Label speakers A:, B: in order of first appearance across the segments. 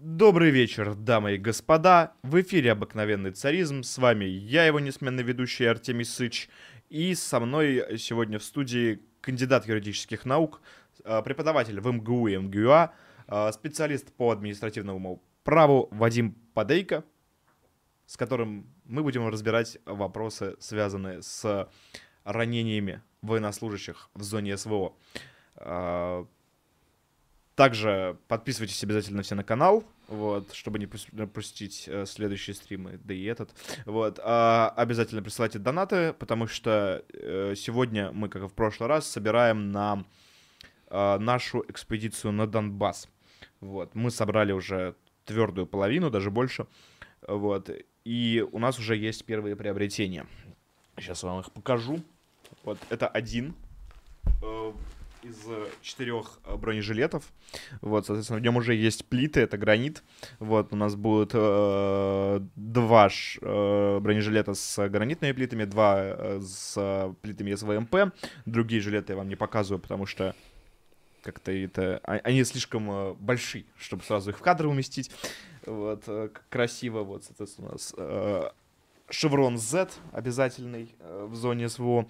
A: Добрый вечер, дамы и господа. В эфире «Обыкновенный царизм». С вами я, его несменный ведущий Артемий Сыч. И со мной сегодня в студии кандидат юридических наук, э, преподаватель в МГУ и МГУА, э, специалист по административному праву Вадим Падейко, с которым мы будем разбирать вопросы, связанные с ранениями военнослужащих в зоне СВО. Также подписывайтесь обязательно все на канал, вот, чтобы не пропустить э, следующие стримы, да и этот. Вот, а обязательно присылайте донаты, потому что э, сегодня мы, как и в прошлый раз, собираем на э, нашу экспедицию на Донбасс. Вот, мы собрали уже твердую половину, даже больше. Вот, и у нас уже есть первые приобретения. Сейчас вам их покажу. Вот, это один э, из четырех э, бронежилетов. Вот, соответственно, в нем уже есть плиты, это гранит. Вот, у нас будут э, два ш, э, бронежилета с гранитными плитами, два э, с плитами СВМП. Другие жилеты я вам не показываю, потому что как-то это... А, они слишком э, большие, чтобы сразу их в кадр уместить. Вот, э, красиво, вот, соответственно, у нас э, шеврон Z обязательный э, в зоне СВО. Э,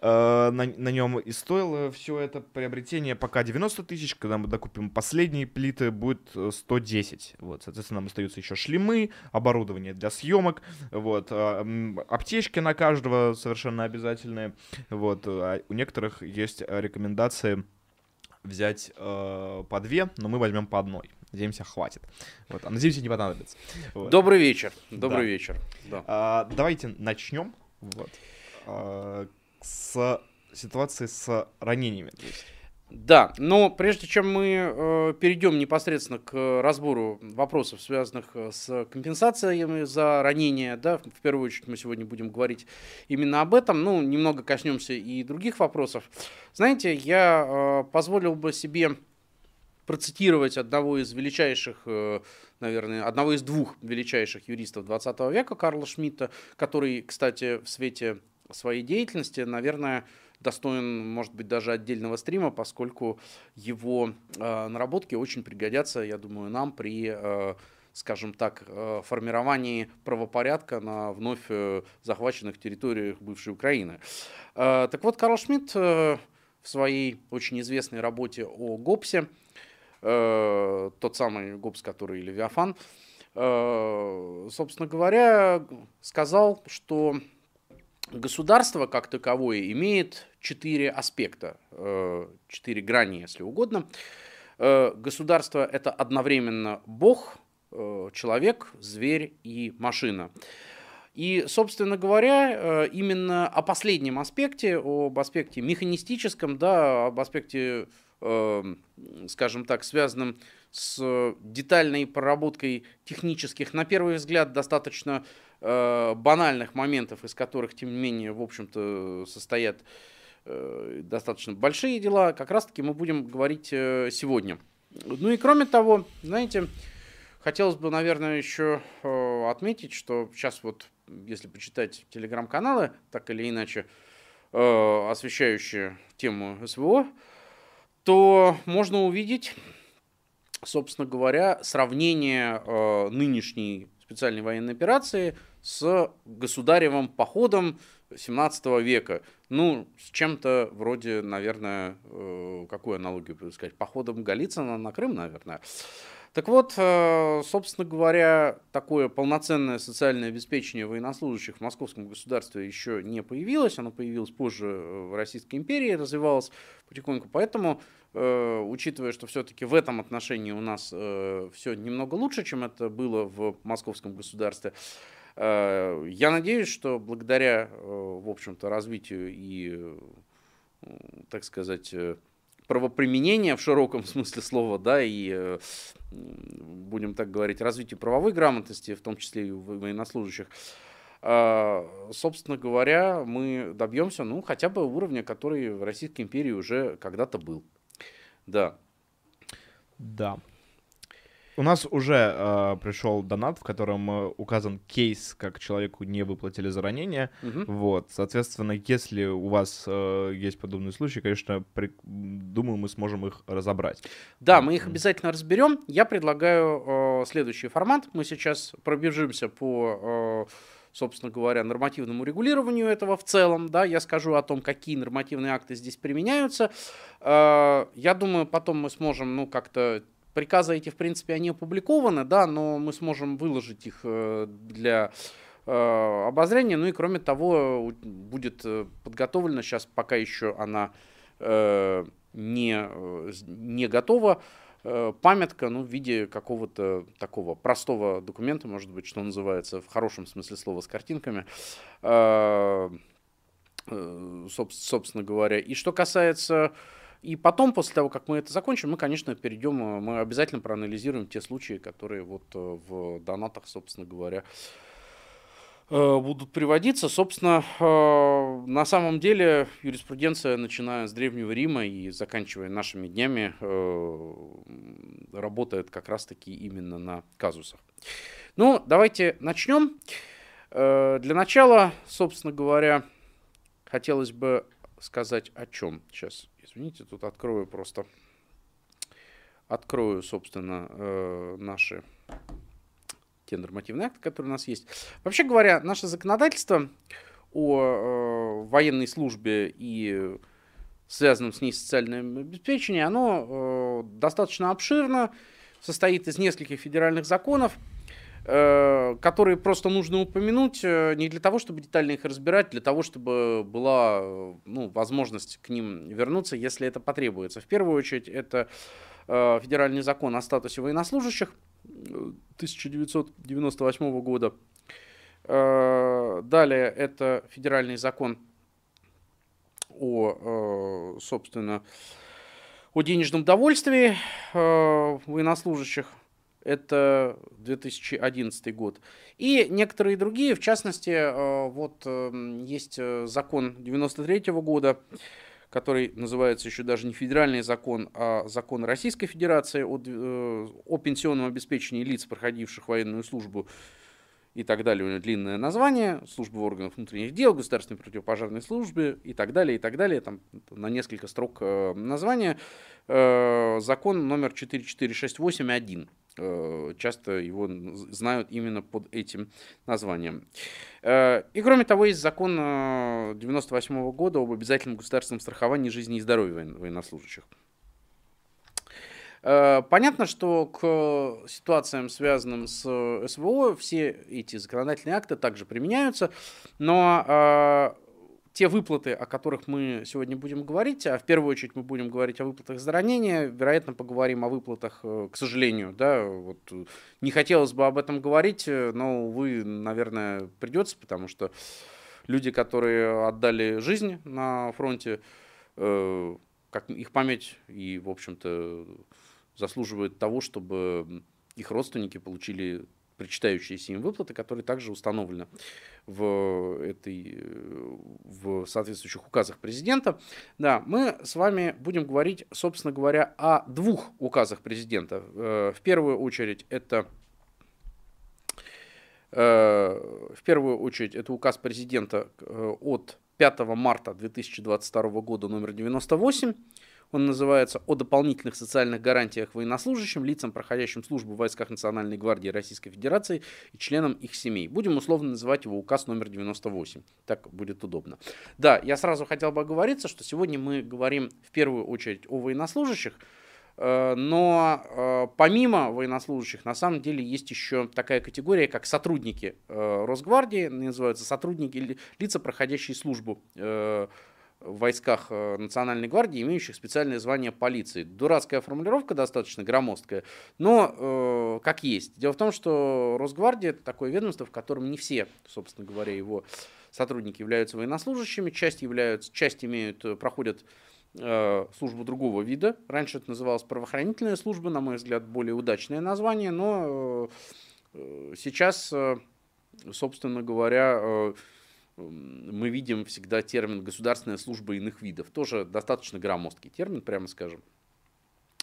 A: на, на нем и стоило все это приобретение пока 90 тысяч, когда мы докупим последние плиты, будет 110. Э, вот, соответственно, нам остаются еще шлемы, оборудование для съемок, вот, э, аптечки на каждого совершенно обязательные, вот, а у некоторых есть рекомендации взять э, по две, но мы возьмем по одной. Надеемся, хватит. Вот. А надеемся, не понадобится.
B: Вот. Добрый вечер. Добрый да. вечер.
A: Да. А, давайте начнем. Вот. А, с ситуацией с ранениями.
B: Да, но прежде чем мы э, перейдем непосредственно к разбору вопросов, связанных э, с компенсациями за ранения, да, в первую очередь мы сегодня будем говорить именно об этом, ну, немного коснемся и других вопросов. Знаете, я э, позволил бы себе процитировать одного из величайших, э, наверное, одного из двух величайших юристов 20 века, Карла Шмидта, который, кстати, в свете своей деятельности, наверное, достоин, может быть, даже отдельного стрима, поскольку его э, наработки очень пригодятся, я думаю, нам при, э, скажем так, э, формировании правопорядка на вновь э, захваченных территориях бывшей Украины. Э, так вот, Карл Шмидт э, в своей очень известной работе о ГОПСе, э, тот самый ГОПС, который Левиафан, э, собственно говоря, сказал, что Государство как таковое имеет четыре аспекта, э, четыре грани, если угодно. Э, государство – это одновременно Бог, э, человек, зверь и машина. И, собственно говоря, именно о последнем аспекте, об аспекте механистическом, да, об аспекте, скажем так, связанном с детальной проработкой технических, на первый взгляд, достаточно банальных моментов, из которых, тем не менее, в общем-то, состоят э, достаточно большие дела, как раз-таки мы будем говорить э, сегодня. Ну и кроме того, знаете, хотелось бы, наверное, еще отметить, что сейчас вот, если почитать телеграм-каналы, так или иначе, освещающие тему СВО, то можно увидеть, собственно говоря, сравнение нынешней специальной военной операции с государевым походом 17 века. Ну, с чем-то вроде, наверное, э, какую аналогию сказать, походом Голицына на Крым, наверное. Так вот, э, собственно говоря, такое полноценное социальное обеспечение военнослужащих в московском государстве еще не появилось. Оно появилось позже в Российской империи, развивалось потихоньку. Поэтому, э, учитывая, что все-таки в этом отношении у нас э, все немного лучше, чем это было в московском государстве, я надеюсь, что благодаря, в общем-то, развитию и, так сказать, правоприменения в широком смысле слова, да, и, э, будем так говорить, развитию правовой грамотности, в том числе и военнослужащих, собственно говоря, мы добьемся, ну, хотя бы уровня, который в Российской империи уже когда-то был. Да.
A: Да. У нас уже э, пришел донат, в котором э, указан кейс, как человеку не выплатили за ранение.
B: Мгм.
A: Вот, соответственно, если у вас э, есть подобные случаи, конечно, при- думаю, мы сможем их разобрать.
B: Да, мы их обязательно разберем. Я предлагаю э, следующий формат. Мы сейчас пробежимся по, э, собственно говоря, нормативному регулированию этого в целом. Да, я скажу о том, какие нормативные акты здесь применяются. Э, я думаю, потом мы сможем, ну, как-то приказы эти, в принципе, они опубликованы, да, но мы сможем выложить их э, для э, обозрения. Ну и кроме того, будет подготовлена сейчас, пока еще она не, не готова, памятка, ну, в виде какого-то такого простого документа, может быть, что называется, в хорошем смысле слова, с картинками, э, э, собс- собственно говоря. И что касается... И потом, после того, как мы это закончим, мы, конечно, перейдем, э, мы обязательно проанализируем те случаи, которые вот э, в донатах, собственно говоря, э, будут приводиться. Собственно, э, на самом деле юриспруденция, начиная с Древнего Рима и заканчивая нашими днями, э, работает как раз-таки именно на казусах. Ну, давайте начнем. Э, Для начала, собственно говоря, хотелось бы сказать о чем. Сейчас, извините, тут открою просто, открою, собственно, э, наши те нормативные акты, которые у нас есть. Вообще говоря, наше законодательство о э, военной службе и связанном с ней социальном обеспечении, оно э, достаточно обширно, состоит из нескольких федеральных законов, э, которые просто нужно упомянуть э, не для того, чтобы детально их разбирать, для того, чтобы была э, ну, возможность к ним вернуться, если это потребуется. В первую очередь, это э, федеральный закон о статусе военнослужащих 1998 года. Э, Далее это федеральный закон о, э, собственно, о денежном довольствии э, военнослужащих. Это 2011 год. И некоторые другие, в частности, вот э, есть закон 93 года, который называется еще даже не федеральный закон, а закон Российской Федерации о, э, о пенсионном обеспечении лиц, проходивших военную службу и так далее. У него длинное название. Служба в органах внутренних дел, государственной противопожарной службе и так далее, и так далее. Там на несколько строк э, названия. Э, закон номер 44681. Э, часто его знают именно под этим названием. И кроме того, есть закон 98 года об обязательном государственном страховании жизни и здоровья воен- военнослужащих. Э, Понятно, что к ситуациям, связанным с э, СВО, все эти законодательные акты также применяются, но э, те выплаты, о которых мы сегодня будем говорить, а в первую очередь мы будем говорить о выплатах за ранение, вероятно, поговорим о выплатах, э, к сожалению, да, вот э, не хотелось бы об этом говорить, э, но, увы, наверное, придется, потому что люди, которые отдали жизнь на фронте, э, как их память и, в общем-то, заслуживает того, чтобы их родственники получили причитающиеся им выплаты, которые также установлены в, этой, э, в соответствующих указах президента. Да, мы с вами будем говорить, собственно говоря, о двух указах президента. Э, В первую очередь это Э, в первую очередь, это указ президента э, от 5 марта 2022 года номер 98. Он называется «О дополнительных социальных гарантиях военнослужащим, лицам, проходящим службу в войсках Национальной гвардии Российской Федерации и членам их семей». Будем условно называть его указ номер 98. Так будет удобно. Да, я сразу хотел бы оговориться, что сегодня мы говорим в первую очередь о военнослужащих, Э, Но э, помимо военнослужащих, на самом деле есть еще такая категория, как сотрудники э, Росгвардии, называются сотрудники, ли- лица, проходящие службу в войсках э, Национальной гвардии, имеющих специальное звание полиции. Дурацкая формулировка достаточно громоздкая, но э, как есть. Дело в том, что Росгвардия это такое ведомство, в котором не все, собственно говоря, его сотрудники являются военнослужащими, часть являются, часть имеют, э, проходят э, службу другого вида. Раньше это называлось правоохранительная служба, на мой взгляд, более удачное название, но сейчас, собственно говоря, мы видим всегда термин государственная служба иных видов. Тоже достаточно громоздкий термин, прямо скажем.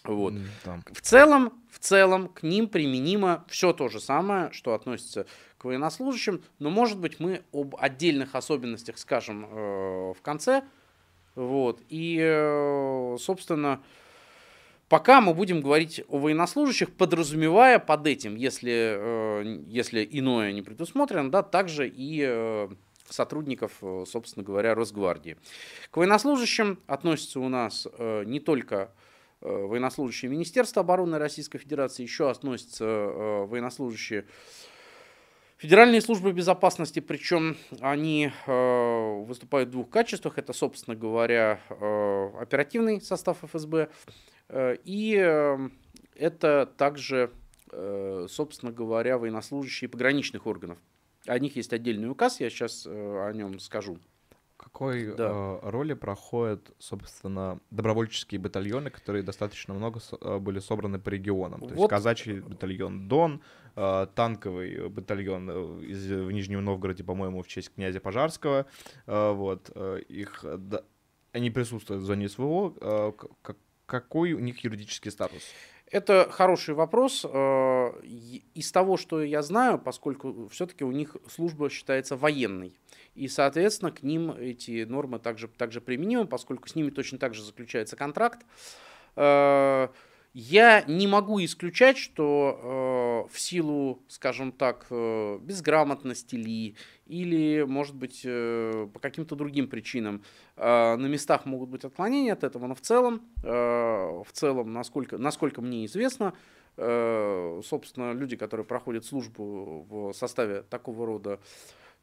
B: Вот. Да. В целом, в целом к ним применимо все то же самое, что относится к военнослужащим, но, может быть, мы об отдельных особенностях скажем э, в конце. Вот. И, э, собственно, пока мы будем говорить о военнослужащих, подразумевая под этим, если, э, если иное не предусмотрено, да, также и э, сотрудников, э, собственно говоря, Росгвардии. К военнослужащим относятся у нас э, не только э, военнослужащие Министерства обороны Российской Федерации, еще относятся военнослужащие Федеральные службы безопасности, причем они выступают в двух качествах. Это, собственно говоря, оперативный состав ФСБ и это также, собственно говоря, военнослужащие пограничных органов о них есть отдельный указ, я сейчас э, о нем скажу.
A: Какой да. э, роли проходят, собственно, добровольческие батальоны, которые достаточно много со- э, были собраны по регионам? То вот. есть казачий батальон Дон, э, танковый батальон из, в Нижнем Новгороде, по-моему, в честь князя Пожарского. Э, вот, э, их, да, они присутствуют в зоне СВО. Э, как, какой у них юридический статус?
B: Это хороший вопрос. Э, из того, что я знаю, поскольку все-таки у них служба считается военной, и, соответственно, к ним эти нормы также, также применимы, поскольку с ними точно так же заключается контракт. Э, я не могу исключать, что э, в силу, скажем так, э, безграмотности ли, или, может быть, э, по каким-то другим причинам э, на местах могут быть отклонения от этого, но в целом, э, в целом, насколько, насколько мне известно, э, собственно, люди, которые проходят службу в составе такого рода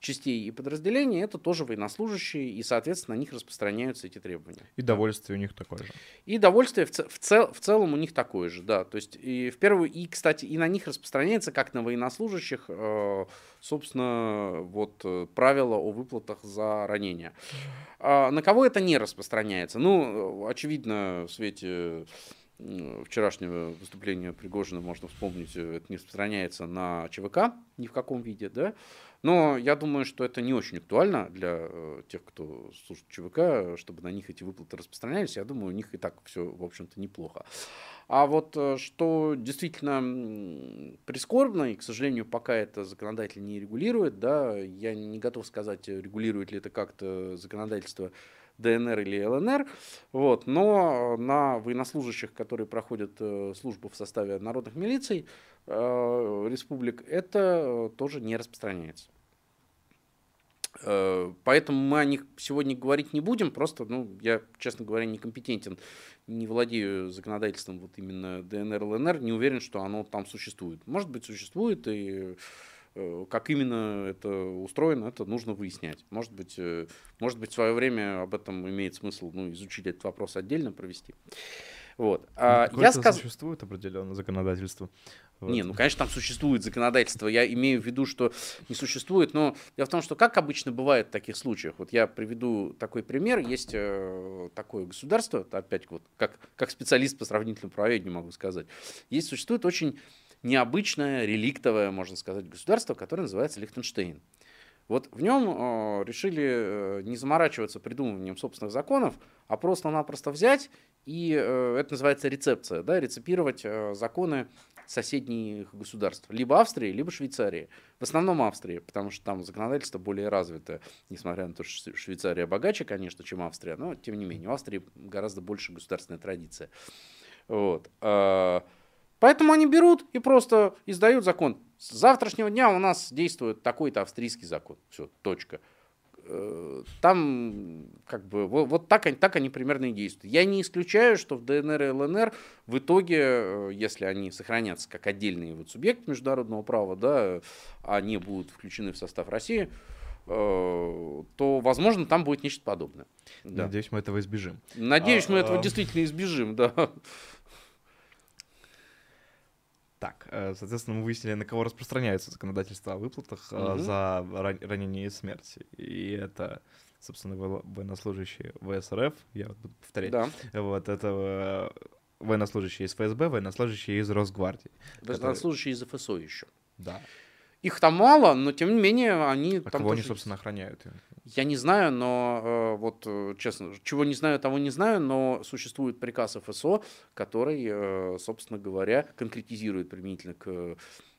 B: частей и подразделений, это тоже военнослужащие, и, соответственно, на них распространяются эти требования.
A: И довольствие у них такое же.
B: И довольствие в, в, цел, в целом у них такое же, да. То есть, и в первую, и, кстати, и на них распространяется, как на военнослужащих, э, собственно, вот э, правило о выплатах за ранения. А на кого это не распространяется? Ну, очевидно, в свете вчерашнего выступления Пригожина можно вспомнить, э, это не распространяется на ЧВК ни в каком виде, да, но я думаю, что это не очень актуально для э, тех, кто слушает ЧВК, чтобы на них эти выплаты распространялись. Я думаю, у них и так все, в общем-то, неплохо. А вот э, что действительно прискорбно, и, к сожалению, пока это законодатель не регулирует, да, я не готов сказать, регулирует ли это как-то законодательство ДНР или ЛНР, вот, но на военнослужащих, которые проходят э, службу в составе народных милиций, Э, республик, это тоже не распространяется. Э, поэтому мы о них сегодня говорить не будем, просто, ну, я, честно говоря, некомпетентен, не владею законодательством вот именно ДНР, ЛНР, не уверен, что оно там существует. Может быть, существует, и э, как именно это устроено, это нужно выяснять. Может быть, может быть, в свое время об этом имеет смысл ну, изучить этот вопрос отдельно, провести. Вот.
A: А, я сказ... существует определенное законодательство.
B: Вот. Не, ну, конечно, там существует законодательство. Я имею в виду, что не существует, но дело в том, что как обычно бывает в таких случаях, вот я приведу такой пример. Есть э, такое государство, опять вот как, как специалист по сравнительному правоведению могу сказать, есть, существует очень необычное, реликтовое, можно сказать, государство, которое называется Лихтенштейн. Вот в нем э, решили э, не заморачиваться придумыванием собственных законов, а просто-напросто взять, и э, это называется рецепция, да, рецепировать э, законы соседних государств, либо Австрии, либо Швейцарии. В основном Австрии, потому что там законодательство более развитое, несмотря на то, что Швейцария богаче, конечно, чем Австрия, но тем не менее, в Австрии гораздо больше государственная традиция. Вот. Поэтому они берут и просто издают закон. С завтрашнего дня у нас действует такой-то австрийский закон. Все, точка. Э, там как бы вот, вот так, так они примерно и действуют. Я не исключаю, что в ДНР и ЛНР в итоге, э, если они сохранятся как отдельные вот субъекты международного права, да, они будут включены в состав России, э, то, возможно, там будет нечто подобное.
A: Надеюсь, да. мы этого избежим.
B: Надеюсь, а, мы этого а... действительно избежим, да.
A: Так, э, соответственно, мы выяснили, на кого распространяется законодательство о выплатах угу. за ранение и смерть. И это, собственно, военнослужащие ВСРФ, я вот буду повторять. Да. Вот это военнослужащие из ФСБ, военнослужащие из Росгвардии.
B: Военнослужащие которые... из ФСО еще.
A: Да.
B: Их там мало, но тем не менее они
A: А
B: там
A: кого они,
B: тоже
A: собственно, охраняют?
B: Я не знаю, но э, вот э, честно, чего не знаю, того не знаю, но существует приказ ФСО, который, э, собственно говоря, конкретизирует применительно к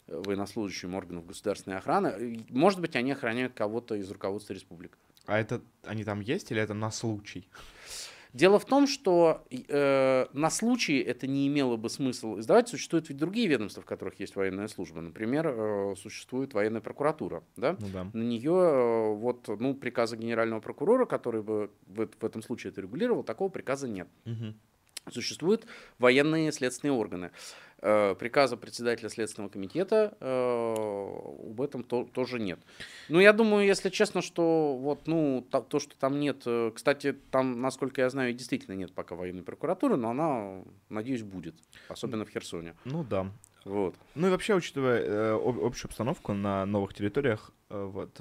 B: военнослужащим органов государственной охраны. Может быть, они охраняют кого-то из руководства республик.
A: А это они там есть или это на случай?
B: Дело в том, что э, на случай это не имело бы смысла издавать. Существуют ведь другие ведомства, в которых есть военная служба. Например, э, существует военная прокуратура. Да?
A: Ну да.
B: На нее э, вот, ну, приказа генерального прокурора, который бы в, в этом случае это регулировал, такого приказа нет.
A: Мгм.
B: Существуют военные следственные органы. Э, Приказа председателя Следственного комитета э, об этом то- тоже нет. Ну, я думаю, если честно, что вот, ну, та- то, что там нет... э, Кстати, там, насколько я знаю, действительно нет пока военной прокуратуры, но она, надеюсь, будет. Особенно в Херсоне.
A: Ну да.
B: Вот.
A: Ну и вообще, учитывая э, об- общую обстановку на новых территориях, э, вот,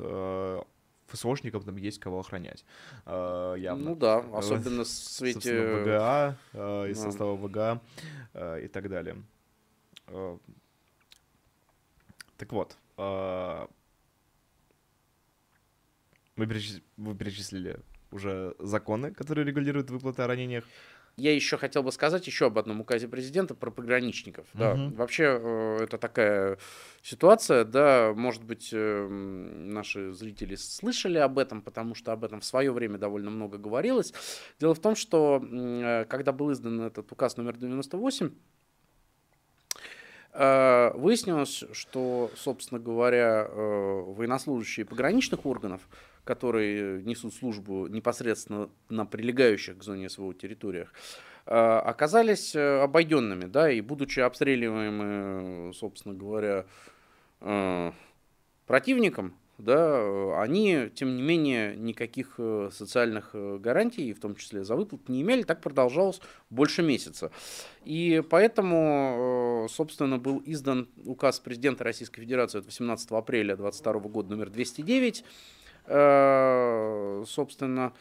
A: ФСОшникам там есть кого охранять. Э, явно.
B: Ну да, особенно в свете...
A: ВГА, э, из
B: да.
A: состава ВГА э, и так далее. Э, Так вот, э, мы перечис- перечислили уже законы, которые регулируют выплаты о ранениях.
B: Я еще хотел бы сказать еще об одном указе президента про пограничников. Да,
A: Мгм.
B: вообще э, это такая ситуация, да, может быть, э, наши зрители слышали об этом, потому что об этом в свое время довольно много говорилось. Дело в том, что э, когда был издан этот указ номер 98, э, выяснилось, что, собственно говоря, военнослужащие пограничных органов, которые несут службу непосредственно на прилегающих к зоне СВО территориях, э, оказались э, обойденными, да, и будучи обстреливаемы, собственно говоря, э, противником, да, они, тем не менее, никаких э, социальных гарантий, в том числе за выплат, не имели. Так продолжалось больше месяца. И поэтому, собственно, был издан указ президента Российской Федерации от 18 апреля 2022 года номер 209, э, собственно,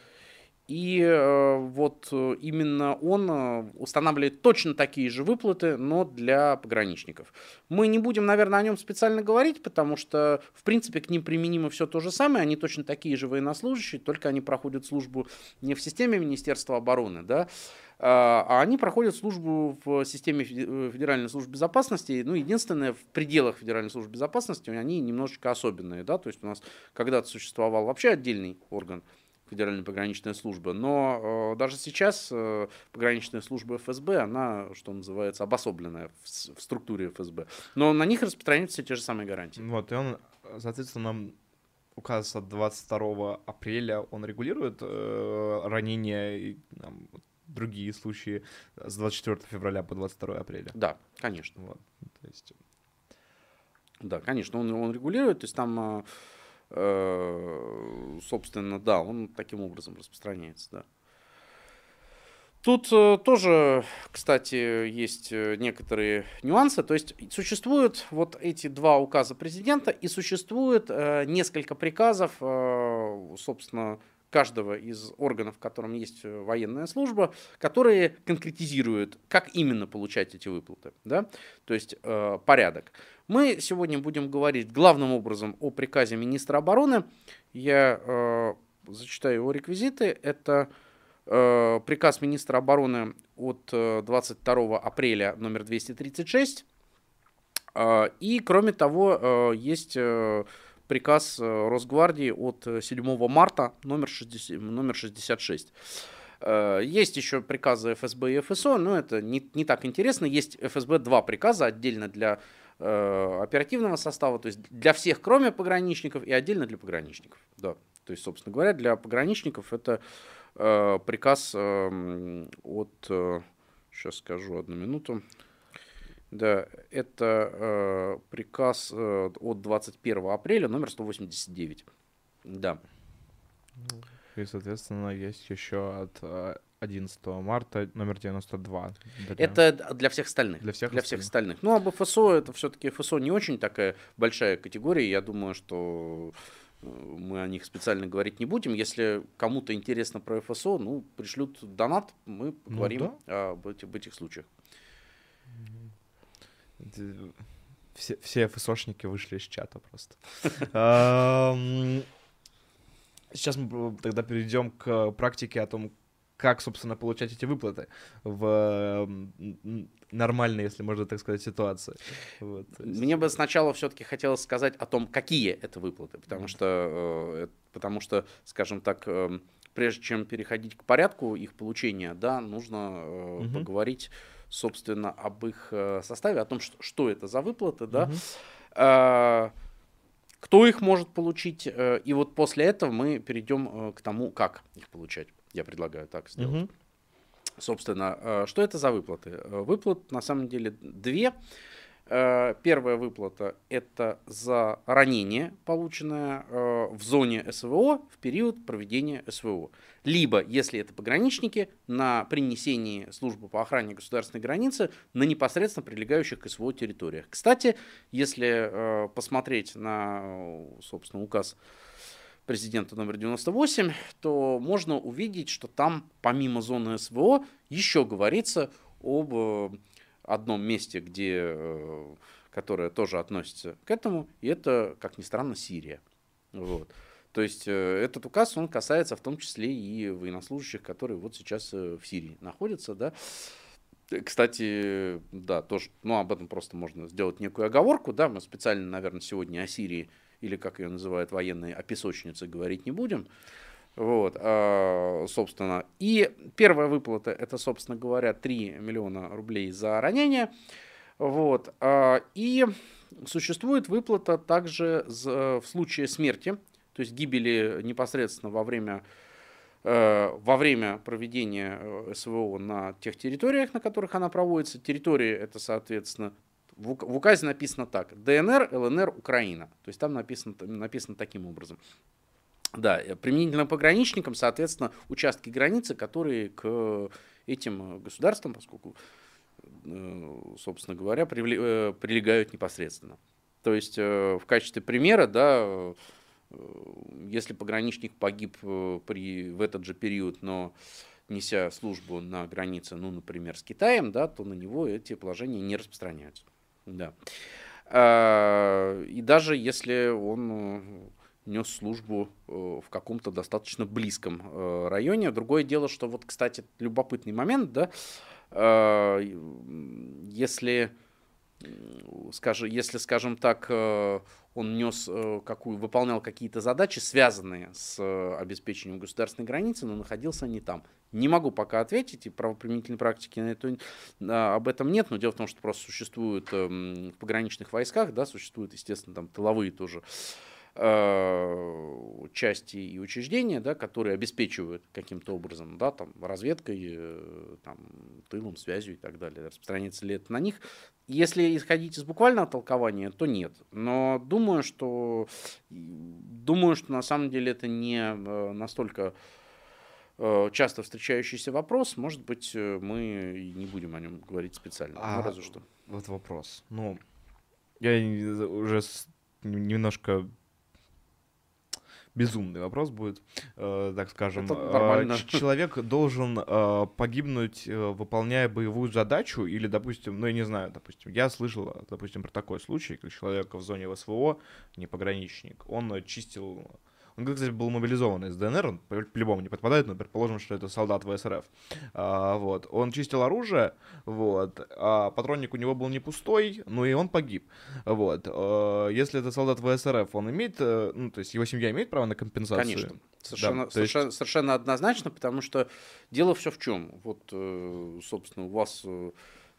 B: и э, вот э, именно он э, устанавливает точно такие же выплаты, но для пограничников. Мы не будем, наверное, о нем специально говорить, потому что, в принципе, к ним применимо все то же самое. Они точно такие же военнослужащие, только они проходят службу не в системе Министерства обороны, да, а а они проходят службу в системе э, Федеральной службы безопасности. Ну, единственное, в пределах Федеральной службы безопасности они немножечко особенные, да, то есть у нас когда-то существовал вообще отдельный орган, Федеральная пограничная служба. Но э, даже сейчас э, пограничная служба ФСБ, она, что называется, обособленная в, в структуре ФСБ. Но на них распространяются те же самые гарантии.
A: Вот, и он, соответственно, указ от 22 апреля, он регулирует э, ранения и там, другие случаи с 24 февраля по 22 апреля.
B: Да, конечно.
A: Вот, то есть,
B: Да, конечно, он, он регулирует, то есть там, э, э, собственно, да, он таким образом распространяется, да. Тут э, тоже, кстати, есть э, некоторые нюансы. То есть существуют вот эти два указа президента и существует э, несколько приказов, э, собственно, каждого из органов, в котором есть э, военная служба, которые конкретизируют, как именно получать эти выплаты. Да? То есть э, порядок. Мы сегодня будем говорить главным образом о приказе министра обороны. Я э, зачитаю его реквизиты. Это э, приказ министра обороны от э, 22 апреля номер 236. Э, И, кроме того, э, есть э, приказ э, Росгвардии от э, 7 марта номер, 60, номер 66. Э, Есть еще приказы ФСБ и ФСО, но это не, не так интересно. Есть ФСБ два приказа отдельно для э, оперативного состава, то есть для всех, кроме пограничников, и отдельно для пограничников. Да. То есть, собственно говоря, для пограничников это э, приказ эм, от... сейчас скажу, одну минуту. Да, это э, приказ э, от 21 апреля, номер 189. Да.
A: и, соответственно, есть еще от э, 11 марта номер 92. Для-
B: Это для всех остальных.
A: Для всех
B: для всех
A: остальных.
B: остальных. Ну, об ФСО, это все-таки ФСО не очень такая большая категория. Я думаю, что э, мы о них специально говорить не будем. Если кому-то интересно про ФСО, ну, пришлют донат, мы поговорим об, эти- об этих случаях.
A: Все, все ФСОшники вышли из чата просто. Сейчас мы тогда перейдем к практике о том, как, собственно, получать эти выплаты в нормальной, если можно так сказать, ситуации.
B: Вот. Мне бы сначала все-таки хотелось сказать о том, какие это выплаты, потому что, э, потому что, скажем так, э, прежде чем переходить к порядку их получения, да, нужно угу. поговорить, собственно, об их составе, о том, что, что это за выплаты, да. Угу кто их может получить, и вот после этого мы перейдем к тому, как их получать. Я предлагаю так сделать. Угу. Собственно, э, что это за выплаты? Э, выплат на самом деле две. Э, первая выплата – это за ранение, полученное в зоне СВО в период проведения СВО. Либо, если это пограничники, на принесении службы по охране государственной границы на непосредственно прилегающих к СВО территориях. Кстати, если посмотреть на, собственно, указ президента номер 98, то можно увидеть, что там помимо зоны СВО еще говорится об э, одном месте, где, э, которое тоже относится к этому, и это, как ни странно, Сирия. Вот. То есть э, этот указ, он касается в том числе и военнослужащих, которые вот сейчас в Сирии находятся, да. Кстати, да, тоже, ну, об этом просто можно сделать некую оговорку, да, мы специально, наверное, сегодня о Сирии или как ее называют военные, о песочнице говорить не будем. Вот, а, собственно. И первая выплата, это, собственно говоря, 3 миллиона рублей за ранение. Вот, а, и существует выплата также в случае смерти, то есть гибели непосредственно во время э, во время проведения э, СВО на тех территориях, на которых она проводится. Территории это, соответственно, в указе написано так. ДНР, ЛНР, Украина. То есть там написано, написано таким образом. Да, э, применительно пограничникам, соответственно, участки границы, которые к этим государствам, поскольку, э, собственно говоря, э, прилегают непосредственно. То есть в качестве примера, да, если пограничник погиб при, в этот же период, но неся службу на границе, ну, например, с Китаем, да, то на него эти положения не распространяются. Да. А, и даже если он нес службу э, в каком-то достаточно близком э, районе. Другое дело, что вот, кстати, любопытный момент, да, а, если, скажем, если, скажем так, он нес какую, выполнял какие-то задачи, связанные с обеспечением государственной границы, но находился не там. Не могу пока ответить, и правоприменительной практики на это, об этом нет, но дело в том, что просто существуют э, в пограничных войсках, да, существуют, естественно, там тыловые тоже э, части и учреждения, да, которые обеспечивают каким-то образом, да, там, разведкой, э, там, тылом, связью и так далее. Распространяется ли это на них? Если исходить из буквального толкования, то нет. Но думаю, что, думаю, что на самом деле это не э, настолько Э, часто встречающийся вопрос. Может быть, э, мы не будем о нем говорить специально.
A: А, ну, разве что. Вот вопрос. Ну, я уже немножко безумный вопрос будет, э, так скажем. Э, человек должен э, погибнуть, э, выполняя боевую задачу, или, допустим, ну я не знаю, допустим, я слышал, допустим, про такой случай, как человек в зоне СВО, не пограничник, он чистил он, кстати, был мобилизован из ДНР, он по-любому не подпадает, но предположим, что это солдат ВСРФ. А, вот. Он чистил оружие, вот, а патронник у него был не пустой, ну и он погиб. Вот. А, если это солдат ВСРФ, он имеет, э, ну, то есть его семья имеет право на компенсацию?
B: Конечно. Совершенно, да, совершенно, есть... совершенно однозначно, потому что дело все в чем. Вот, э, собственно, у вас э,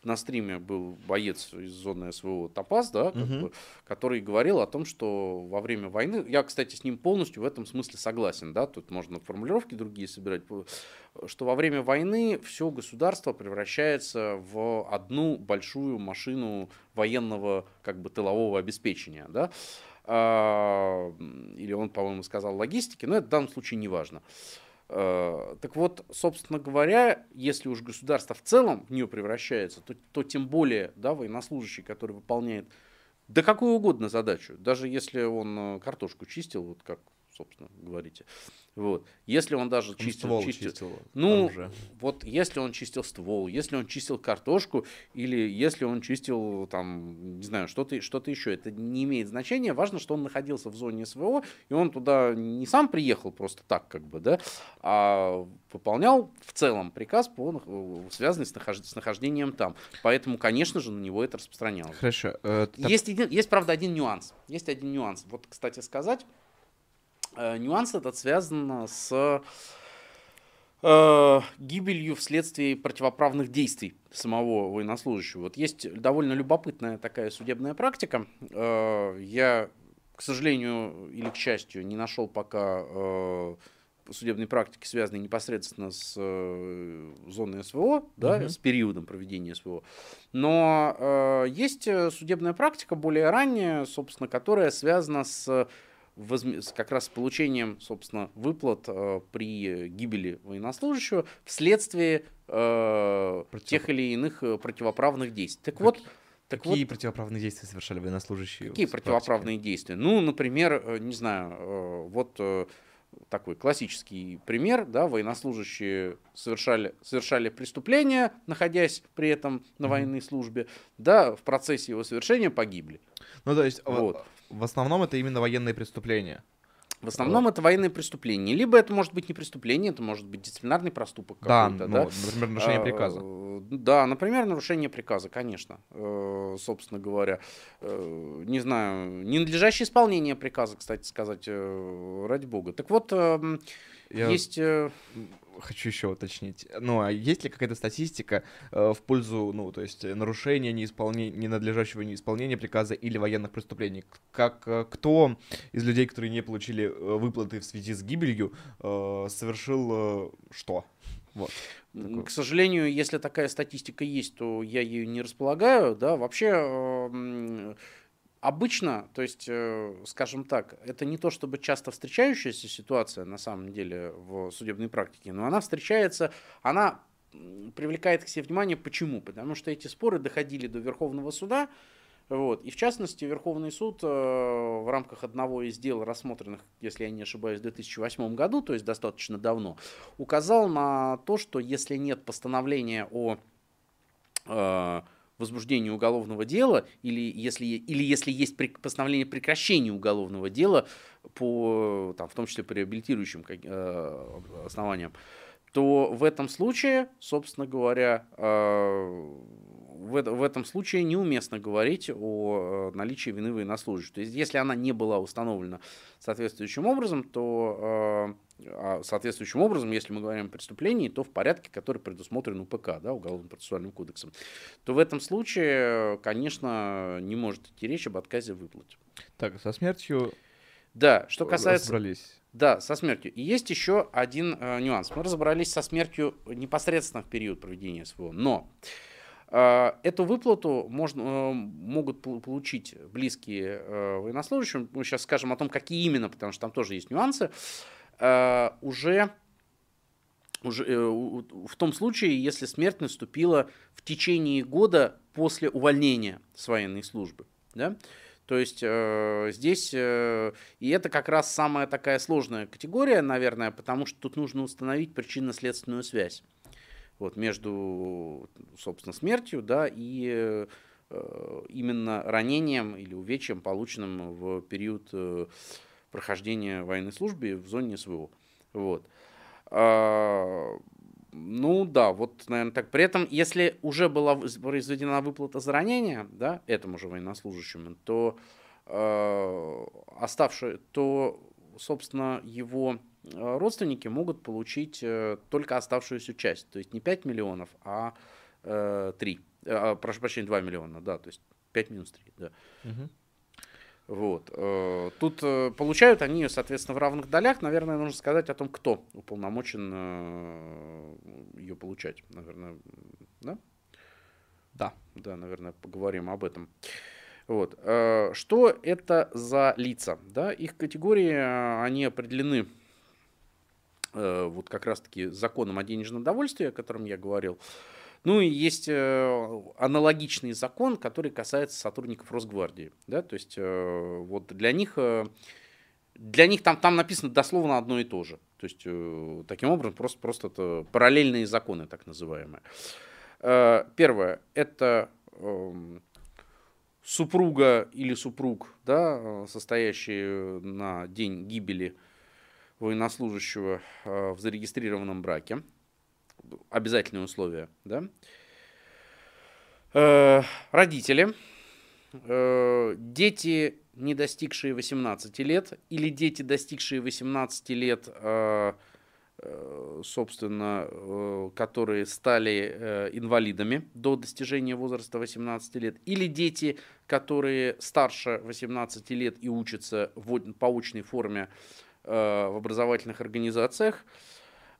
B: на стриме был боец из зоны СВО Топаз, да, угу. бы, который говорил о том, что во время войны, я, кстати, с ним полностью в этом смысле согласен, да, тут можно формулировки другие собирать, что во время войны все государство превращается в одну большую машину военного, как бы, тылового обеспечения, да, а, или он, по-моему, сказал логистики, но это в данном случае не важно. Э, так вот, собственно говоря, если уж государство в целом в нее превращается, то, то тем более да, военнослужащий, который выполняет да какую угодно задачу, даже если он э, картошку чистил, вот как собственно, говорите. Вот. Если он даже
A: Он
B: чистил,
A: ствол
B: чистил,
A: чистил
B: ну,
A: оружие.
B: вот если он чистил ствол, если он чистил картошку, или если он чистил, там, не знаю, что-то что еще, это не имеет значения. Важно, что он находился в зоне СВО, и он туда не сам приехал просто так, как бы, да, а выполнял в целом приказ, по, связанный с, нахож- с нахождением там. Поэтому, конечно же, на него это распространялось.
A: Хорошо. э, так-
B: Есть, един- есть, правда, один нюанс. Есть один нюанс. Вот, кстати сказать, нюанс этот связан с э, гибелью вследствие противоправных действий самого военнослужащего. Вот есть довольно любопытная такая судебная практика. Э, я, к сожалению или к счастью, не нашел пока э, судебной практики, связанной непосредственно с э, зоной СВО, да,
A: Мгм.
B: с периодом проведения СВО. Но э, есть э, судебная практика более ранняя, собственно, которая связана с как раз с получением, собственно, выплат э, при гибели военнослужащего вследствие э,
A: Против-
B: тех или иных э, противоправных действий. Так вот, так вот,
A: Какие противоправные действия совершали военнослужащие?
B: Какие противоправные действия? Ну, например, э, не знаю, вот такой классический пример, да, военнослужащие совершали, совершали преступление, находясь при этом на
A: Мгм.
B: военной службе, да, в процессе его совершения погибли.
A: Ну, то есть, в-
B: Вот.
A: В основном это именно военные преступления.
B: В основном это военные преступления. Либо это может быть не преступление, это может быть дисциплинарный проступок
A: Да,
B: какой-то,
A: ну,
B: да.
A: например, нарушение
B: А,
A: приказа.
B: Да, например, нарушение приказа, конечно. Э, Собственно говоря, Э, не знаю, ненадлежащее исполнение приказа, кстати сказать, э, ради бога. Так вот, эм,
A: Я
B: есть... э,
A: хочу еще уточнить. Ну, а есть ли какая-то статистика э, в пользу, ну, то есть э, нарушения, неисполнения, ненадлежащего неисполнения приказа или военных преступлений? Как э, кто из людей, которые не получили э, выплаты в связи с гибелью, э, совершил э, что? Вот. Такое.
B: К сожалению, если такая статистика есть, то я ею не располагаю. Да, вообще эм, обычно, то есть, э, скажем так, это не то чтобы часто встречающаяся ситуация на самом деле в судебной практике, но она встречается, она привлекает к себе внимание. Почему? Потому что эти споры доходили до Верховного суда. Вот. И в частности, Верховный суд э, в рамках одного из дел, рассмотренных, если я не ошибаюсь, в 2008 году, то есть достаточно давно, указал на то, что если нет постановления о возбуждении уголовного дела, или если, или если есть постановление прекращения уголовного дела, по, там, в том числе по реабилитирующим э, основаниям, то в этом случае, собственно говоря, э, в, в этом случае неуместно говорить о э, наличии вины военнослужащего. То есть, если она не была установлена соответствующим образом, то э, а соответствующим образом, если мы говорим о преступлении, то в порядке, который предусмотрен УПК, да, Уголовно-процессуальным кодексом, то в этом случае, конечно, не может идти речь об отказе в выплате.
A: Так, со смертью
B: Да, что касается...
A: разобрались.
B: Да, со смертью. И есть еще один э, нюанс. Мы разобрались со смертью непосредственно в период проведения СВО. Но э, эту выплату можно, э, могут пол- получить близкие э, военнослужащим. Мы сейчас скажем о том, какие именно, потому что там тоже есть нюансы. Э, уже уже э, в том случае, если смерть наступила в течение года после увольнения с военной службы. Да? То есть э, здесь, э, и это как раз самая такая сложная категория, наверное, потому что тут нужно установить причинно-следственную связь вот, между, собственно, смертью да, и э, именно ранением или увечьем, полученным в период э, прохождения военной службы в зоне СВО. Вот. А, Ну да, вот, наверное, так. При этом, если уже была произведена выплата за ранение, да, этому же военнослужащему, то э, оставшие, то, собственно, его родственники могут получить э, только оставшуюся часть. То есть не 5 миллионов, а э, 3. Э, прошу прощения, 2 миллиона, да, то есть 5 минус 3, да.
A: Мгм.
B: Вот. э, Тут э, получают они, соответственно, в равных долях. Наверное, нужно сказать о том, кто уполномочен ее получать. Наверное, да?
A: Да.
B: Да, наверное, поговорим об этом. Вот. э, Что это за лица? Да? Их категории, э, они определены э, вот как раз-таки законом о денежном довольстве, о котором я говорил. Ну и есть э, аналогичный закон, который касается сотрудников Росгвардии. Да? То есть э, вот для них, э, для них там, там написано дословно одно и то же. То есть, э, таким образом, просто, просто это параллельные законы, так называемые. Э, первое, это э, супруга или супруг, да, состоящий на день гибели военнослужащего э, в зарегистрированном браке. Обязательные условия, да. Э, родители, э, дети не достигшие 18 лет, или дети, достигшие 18 лет, э, собственно, которые стали инвалидами до достижения возраста 18 лет, или дети, которые старше 18 лет и учатся в, по очной форме в образовательных организациях,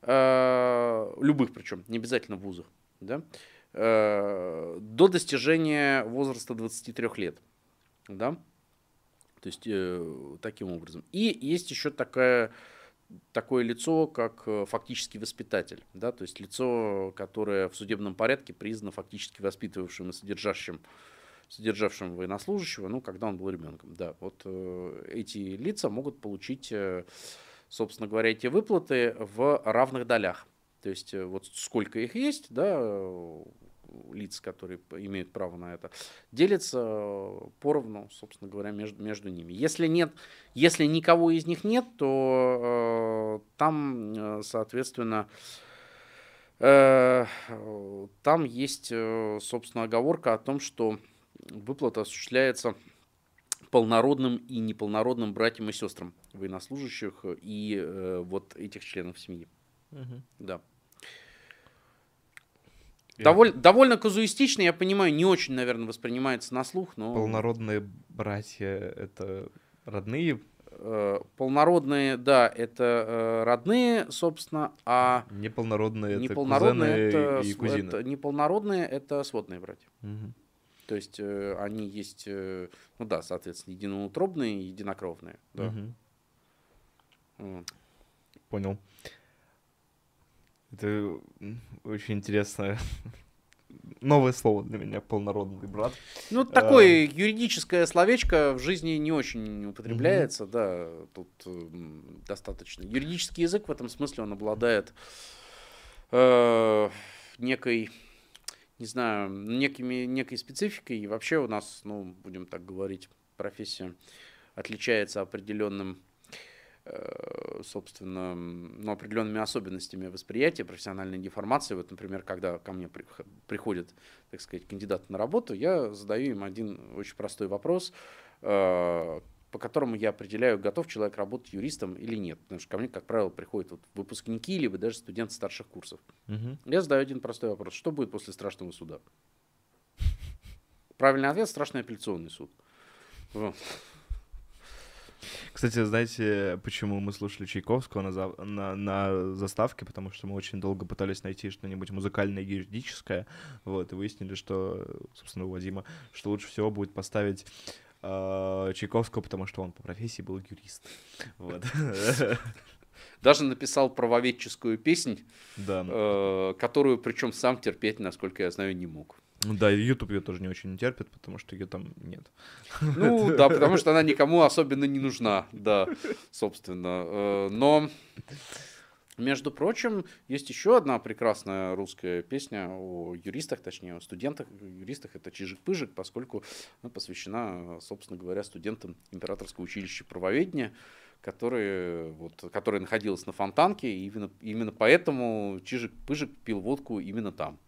B: любых причем, не обязательно в вузах, да, до достижения возраста 23 лет. Да? То есть э, таким образом. И есть еще такая, такое лицо, как э, фактический воспитатель. Да? То есть лицо, которое в судебном порядке признано фактически воспитывавшим и содержащим содержавшим военнослужащего, ну, когда он был ребенком. Да, вот э, эти лица могут получить, э, собственно говоря, эти выплаты в равных долях. То есть э, вот сколько их есть, да, лиц, которые имеют право на это, делится поровну, собственно говоря, между, между ними. Если нет, если никого из них нет, то э, там, соответственно, там есть, собственно, оговорка о том, что выплата осуществляется полнородным и неполнородным братьям и сестрам военнослужащих и э, вот этих членов семьи. Угу. Да. Доволь, довольно казуистично, я понимаю, не очень, наверное, воспринимается на слух, но...
A: Полнородные братья — это родные?
B: Э, полнородные, да, это э, родные, собственно, а...
A: Неполнородные — это неполнородные кузены это, и кузины?
B: Это, неполнородные — это сводные братья. Угу. То есть э, они есть, ну да, соответственно, единоутробные и единокровные. Да.
A: Угу. Понял. Это очень интересно. Новое слово для меня полнородный брат.
B: Ну, такое а... юридическое словечко в жизни не очень употребляется, mm-hmm. да, тут э, достаточно. Юридический язык в этом смысле он обладает э, некой, не знаю, некими, некой спецификой. И вообще у нас, ну, будем так говорить, профессия отличается определенным Э, собственно, ну, определенными особенностями восприятия, профессиональной деформации. Вот, например, когда ко мне приходит, так сказать, кандидат на работу, я задаю им один очень простой вопрос, э, по которому я определяю, готов человек работать юристом или нет. Потому что ко мне, как правило, приходят вот выпускники, либо даже студенты старших курсов. Угу. Я задаю один простой вопрос. Что будет после страшного суда? Правильный ответ – страшный апелляционный суд. Вот.
A: Кстати, знаете, почему мы слушали Чайковского на, за... на, на заставке? Потому что мы очень долго пытались найти что-нибудь музыкальное и юридическое, вот, и выяснили, что, собственно, у Вадима, что лучше всего будет поставить Чайковского, потому что он по профессии был юрист. Вот.
B: Даже написал правоведческую песнь, да. э, которую, причем сам терпеть, насколько я знаю, не мог.
A: Ну да, и YouTube ее тоже не очень терпит, потому что ее там нет.
B: Ну да, потому что она никому особенно не нужна, да, собственно. Э, но, между прочим, есть еще одна прекрасная русская песня о юристах, точнее, о студентах, юристах. Это «Чижик-пыжик», поскольку она посвящена, собственно говоря, студентам Императорского училища правоведения которые, вот, которая находилась на Фонтанке, и именно, именно поэтому Чижик-Пыжик пил водку именно там.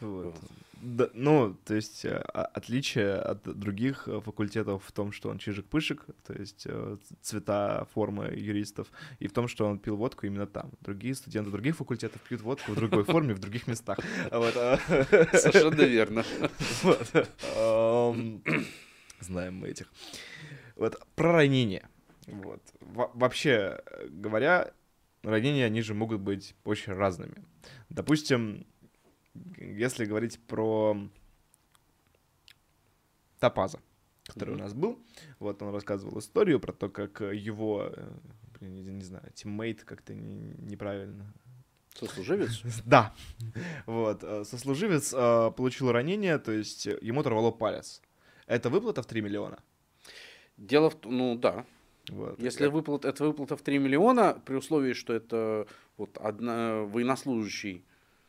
B: Вот.
A: Да, ну, то есть э, отличие от других э, факультетов в том, что он чижик-пышек, то есть э, цвета, формы юристов, и в том, что он пил водку именно там. Другие студенты других факультетов пьют водку в другой форме, в других местах.
B: Совершенно верно.
A: Знаем мы этих. Вот, про ранения. Вот. Вообще говоря, ранения, они же могут быть очень разными. Допустим, если говорить про Топаза, который mm-hmm. у нас был, вот он рассказывал историю про то, как его, э, не, не знаю, тиммейт как-то неправильно
B: Сослуживец?
A: Да. Вот. Э, сослуживец э, получил ранение, то есть ему оторвало палец. Это выплата в 3 миллиона?
B: Дело в том, ну да. Вот. Если выплат, это выплата в 3 миллиона, при условии, что это вот одна, военнослужащий,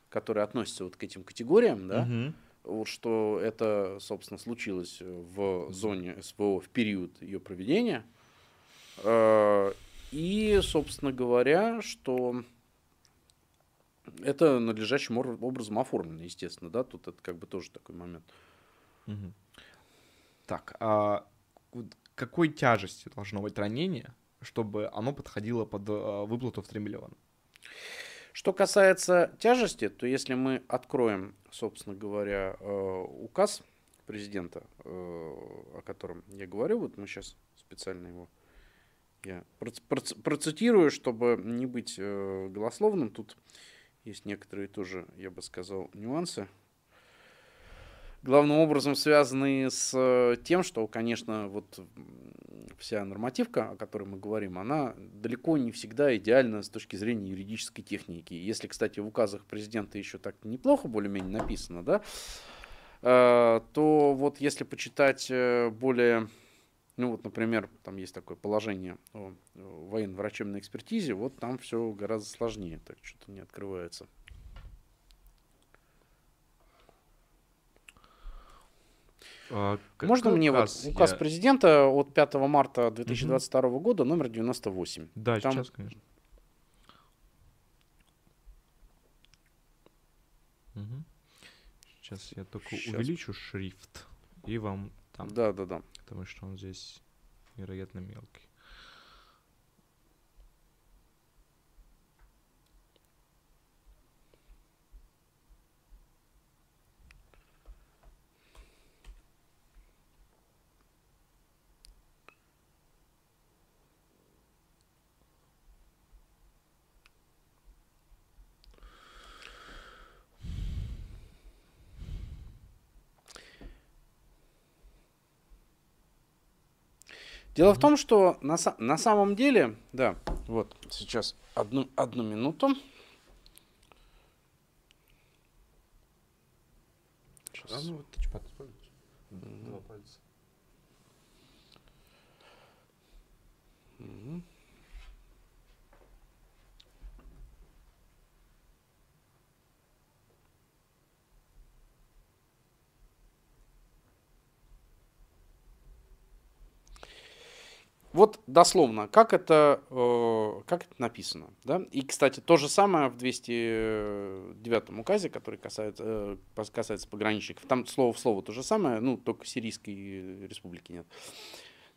B: который относится вот к этим категориям, да, угу. вот что это, собственно, случилось в зоне СВО в период ее проведения. Э, и, собственно говоря, что это надлежащим образом оформлено, естественно, да, тут это как бы тоже такой момент.
A: Угу. Так, а какой тяжести должно быть ранение, чтобы оно подходило под а, выплату в 3 миллиона?
B: Что касается тяжести, то если мы откроем, собственно говоря, э, указ президента, э, о котором я говорю, вот мы сейчас специально его я процитирую, чтобы не быть э, голословным. Тут есть некоторые тоже, я бы сказал, нюансы. Главным образом связанные с э, тем, что, конечно, вот вся нормативка, о которой мы говорим, она далеко не всегда идеальна с точки зрения юридической техники. Если, кстати, в указах президента еще так неплохо более-менее написано, да, э, то вот если почитать э, более ну вот, например, там есть такое положение о военно-врачебной экспертизе, вот там все гораздо сложнее, так что-то не открывается. А, Можно мне указ, вот указ я... президента от 5 марта 2022 угу. года, номер 98?
A: Да, там... сейчас, конечно. Угу. Сейчас я только сейчас. увеличу шрифт и вам
B: там. Да, да, да.
A: Потому что он здесь невероятно мелкий.
B: Дело в том, что на, на самом деле, да, вот сейчас одну, одну минуту. Сейчас. А ну вот тачпад используйте. Два пальца. Угу. Вот дословно, как это, э, как это написано. Да? И, кстати, то же самое в 209 указе, который касается, э, касается пограничников. Там слово в слово то же самое, ну, только Сирийской республики нет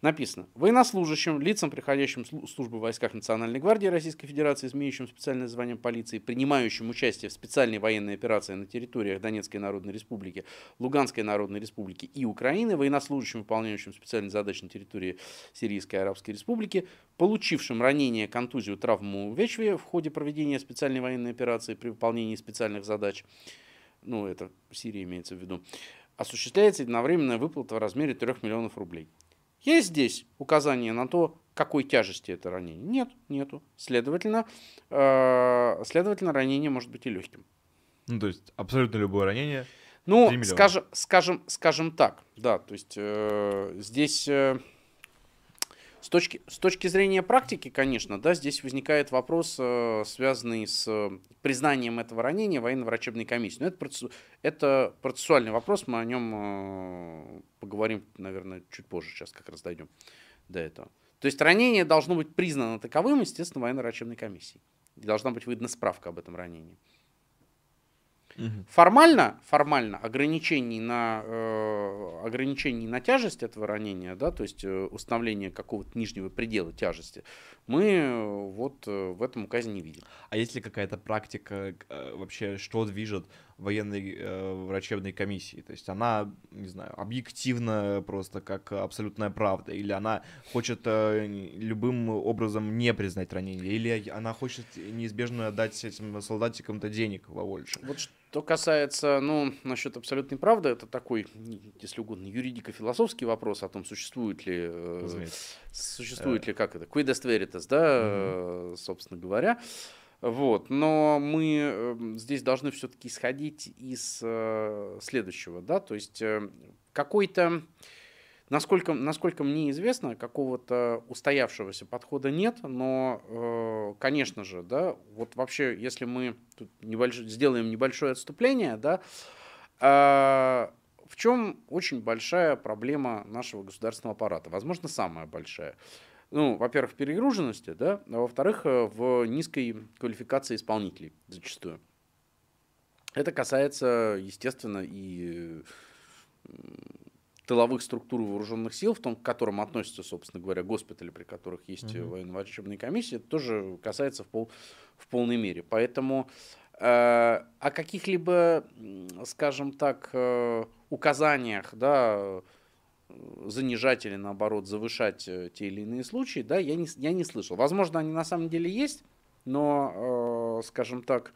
B: написано «Военнослужащим, лицам, приходящим в службу в войсках Национальной гвардии Российской Федерации, имеющим специальное звание полиции, принимающим участие в специальной военной операции на территориях Донецкой Народной Республики, Луганской Народной Республики и Украины, военнослужащим, выполняющим специальные задачи на территории Сирийской Арабской Республики, получившим ранение, контузию, травму, увечья в ходе проведения специальной военной операции при выполнении специальных задач, ну, это в Сирии имеется в виду, осуществляется единовременная выплата в размере 3 миллионов рублей. Есть здесь указание на то, какой тяжести это ранение? Нет, нету. Следовательно, э, следовательно, ранение может быть и легким.
A: Ну, то есть абсолютно любое ранение.
B: Ну, скажем, скажем, скажем так, да, то есть э, здесь э, с точки, с точки зрения практики, конечно, да, здесь возникает вопрос, э, связанный с признанием этого ранения военно-врачебной комиссией. Но это, процесс, это процессуальный вопрос, мы о нем э, поговорим, наверное, чуть позже, сейчас как раз дойдем до этого. То есть ранение должно быть признано таковым, естественно, военно-врачебной комиссией. Должна быть выдана справка об этом ранении. Угу. Формально, формально ограничений на, э, ограничений на тяжесть этого ранения, да, то есть э, установление какого-то нижнего предела тяжести, мы э, вот э, в этом указе не видим.
A: А есть ли какая-то практика вообще, что движет военной э, врачебной комиссии? То есть она, не знаю, объективна просто как абсолютная правда, или она хочет э, любым образом не признать ранение, или она хочет неизбежно дать этим солдатикам-то денег побольше?
B: Вот что касается, ну, насчет абсолютной правды, это такой, если угодно, юридико-философский вопрос о том, существует ли, э, существует ли, как это, quid est veritas, да, mm-hmm. собственно говоря. Вот, но мы э, здесь должны все-таки исходить из э, следующего, да, то есть э, какой-то Насколько, насколько мне известно, какого-то устоявшегося подхода нет, но, э, конечно же, да, вот вообще, если мы тут небольш... сделаем небольшое отступление, да, в чем очень большая проблема нашего государственного аппарата? Возможно, самая большая. Ну, во-первых, в перегруженности, да, а во-вторых, э, в низкой квалификации исполнителей зачастую. Это касается, естественно, и тыловых структур вооруженных сил, в том, к которым относятся, собственно говоря, госпитали, при которых есть mm-hmm. военно-врачебные комиссии, это тоже касается в, пол, в полной мере. Поэтому э, о каких-либо, скажем так, э, указаниях, да, занижать или наоборот завышать э, те или иные случаи, да, я не, я не слышал. Возможно, они на самом деле есть, но, э, скажем так,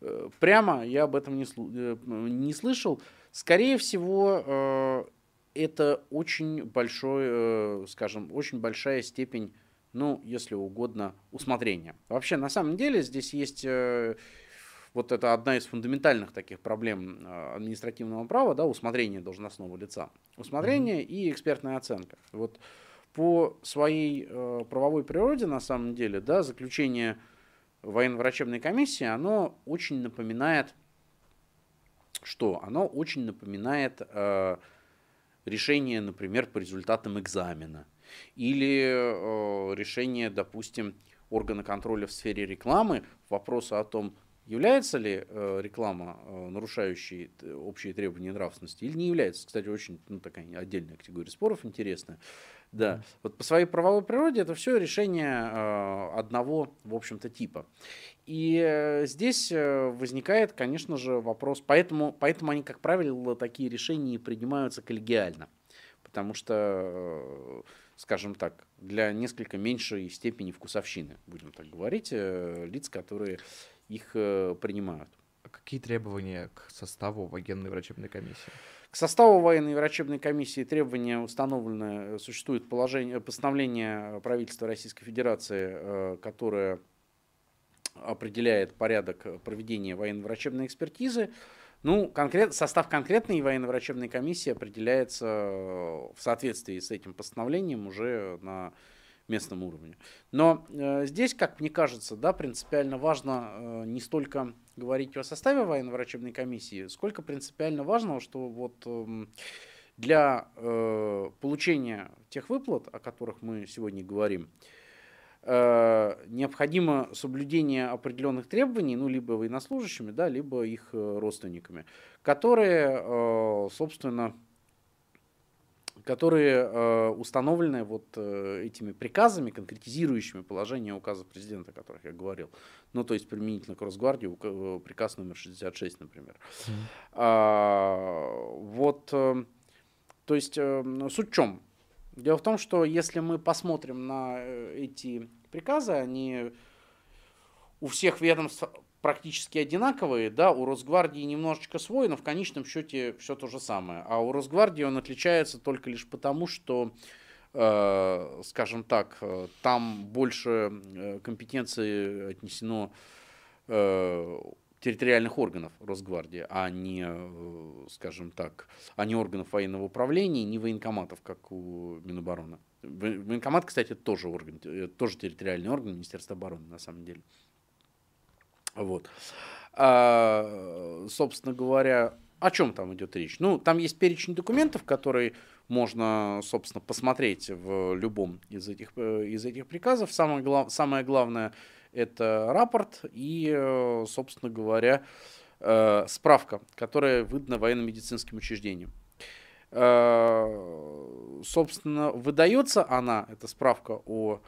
B: э, прямо я об этом не, э, не слышал. Скорее всего, э, это очень большой, э, скажем, очень большая степень, ну, если угодно, усмотрения. Вообще, на самом деле, здесь есть э, вот это одна из фундаментальных таких проблем э, административного права, да, усмотрение должностного лица. Усмотрение mm-hmm. и экспертная оценка. Вот по своей правовой природе, на самом деле, да, заключение военно-врачебной комиссии, оно очень напоминает, что? Оно очень напоминает решение, например, по результатам экзамена, или э, решение, допустим, органа контроля в сфере рекламы вопроса о том, является ли э, реклама э, нарушающей общие требования нравственности или не является. Кстати, очень ну, такая отдельная категория споров интересная. Да, вот по своей правовой природе это все решение э, одного, в общем-то, типа. И э, здесь э, возникает, конечно же, вопрос, поэтому, поэтому они, как правило, такие решения принимаются коллегиально, потому что, э, скажем так, для несколько меньшей степени вкусовщины, будем так говорить, э, лиц, которые их э, принимают.
A: А какие требования к составу военной врачебной комиссии?
B: К составу военной врачебной комиссии требования установлены, существует положение, постановление правительства Российской Федерации, э, которое определяет порядок проведения военно-врачебной экспертизы. Ну, конкрет, состав конкретной военно-врачебной комиссии определяется в соответствии с этим постановлением уже на местном уровне. Но э, здесь, как мне кажется, да, принципиально важно э, не столько говорить о составе военно-врачебной комиссии, сколько принципиально важного, что вот э, для э, получения тех выплат, о которых мы сегодня говорим, э, необходимо соблюдение определенных требований, ну, либо военнослужащими, да, либо их э, родственниками, которые, э, собственно, которые э, установлены вот э, этими приказами, конкретизирующими положение указа президента, о которых я говорил. Ну, то есть применительно к Росгвардии, э, приказ номер 66, например. Mm. А, вот, то есть э, суть в чем? Дело в том, что если мы посмотрим на эти приказы, они у всех ведомств практически одинаковые, да, у Росгвардии немножечко свой, но в конечном счете все то же самое. А у Росгвардии он отличается только лишь потому, что, э, скажем так, э, там больше э, компетенции отнесено э, территориальных органов Росгвардии, а не, э, скажем так, а не органов военного управления, не военкоматов, как у Минобороны. Военкомат, кстати, тоже орган, тоже территориальный орган Министерства обороны, на самом деле. Вот. А, собственно говоря, о чем там идет речь? Ну, там есть перечень документов, которые можно, собственно, посмотреть в любом из этих, э, из этих приказов. Самое, глав, самое главное – это рапорт и, э, собственно говоря, э, справка, которая выдана военно-медицинским учреждением. Собственно, выдается она, эта справка о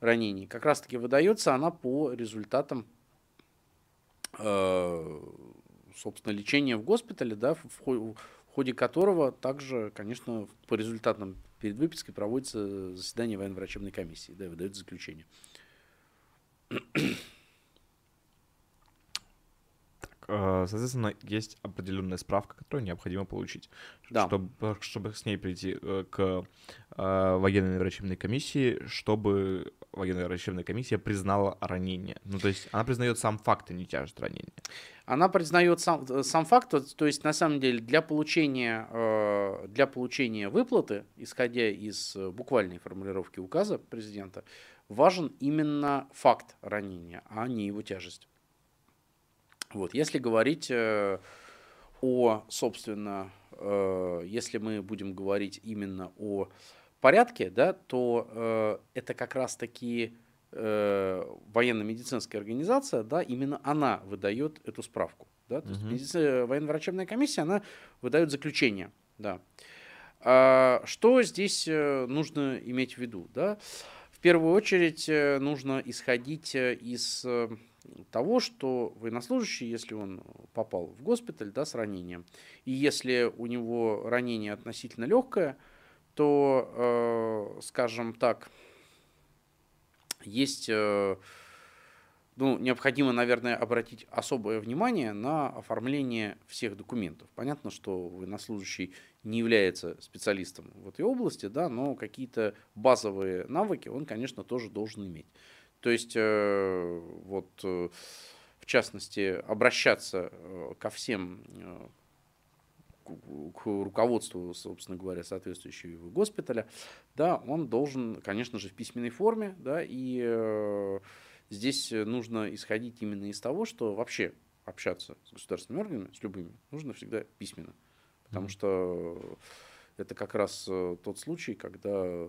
B: ранении, как раз-таки выдается она по результатам собственно, лечение в госпитале, да, в, в ходе которого также, конечно, по результатам перед выпиской проводится заседание военно-врачебной комиссии, да, выдают заключение.
A: Э, соответственно, есть определенная справка, которую необходимо получить, да. чтобы, чтобы с ней прийти э, к э, военной врачебной комиссии, чтобы военная врачебная комиссия признала ранение. Ну, то есть она признает сам факт, а не тяжесть ранения.
B: Она признает сам, сам факт, то есть на самом деле для получения, для получения выплаты, исходя из буквальной формулировки указа президента, важен именно факт ранения, а не его тяжесть. Вот, если говорить э, о, собственно, э, если мы будем говорить именно о порядке, да, то э, это как раз-таки э, военно-медицинская организация, да, именно она выдает эту справку. Да, то угу. есть военно-врачебная комиссия, она выдает заключение. Да. А, что здесь э, нужно иметь в виду? Да? В первую очередь э, нужно исходить из того, что военнослужащий, если он попал в госпиталь да, с ранением, и если у него ранение относительно легкое, то, э, скажем так, есть, э, ну, необходимо, наверное, обратить особое внимание на оформление всех документов. Понятно, что военнослужащий не является специалистом в этой области, да, но какие-то базовые навыки он, конечно, тоже должен иметь. То есть, э, вот, э, в частности, обращаться э, ко всем к руководству, собственно говоря, соответствующего госпиталя, да, он должен, конечно же, в письменной форме, да, и э, здесь нужно исходить именно из того, что вообще общаться с государственными органами, с любыми, нужно всегда письменно, потому mm-hmm. что это как раз тот случай, когда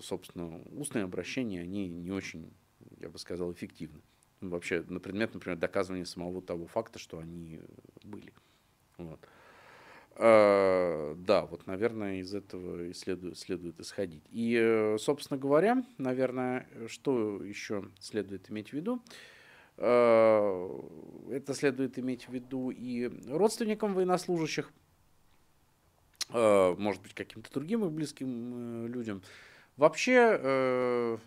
B: собственно, устные обращения, они не очень, я бы сказал, эффективны. Ну, вообще, на предмет, например, доказывания самого того факта, что они были. Вот. А, да, вот, наверное, из этого и следует, следует исходить. И, э, собственно говоря, наверное, что еще следует иметь в виду? А, это следует иметь в виду и родственникам военнослужащих, Э, может быть, каким-то другим и близким э, людям. Вообще, э,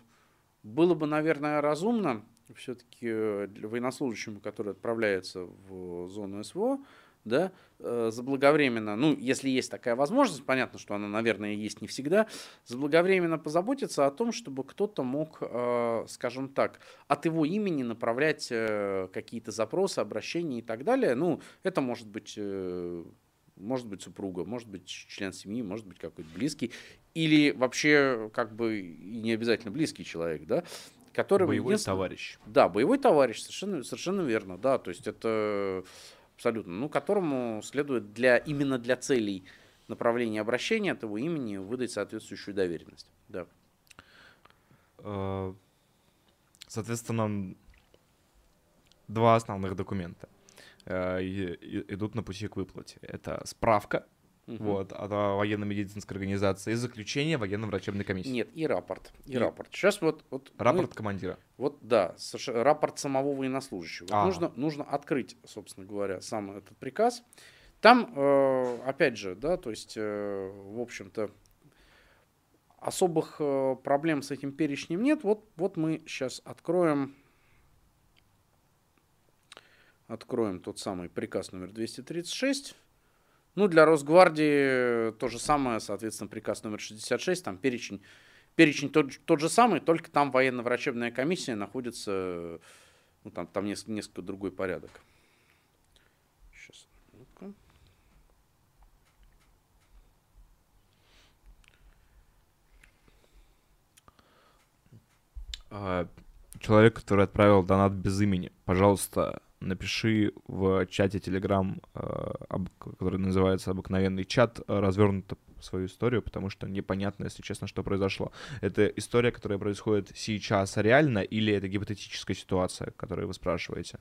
B: было бы, наверное, разумно все-таки военнослужащему, который отправляется в зону СВО, да, заблаговременно, ну, если есть такая возможность, понятно, что она, наверное, есть не всегда, заблаговременно позаботиться о том, чтобы кто-то мог, скажем так, от его имени направлять какие-то запросы, обращения и так далее. Ну, это может быть может быть супруга, может быть член семьи, может быть какой-то близкий, или вообще как бы и не обязательно близкий человек, да,
A: который боевой товарищ.
B: Да, боевой товарищ, совершенно, совершенно верно, да, то есть это абсолютно, ну, которому следует для, именно для целей направления обращения от его имени выдать соответствующую доверенность, да.
A: Э, соответственно, два основных документа – идут на пути к выплате. Это справка угу. вот, от военно-медицинской организации и заключение военно-врачебной комиссии.
B: Нет, и рапорт. И, и рапорт. Сейчас вот... вот
A: рапорт мы, командира.
B: Вот, да, рапорт самого военнослужащего. Вот нужно, нужно открыть, собственно говоря, сам этот приказ. Там, э, опять же, да, то есть, э, в общем-то, особых проблем с этим перечнем нет. Вот, вот мы сейчас откроем Откроем тот самый приказ номер 236. Ну, для Росгвардии то же самое, соответственно, приказ номер 66, там перечень, перечень тот, тот же самый, только там военно-врачебная комиссия находится, ну, там, там несколько, несколько другой порядок. Сейчас,
A: а, Человек, который отправил донат без имени, пожалуйста, напиши в чате Telegram, э, который называется «Обыкновенный чат», развернуто свою историю, потому что непонятно, если честно, что произошло. Это история, которая происходит сейчас реально, или это гипотетическая ситуация, которую вы спрашиваете?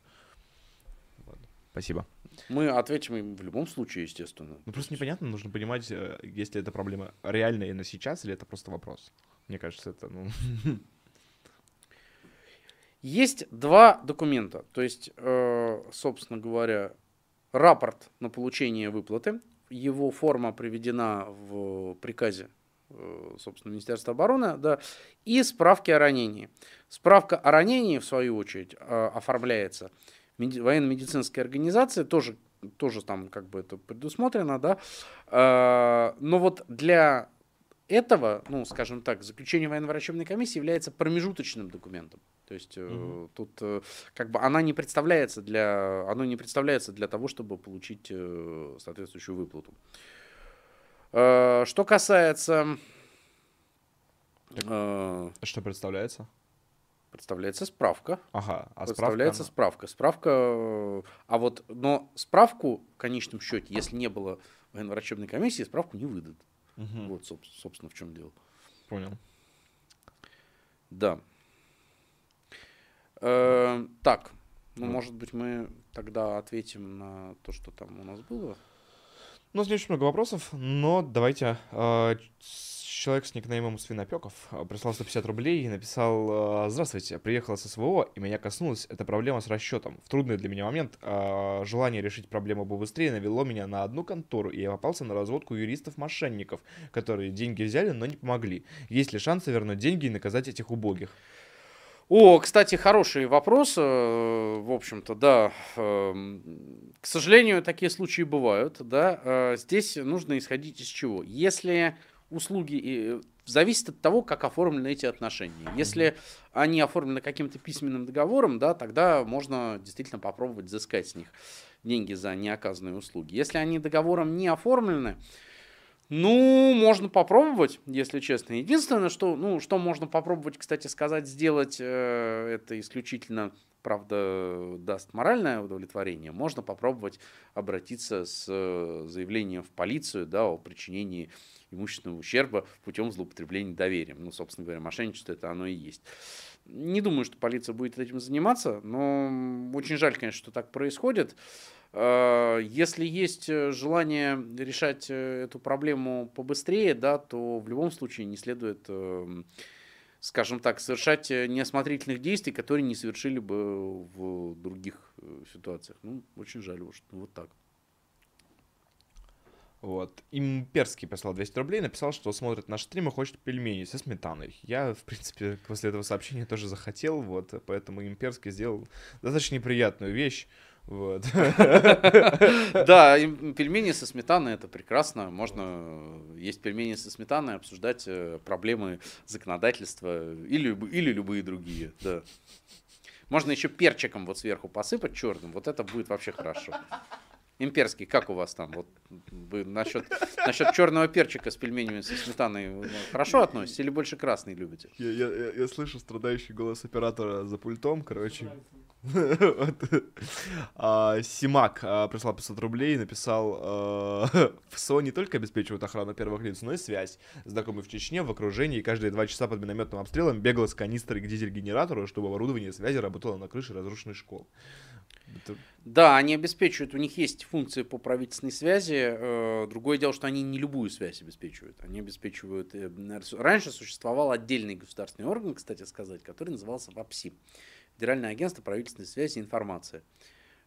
A: Вот. Спасибо.
B: Мы ответим им в любом случае, естественно.
A: Ну просто непонятно, нужно понимать, э, если эта проблема реальная на сейчас, или это просто вопрос. Мне кажется, это, ну...
B: Есть два документа, то есть, э, собственно говоря, рапорт на получение выплаты, его форма приведена в приказе, э, собственно, Министерства обороны, да, и справки о ранении. Справка о ранении, в свою очередь, э, оформляется военно-медицинской организации, тоже, тоже там как бы это предусмотрено, да. Но вот для этого, ну, скажем так, заключение военно-врачебной комиссии является промежуточным документом. То есть mm-hmm. тут э, как бы она не представляется для, оно не представляется для того, чтобы получить э, соответствующую выплату. Что касается...
A: Э, что представляется?
B: Представляется справка.
A: Ага,
B: а Представляется справка. Справка, э, а вот, но справку в конечном счете, если не было военно-врачебной комиссии, справку не выдадут. Угу. Вот, собственно, в чем дело.
A: Понял.
B: Да. Э, так, ну, ну, может быть, мы тогда ответим на то, что там у нас было.
A: У нас не очень много вопросов, но давайте э, человек с никнеймом Свинопеков э, прислал 150 рублей и написал э, «Здравствуйте, приехал с СВО, и меня коснулась эта проблема с расчетом. В трудный для меня момент э, желание решить проблему побыстрее навело меня на одну контору, и я попался на разводку юристов-мошенников, которые деньги взяли, но не помогли. Есть ли шансы вернуть деньги и наказать этих убогих?»
B: О, кстати, хороший вопрос, в общем-то, да. Эм, к сожалению, такие случаи бывают, да. Здесь нужно исходить из чего? Если услуги э, зависит от того, как оформлены эти отношения. Если они оформлены каким-то письменным договором, да, тогда можно действительно попробовать взыскать с них деньги за неоказанные услуги. Если они договором не оформлены, ну, можно попробовать, если честно. Единственное, что, ну, что можно попробовать, кстати сказать, сделать, э, это исключительно, правда, даст моральное удовлетворение. Можно попробовать обратиться с э, заявлением в полицию, да, о причинении имущественного ущерба путем злоупотребления доверием. Ну, собственно говоря, мошенничество это оно и есть. Не думаю, что полиция будет этим заниматься, но очень жаль, конечно, что так происходит. А, если есть э, желание решать э, эту проблему побыстрее, да, то в любом случае не следует, эм, скажем так, совершать э, неосмотрительных действий, которые не совершили бы в других ситуациях. Ну, очень жаль, вот, вот так.
A: Вот. Имперский прислал 200 рублей, написал, что смотрит наш стрим и хочет пельмени со сметаной. Я, в принципе, после этого сообщения тоже захотел, вот, поэтому Имперский сделал достаточно неприятную вещь. Вот.
B: Да, пельмени со сметаной это прекрасно. Можно есть пельмени со сметаной, обсуждать э, проблемы законодательства или, или любые другие. Да. Можно еще перчиком вот сверху посыпать черным. Вот это будет вообще хорошо. Имперский, как у вас там? Вот вы насчет, насчет черного перчика с пельменями со сметаной хорошо относитесь или больше красный любите?
A: Я, я, я, слышу страдающий голос оператора за пультом, короче. А, Симак а, прислал 500 рублей и написал, а, ФСО не только обеспечивают охрану первых лиц, но и связь. Знакомый в Чечне, в окружении, и каждые два часа под минометным обстрелом бегал с канистрой к дизель-генератору, чтобы оборудование связи работало на крыше разрушенной школы.
B: Это... Да, они обеспечивают, у них есть функции по правительственной связи. Э, другое дело, что они не любую связь обеспечивают. Они обеспечивают... Э, раньше существовал отдельный государственный орган, кстати сказать, который назывался ВАПСИ. Федеральное агентство правительственной связи и информации.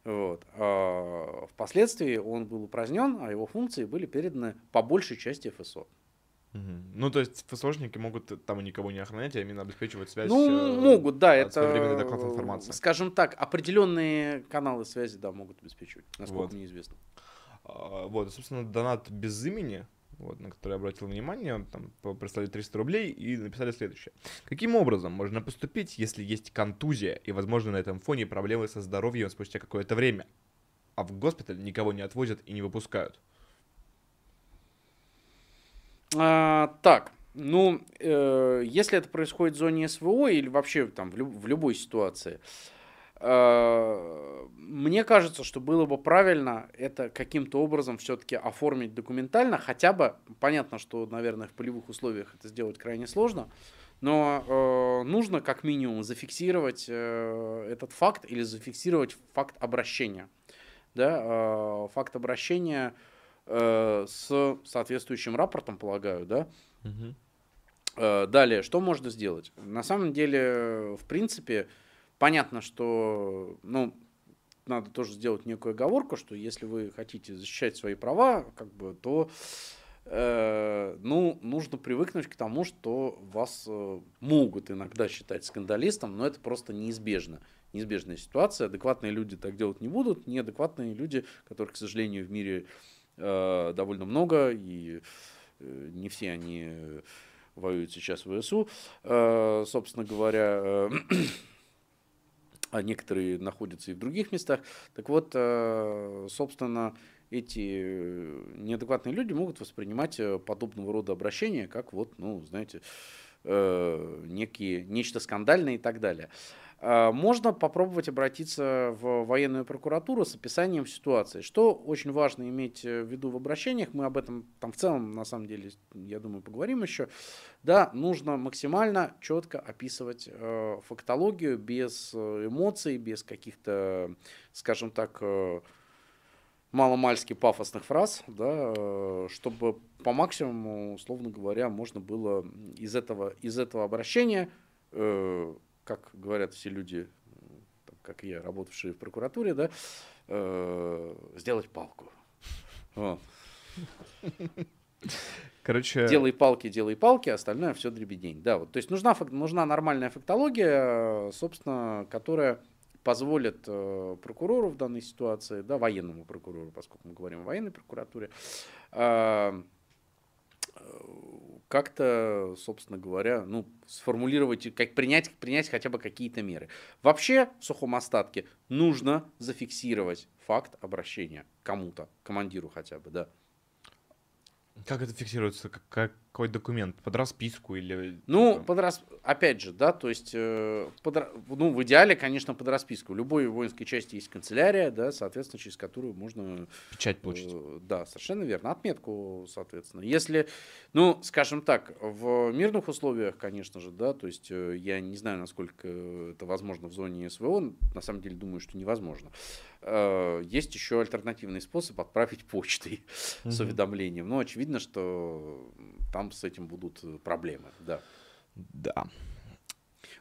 B: Вот. А впоследствии он был упразднен, а его функции были переданы по большей части ФСО.
A: Ну, то есть ФСОшники могут там никого не охранять, а именно обеспечивать связь.
B: Ну, э, могут, да, это, доклад информации. скажем так, определенные каналы связи, да, могут обеспечивать, насколько вот. мне известно.
A: А, вот, собственно, донат без имени, вот, на который я обратил внимание, там прислали 300 рублей и написали следующее. Каким образом можно поступить, если есть контузия и, возможно, на этом фоне проблемы со здоровьем спустя какое-то время, а в госпиталь никого не отвозят и не выпускают?
B: А, так, ну, э, если это происходит в зоне СВО или вообще там в, люб- в любой ситуации, э, мне кажется, что было бы правильно это каким-то образом все-таки оформить документально, хотя бы, понятно, что, наверное, в полевых условиях это сделать крайне сложно, но э, нужно как минимум зафиксировать э, этот факт или зафиксировать факт обращения. Да, э, факт обращения э, с соответствующим рапортом, полагаю, да? Угу. Э, далее, что можно сделать? На самом деле, в принципе, понятно, что, ну, надо тоже сделать некую оговорку, что если вы хотите защищать свои права, как бы, то э, ну, нужно привыкнуть к тому, что вас э, могут иногда считать скандалистом, но это просто неизбежно. неизбежная ситуация. Адекватные люди так делать не будут, неадекватные люди, которых, к сожалению, в мире довольно много, и э, не все они воюют сейчас в ВСУ, э, собственно говоря, э, а некоторые находятся и в других местах. Так вот, э, собственно, эти неадекватные люди могут воспринимать подобного рода обращения как вот, ну, знаете, некие, нечто скандальное и так далее. А, можно попробовать обратиться в военную прокуратуру с описанием ситуации. Что очень важно иметь э, в виду в обращениях, мы об этом там в целом, на самом деле, я думаю, поговорим еще. Да, нужно максимально четко описывать э, фактологию без э, эмоций, без каких-то, скажем так, э, маломальски пафосных фраз, да, э, чтобы по максимуму, условно говоря, можно было из этого, из этого обращения э, как говорят все люди, как и я, работавшие в прокуратуре, да, э, сделать палку. Вот.
A: Короче...
B: Делай палки, делай палки, остальное все дребедень. Да, вот. То есть нужна, нужна нормальная фактология, собственно, которая позволит э, прокурору в данной ситуации, да, военному прокурору, поскольку мы говорим о военной прокуратуре, э, как-то, собственно говоря, ну, сформулировать, как принять, принять хотя бы какие-то меры. Вообще, в сухом остатке, нужно зафиксировать факт обращения кому-то, командиру хотя бы, да.
A: Как это фиксируется? Как, какой документ? Под расписку или...
B: Ну, типа? под рас... опять же, да, то есть, э, под... ну, в идеале, конечно, под расписку. В любой воинской части есть канцелярия, да, соответственно, через которую можно...
A: Печать получить.
B: Э, да, совершенно верно. Отметку, соответственно. Если, ну, скажем так, в мирных условиях, конечно же, да, то есть, э, я не знаю, насколько это возможно в зоне СВО, на самом деле думаю, что невозможно. Э, есть еще альтернативный способ отправить почтой mm-hmm. с уведомлением. Но очевидно, что там с этим будут э, проблемы, да.
A: Да.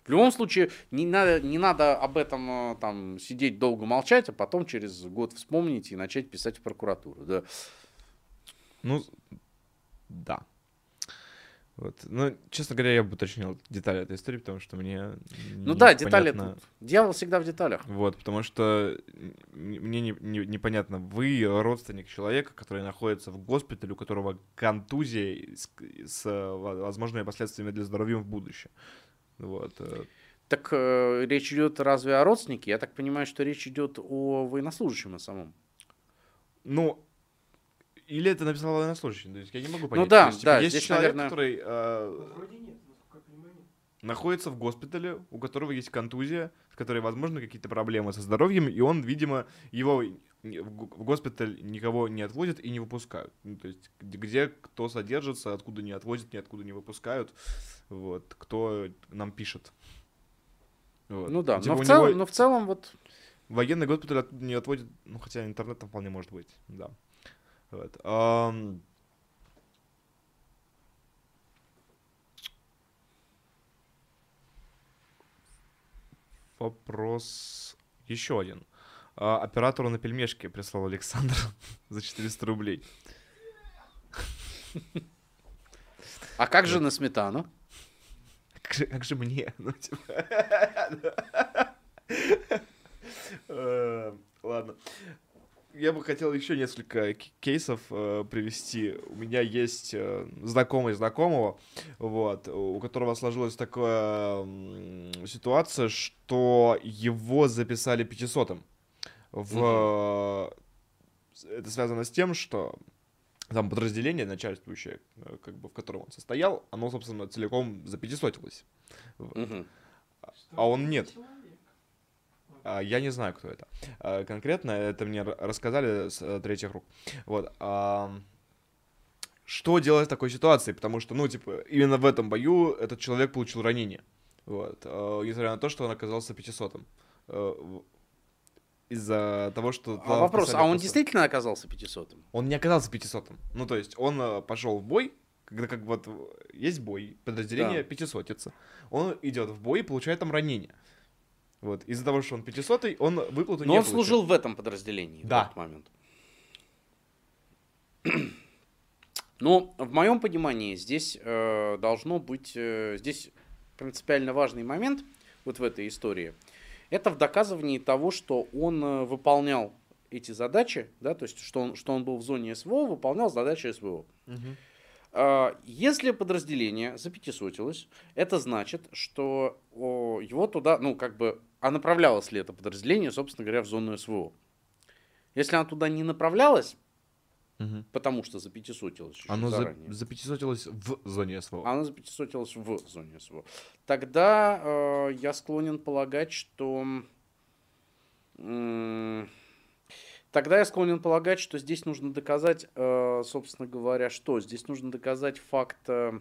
B: В любом случае, не надо, не надо об этом э, там сидеть долго молчать, а потом через год вспомнить и начать писать в прокуратуру, да.
A: Ну, да. Вот. Ну, честно говоря, я бы уточнил детали этой истории, потому что мне...
B: Ну да, детали тут. Дьявол всегда в деталях.
A: Вот, потому что мне не, не, непонятно, вы родственник человека, который находится в госпитале, у которого контузия с, с возможными последствиями для здоровья в будущем. Вот. Э.
B: Так э, речь идет разве о родственнике? Я так понимаю, что речь идет о военнослужащем самом.
A: Ну, или это написал военнослужащий? То есть я не могу понять.
B: Ну да,
A: есть,
B: типа, да.
A: Есть
B: здесь,
A: человек,
B: наверное...
A: который э, находится в госпитале, у которого есть контузия, с которой, возможно, какие-то проблемы со здоровьем, и он, видимо, его в госпиталь никого не отвозят и не выпускают. Ну, то есть где, где кто содержится, откуда не отвозят, ниоткуда не выпускают, вот, кто нам пишет.
B: Вот. Ну да, типа но, в целом, него... но в целом вот...
A: Военный госпиталь не отводит, ну хотя интернет там вполне может быть, да. Вот. Um... Вопрос еще один. А, оператору на пельмешке прислал Александр за 400 рублей.
B: А как же на сметану?
A: Как же, как же мне? Ну, типа... Э, ладно я бы хотел еще несколько кейсов э, привести. У меня есть э, знакомый знакомого, вот, у которого сложилась такая э, ситуация, что его записали 500 в угу. Это связано с тем, что там подразделение начальствующее, э, как бы в котором он состоял, оно, собственно, целиком запятисотилось. Угу. А он нет. А, я не знаю, кто это. А, конкретно это мне рассказали с э, третьих рук. Вот. Что делать в такой ситуации? Потому что, ну, типа, именно в этом бою этот человек получил ранение. Вот. А, несмотря на то, что он оказался 500-м. Э, из-за того, что...
B: А вопрос, а он действительно оказался 500-м?
A: Он не оказался 500-м. Ну, то есть он э, пошел в бой, когда как вот есть бой, подразделение да. 500 Он идет в бой и получает там ранение. Вот. Из-за того, что он 500 он выплату
B: Но
A: не
B: он служил в этом подразделении
A: да.
B: в этот момент. Но в моем понимании здесь э, должно быть, э, здесь принципиально важный момент вот в этой истории. это в доказывании того, что он э, выполнял эти задачи, да, то есть что он, что он был в зоне СВО, выполнял задачи СВО. Угу. Если подразделение запятисотилось, это значит, что его туда, ну, как бы, а направлялось ли это подразделение, собственно говоря, в зону СВО. Если она туда не направлялась, Угу. Потому что запятисотилось
A: Оно заранее. за, запятисотилось в зоне СВО.
B: Оно запятисотилось в зоне СВО. Тогда э, я склонен полагать, что... Э, тогда я склонен полагать, что здесь нужно доказать, э, собственно говоря, что? Здесь нужно доказать факт э,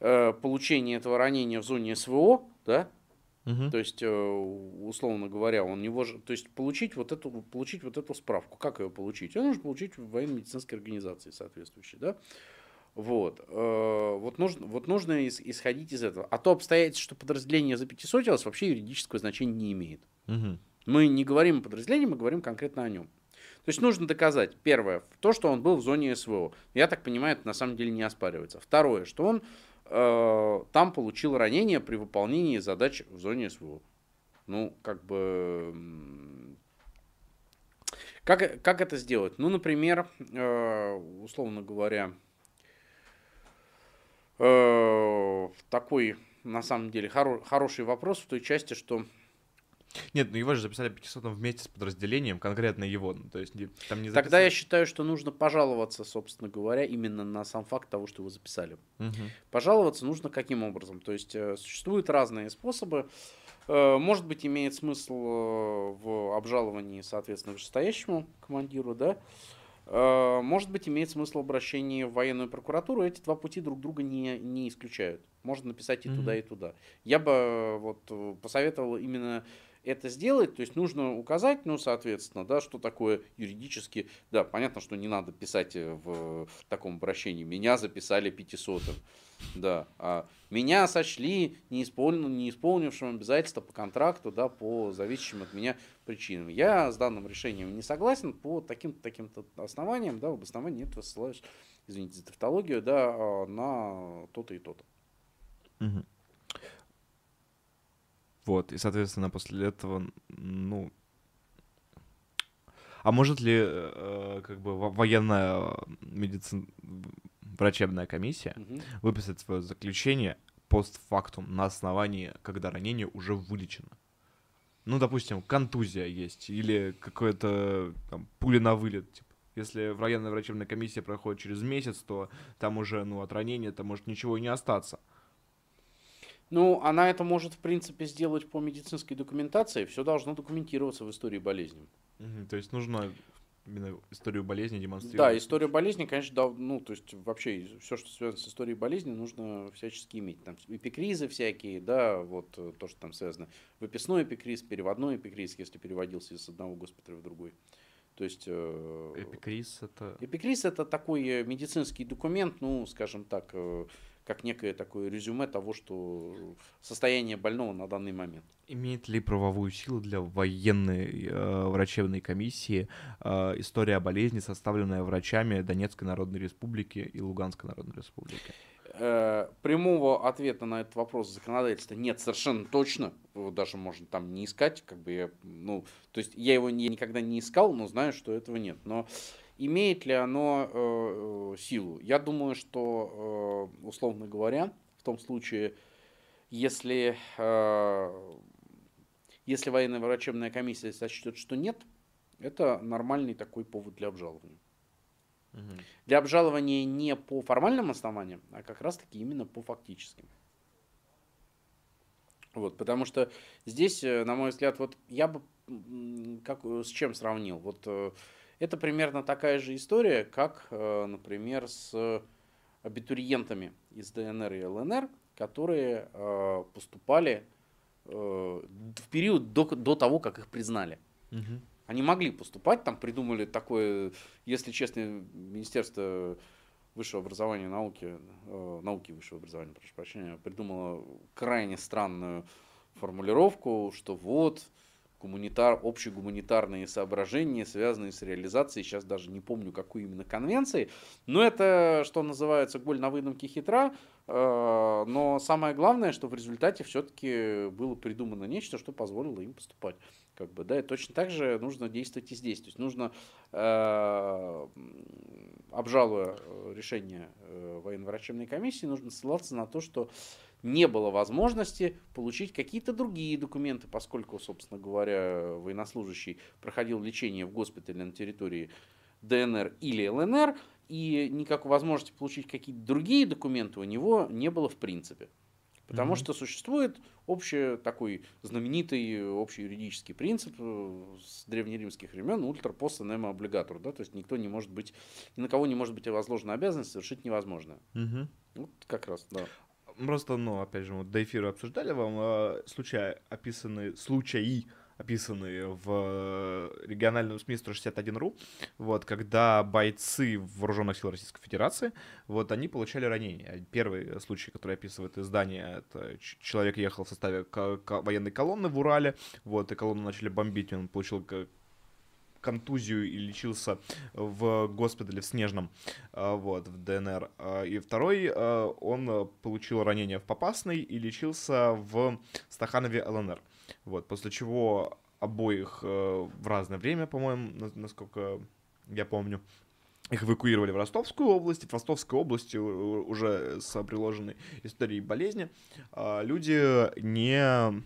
B: э получения этого ранения в зоне СВО, да? Угу. То есть, э, условно говоря, он не может, то есть получить вот эту, получить вот эту справку. Как ее получить? Он нужно получить в военно-медицинской организации соответствующей, да? Вот. Э, вот нужно, вот нужно исходить из этого. А то обстоятельство, что подразделение за запятисотилось, вообще юридического значения не имеет. Угу. Мы не говорим о подразделении, мы говорим конкретно о нем. То есть нужно доказать, первое, то, что он был в зоне СВО. Я так понимаю, это на самом деле не оспаривается. Второе, что он там получил ранение при выполнении задач в зоне СВО. Ну, как бы... Как, как это сделать? Ну, например, э, условно говоря, э, такой, на самом деле, хоро- хороший вопрос в той части, что
A: нет, ну его же записали 500 вместе с подразделением, конкретно его. Ну, то есть
B: там не Тогда я считаю, что нужно пожаловаться, собственно говоря, именно на сам факт того, что его записали. Угу. Пожаловаться нужно каким образом? То есть э, существуют разные способы. Э, может быть, имеет смысл э, в обжаловании, соответственно, вышестоящему командиру, да? Может быть, имеет смысл обращение в военную прокуратуру. Эти два пути друг друга не, не исключают. Можно написать и mm-hmm. туда, и туда. Я бы вот посоветовал именно это сделать, то есть нужно указать, ну, соответственно, да, что такое юридически, да, понятно, что не надо писать э, в таком обращении, меня записали 500 да, а меня сочли неисполненным, неисполнившим обязательства по контракту, да, по зависящим от меня причинам. Я с данным решением не согласен по таким-то таким-то основаниям, да, в обосновании этого ссылаюсь, извините за тавтологию, да, а, на то-то и то-то. Угу.
A: Вот, и, соответственно, после этого, ну... А может ли, э, как бы, военная медицина, врачебная комиссия угу. выписать свое заключение постфактум на основании, когда ранение уже вылечено? Ну, допустим, контузия есть или какое-то там, пуля на вылет, типа. Если военная врачебная комиссия проходит через месяц, то там уже, ну, от ранения там может ничего и не остаться.
B: Ну, она это может, в принципе, сделать по медицинской документации. Все должно документироваться в истории болезни.
A: Угу, то есть нужно именно историю болезни демонстрировать.
B: Да, историю болезни, конечно, да, ну, то есть вообще все, что связано с историей болезни, нужно всячески иметь. Там эпикризы всякие, да, вот э, то, что там связано. Выписной эпикриз, переводной эпикриз, если переводился из одного госпиталя в другой. То есть... Э,
A: эпикриз это...
B: Эпикриз это такой э, медицинский документ, ну, скажем так, как некое такое резюме того, что состояние больного на данный момент.
A: Имеет ли правовую силу для военной э, врачебной комиссии э, история болезни, составленная врачами Донецкой Народной Республики и Луганской Народной Республики?
B: Э, прямого ответа на этот вопрос законодательства нет совершенно точно. Его даже можно там не искать, как бы я, ну, то есть я его не, никогда не искал, но знаю, что этого нет. Но Имеет ли оно э, силу? Я думаю, что, э, условно говоря, в том случае, если, э, если военная врачебная комиссия сочтет, что нет, это нормальный такой повод для обжалования. Угу. Для обжалования не по формальным основаниям, а как раз-таки именно по фактическим. Вот, потому что здесь, на мой взгляд, вот я бы как, с чем сравнил? Вот это примерно такая же история, как, э, например, с абитуриентами из ДНР и ЛНР, которые э, поступали э, в период до, до того, как их признали. Угу. Они могли поступать, там придумали такое, если честно, Министерство высшего образования и науки, науки высшего образования, прошу прощения, придумало крайне странную формулировку, что вот гуманитар, общегуманитарные соображения, связанные с реализацией, сейчас даже не помню, какой именно конвенции, но это, что называется, голь на выдумке хитра, Э, но самое главное, что в результате все-таки было придумано нечто, что позволило им поступать. Как бы, да, и точно так же нужно действовать и здесь. То есть нужно, э, обжалуя решение э, военно-врачебной комиссии, нужно ссылаться на то, что не было возможности получить какие-то другие документы, поскольку, собственно говоря, военнослужащий проходил лечение в госпитале на территории ДНР или ЛНР, и никакой возможности получить какие-то другие документы у него не было в принципе. Потому mm-hmm. что существует общий такой знаменитый общий юридический принцип э, с древнеримских времен ультра пост немо облигатор, да, то есть никто не может быть, ни на кого не может быть возложена обязанность совершить невозможное.
A: Mm-hmm.
B: Вот как раз, да.
A: Просто, ну, опять же, вот до эфира обсуждали вам э, случаи, описанные, случаи, описанные в э, региональном СМИ 161.ru, вот, когда бойцы вооруженных сил Российской Федерации, вот, они получали ранения. Первый случай, который описывает издание, это человек ехал в составе военной колонны в Урале, вот, и колонну начали бомбить, он получил контузию и лечился в госпитале в Снежном, э, вот, в ДНР. Э, и второй, он получил ранение в Попасной и лечился в Стаханове ЛНР. Вот, после чего обоих э, в разное время, по-моему, насколько я помню, их эвакуировали в Ростовскую область. В Ростовской области уже с приложенной историей болезни э, люди не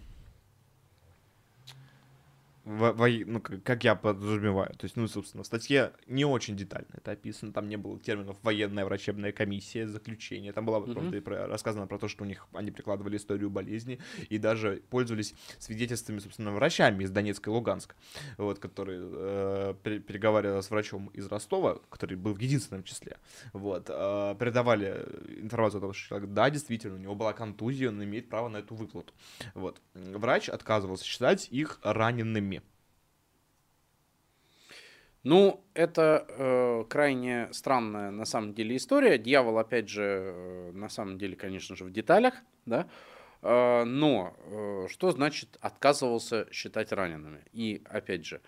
A: во, во, ну, как я подразумеваю. То есть, ну, собственно, в статье не очень детально это описано. Там не было терминов военная врачебная комиссия, заключение. Там было mm-hmm. про, рассказано про то, что у них они прикладывали историю болезни и даже пользовались свидетельствами, собственно, врачами из Донецка и Луганска, вот, которые э, переговаривали с врачом из Ростова, который был в единственном числе. Вот, э, передавали информацию о том, что человек, да, действительно, у него была контузия, он имеет право на эту выплату. Вот. Врач отказывался считать их ранеными
B: ну, это э, крайне странная на самом деле история. Дьявол, опять же, э, на самом деле, конечно же, в деталях, да. Э, но э, что значит отказывался считать ранеными? И опять же,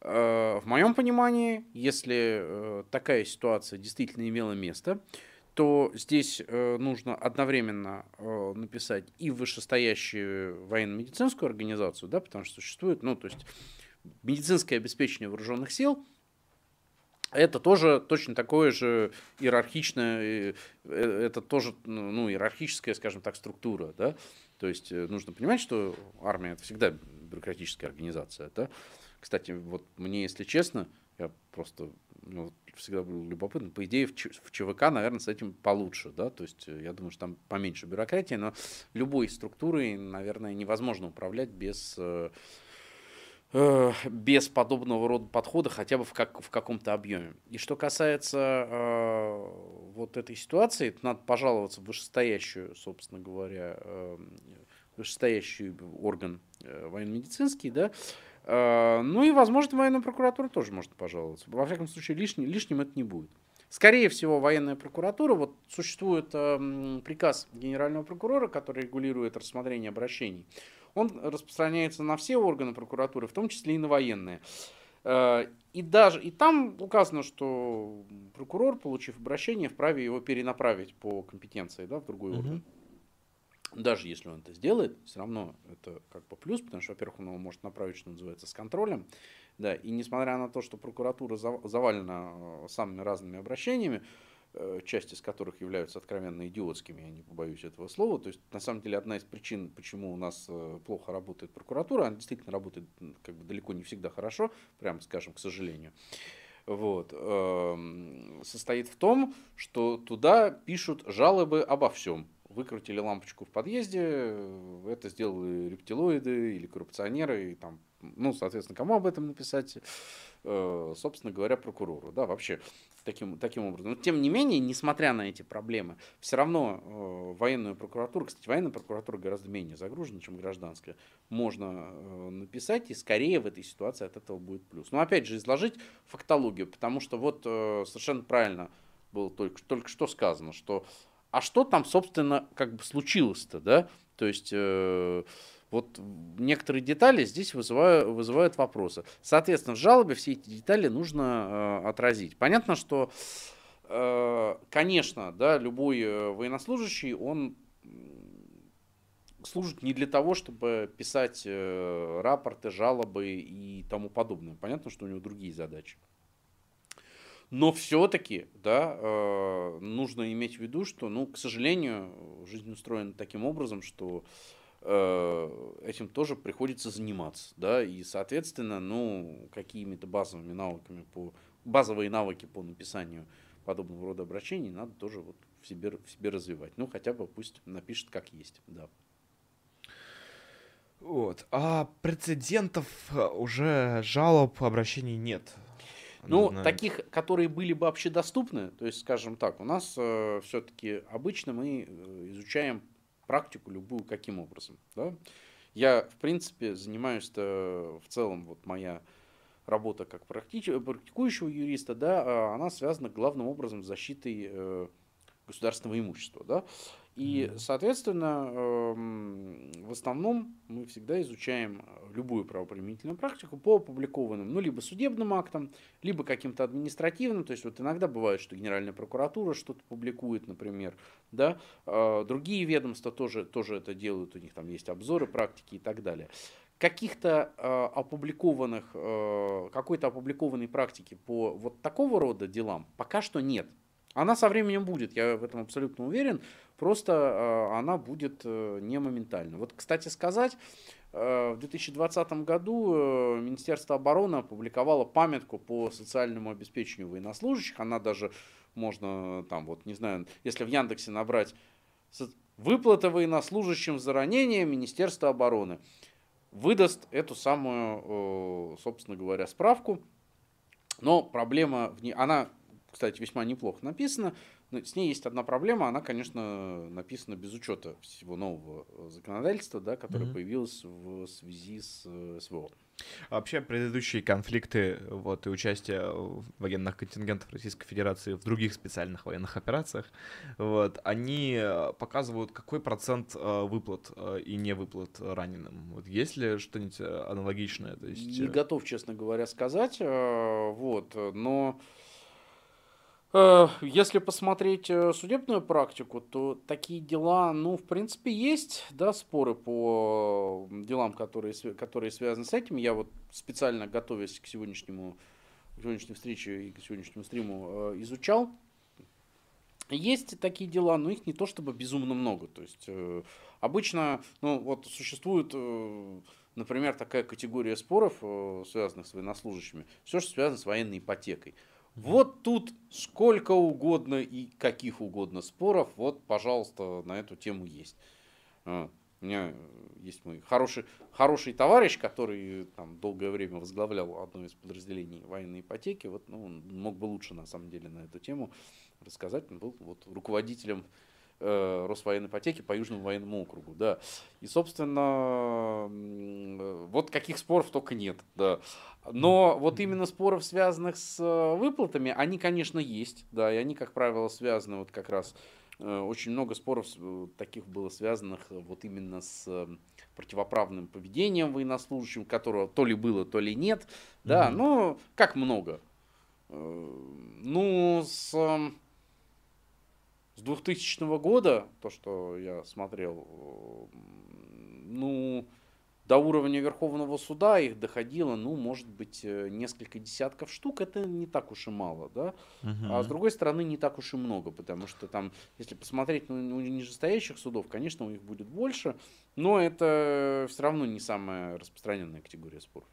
B: э, в моем понимании, если э, такая ситуация действительно имела место, то здесь э, нужно одновременно э, написать и вышестоящую военно-медицинскую организацию, да, потому что существует, ну, то есть медицинское обеспечение вооруженных сил это тоже точно такое же иерархичное, э, это тоже ну, иерархическая, скажем так, структура, да, то есть э, нужно понимать, что армия это всегда бюрократическая организация, да. Кстати, вот мне, если честно, я просто ну, всегда был любопытен. По идее, в, ЧВК, наверное, с этим получше, да, то есть э, я думаю, что там поменьше бюрократии, но любой структурой, наверное, невозможно управлять без Э, без подобного рода подхода хотя бы в, как, в каком-то объеме. И что касается э, вот этой ситуации, то надо пожаловаться в вышестоящую, собственно говоря, э, вышестоящий орган э, военно-медицинский, да, э, ну и, возможно, военная прокуратура тоже может пожаловаться. Во всяком случае, лишним, лишним это не будет. Скорее всего, военная прокуратура, вот существует э, приказ генерального прокурора, который регулирует рассмотрение обращений он распространяется на все органы прокуратуры, в том числе и на военные. Э, и даже и там указано, что прокурор, получив обращение, вправе его перенаправить по компетенции да, в другой угу. орган. Даже если он это сделает, все равно это как бы плюс, потому что, во-первых, он его может направить, что называется, с контролем. Да, и несмотря на то, что прокуратура завалена э, самыми разными обращениями, Э, части из которых являются откровенно идиотскими, я не побоюсь этого слова. То есть, на самом деле, одна из причин, почему у нас э, плохо работает прокуратура, она действительно работает как бы далеко не всегда хорошо, прямо скажем, к сожалению. Вот, эм, состоит в том, что туда пишут жалобы обо всем. Выкрутили лампочку в подъезде, э, это сделали рептилоиды или коррупционеры, и там, ну, соответственно, кому об этом написать? Собственно говоря, прокурору. Да, вообще таким, таким образом. Но тем не менее, несмотря на эти проблемы, все равно э, военную прокуратуру, кстати, военная прокуратура гораздо менее загружена, чем гражданская, можно э, написать, и скорее в этой ситуации от этого будет плюс. Но опять же, изложить фактологию, потому что вот э, совершенно правильно было только, только что сказано, что а что там, собственно, как бы случилось-то, да? То есть... Э, вот некоторые детали здесь вызывают, вызывают вопросы. Соответственно, в жалобе все эти детали нужно э, отразить. Понятно, что Э, конечно, да, любой э, военнослужащий, он служит не для того, чтобы писать э, рапорты, жалобы и тому подобное. Понятно, что у него другие задачи. Но все-таки, да, э, нужно иметь в виду, что, ну, к сожалению, жизнь устроена таким образом, что этим тоже приходится заниматься, да, и, соответственно, ну, какими-то базовыми навыками по базовые навыки по написанию подобного рода обращений надо тоже вот в себе, в себе развивать. Ну, хотя бы пусть напишет как есть, да.
A: Вот. А прецедентов э, уже жалоб, обращений нет.
B: Ну, знаю. таких, которые были бы общедоступны, то есть, скажем так, у нас э, все-таки обычно мы э, изучаем практику любую каким образом. Да? Я, в принципе, занимаюсь в целом, вот моя работа как практикующего юриста, да, а она связана главным образом с защитой э, государственного имущества. Да? И, соответственно, эм, в основном мы всегда изучаем любую правоприменительную практику по опубликованным, ну, либо судебным актам, либо каким-то административным. То есть, вот иногда бывает, что Генеральная прокуратура что-то публикует, например, да, а другие ведомства тоже, тоже это делают, у них там есть обзоры практики и так далее. Каких-то э, опубликованных, э, какой-то опубликованной практики по вот такого рода делам пока что нет. Она со временем будет, я в этом абсолютно уверен, просто э, она будет э, не моментально. Вот, кстати сказать, э, в 2020 году Министерство обороны опубликовало памятку по социальному обеспечению военнослужащих. Она даже можно там вот, не знаю, если в Яндексе набрать выплата военнослужащим за ранение Министерства обороны, выдаст эту самую, собственно говоря, справку. Но проблема в ней, она кстати, весьма неплохо написано. Но с ней есть одна проблема. Она, конечно, написана без учета всего нового законодательства, да, которое mm-hmm. появилось в связи с э, СВО.
A: А вообще предыдущие конфликты вот, и участие военных контингентов Российской Федерации в других специальных военных операциях, вот, они э, показывают, какой процент э, выплат и невыплат раненым. Вот, есть ли что-нибудь аналогичное? То есть...
B: Не готов, честно говоря, сказать, вот, но Э, если посмотреть э, судебную практику, то такие дела, ну, в принципе, есть, да, споры по делам, которые, которые связаны с этим. Я вот специально, готовясь к сегодняшнему, к сегодняшней встрече и к сегодняшнему стриму, э, изучал. Есть такие дела, но их не то чтобы безумно много. То есть обычно, ну, вот существует, например, такая категория споров, связанных с военнослужащими, все, что связано с военной ипотекой. Вот тут сколько угодно и каких угодно споров, вот, пожалуйста, на эту тему есть. А, у меня есть мой хороший, хороший товарищ, который там долгое время возглавлял одно из подразделений военной ипотеки. Вот, ну, он мог бы лучше, на самом деле, на эту тему рассказать. Он был вот, руководителем э, Росвоенной ипотеки по Южному военному округу, да. И, собственно, вот каких споров только нет, да. Но вот именно споров, связанных с э, выплатами, они, конечно, есть, да, и они, как правило, связаны вот как раз э, очень много споров э, таких было связанных вот именно с противоправным поведением военнослужащим, которого то ли было, то ли нет. Да, mm-hmm. ну, как много. Ну, с с 2000 года, то, что я смотрел, ну, до уровня Верховного суда их доходило, ну, может быть, э, несколько десятков штук, это не так уж и мало, да, uh-huh. а с другой стороны не так уж и много, потому что там, если посмотреть на ну, нижестоящих судов, конечно, у них будет больше, но это все равно не самая распространенная категория споров.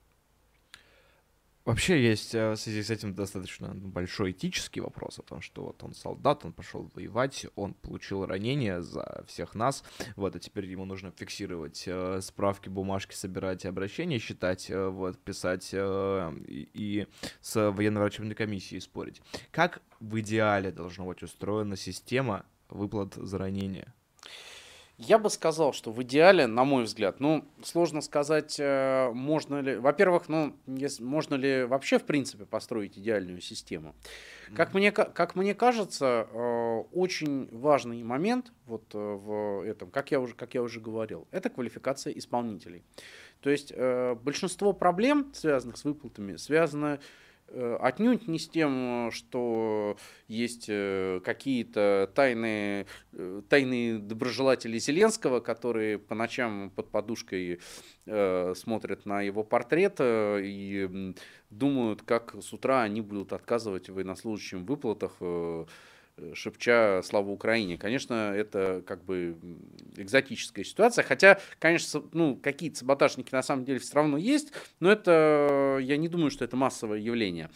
A: Вообще есть э, в связи с этим достаточно большой этический вопрос о том, что вот он солдат, он пошел воевать, он получил ранение за всех нас, вот, а теперь ему нужно фиксировать э, справки, бумажки, собирать обращения, считать, э, вот, писать э, и, и с военно-врачебной комиссией спорить. Как в идеале должна быть устроена система выплат за ранение?
B: Я бы сказал, что в идеале, на мой взгляд, ну, сложно сказать, э, можно ли, во-первых, ну, если, можно ли вообще, в принципе, построить идеальную систему. Как мне, как мне кажется, э, очень важный момент вот э, в этом, как я уже, как я уже говорил, это квалификация исполнителей. То есть большинство проблем, связанных с выплатами, связано Э, отнюдь не с тем, что есть э, какие-то тайные, э, тайные доброжелатели Зеленского, которые по ночам под подушкой смотрят на его портрет и думают, как с утра они будут отказывать военнослужащим в выплатах шепча «Слава Украине». Конечно, это как бы экзотическая ситуация, хотя, конечно, ну, какие-то саботажники на самом деле все равно есть, но это, я не думаю, что это массовое явление.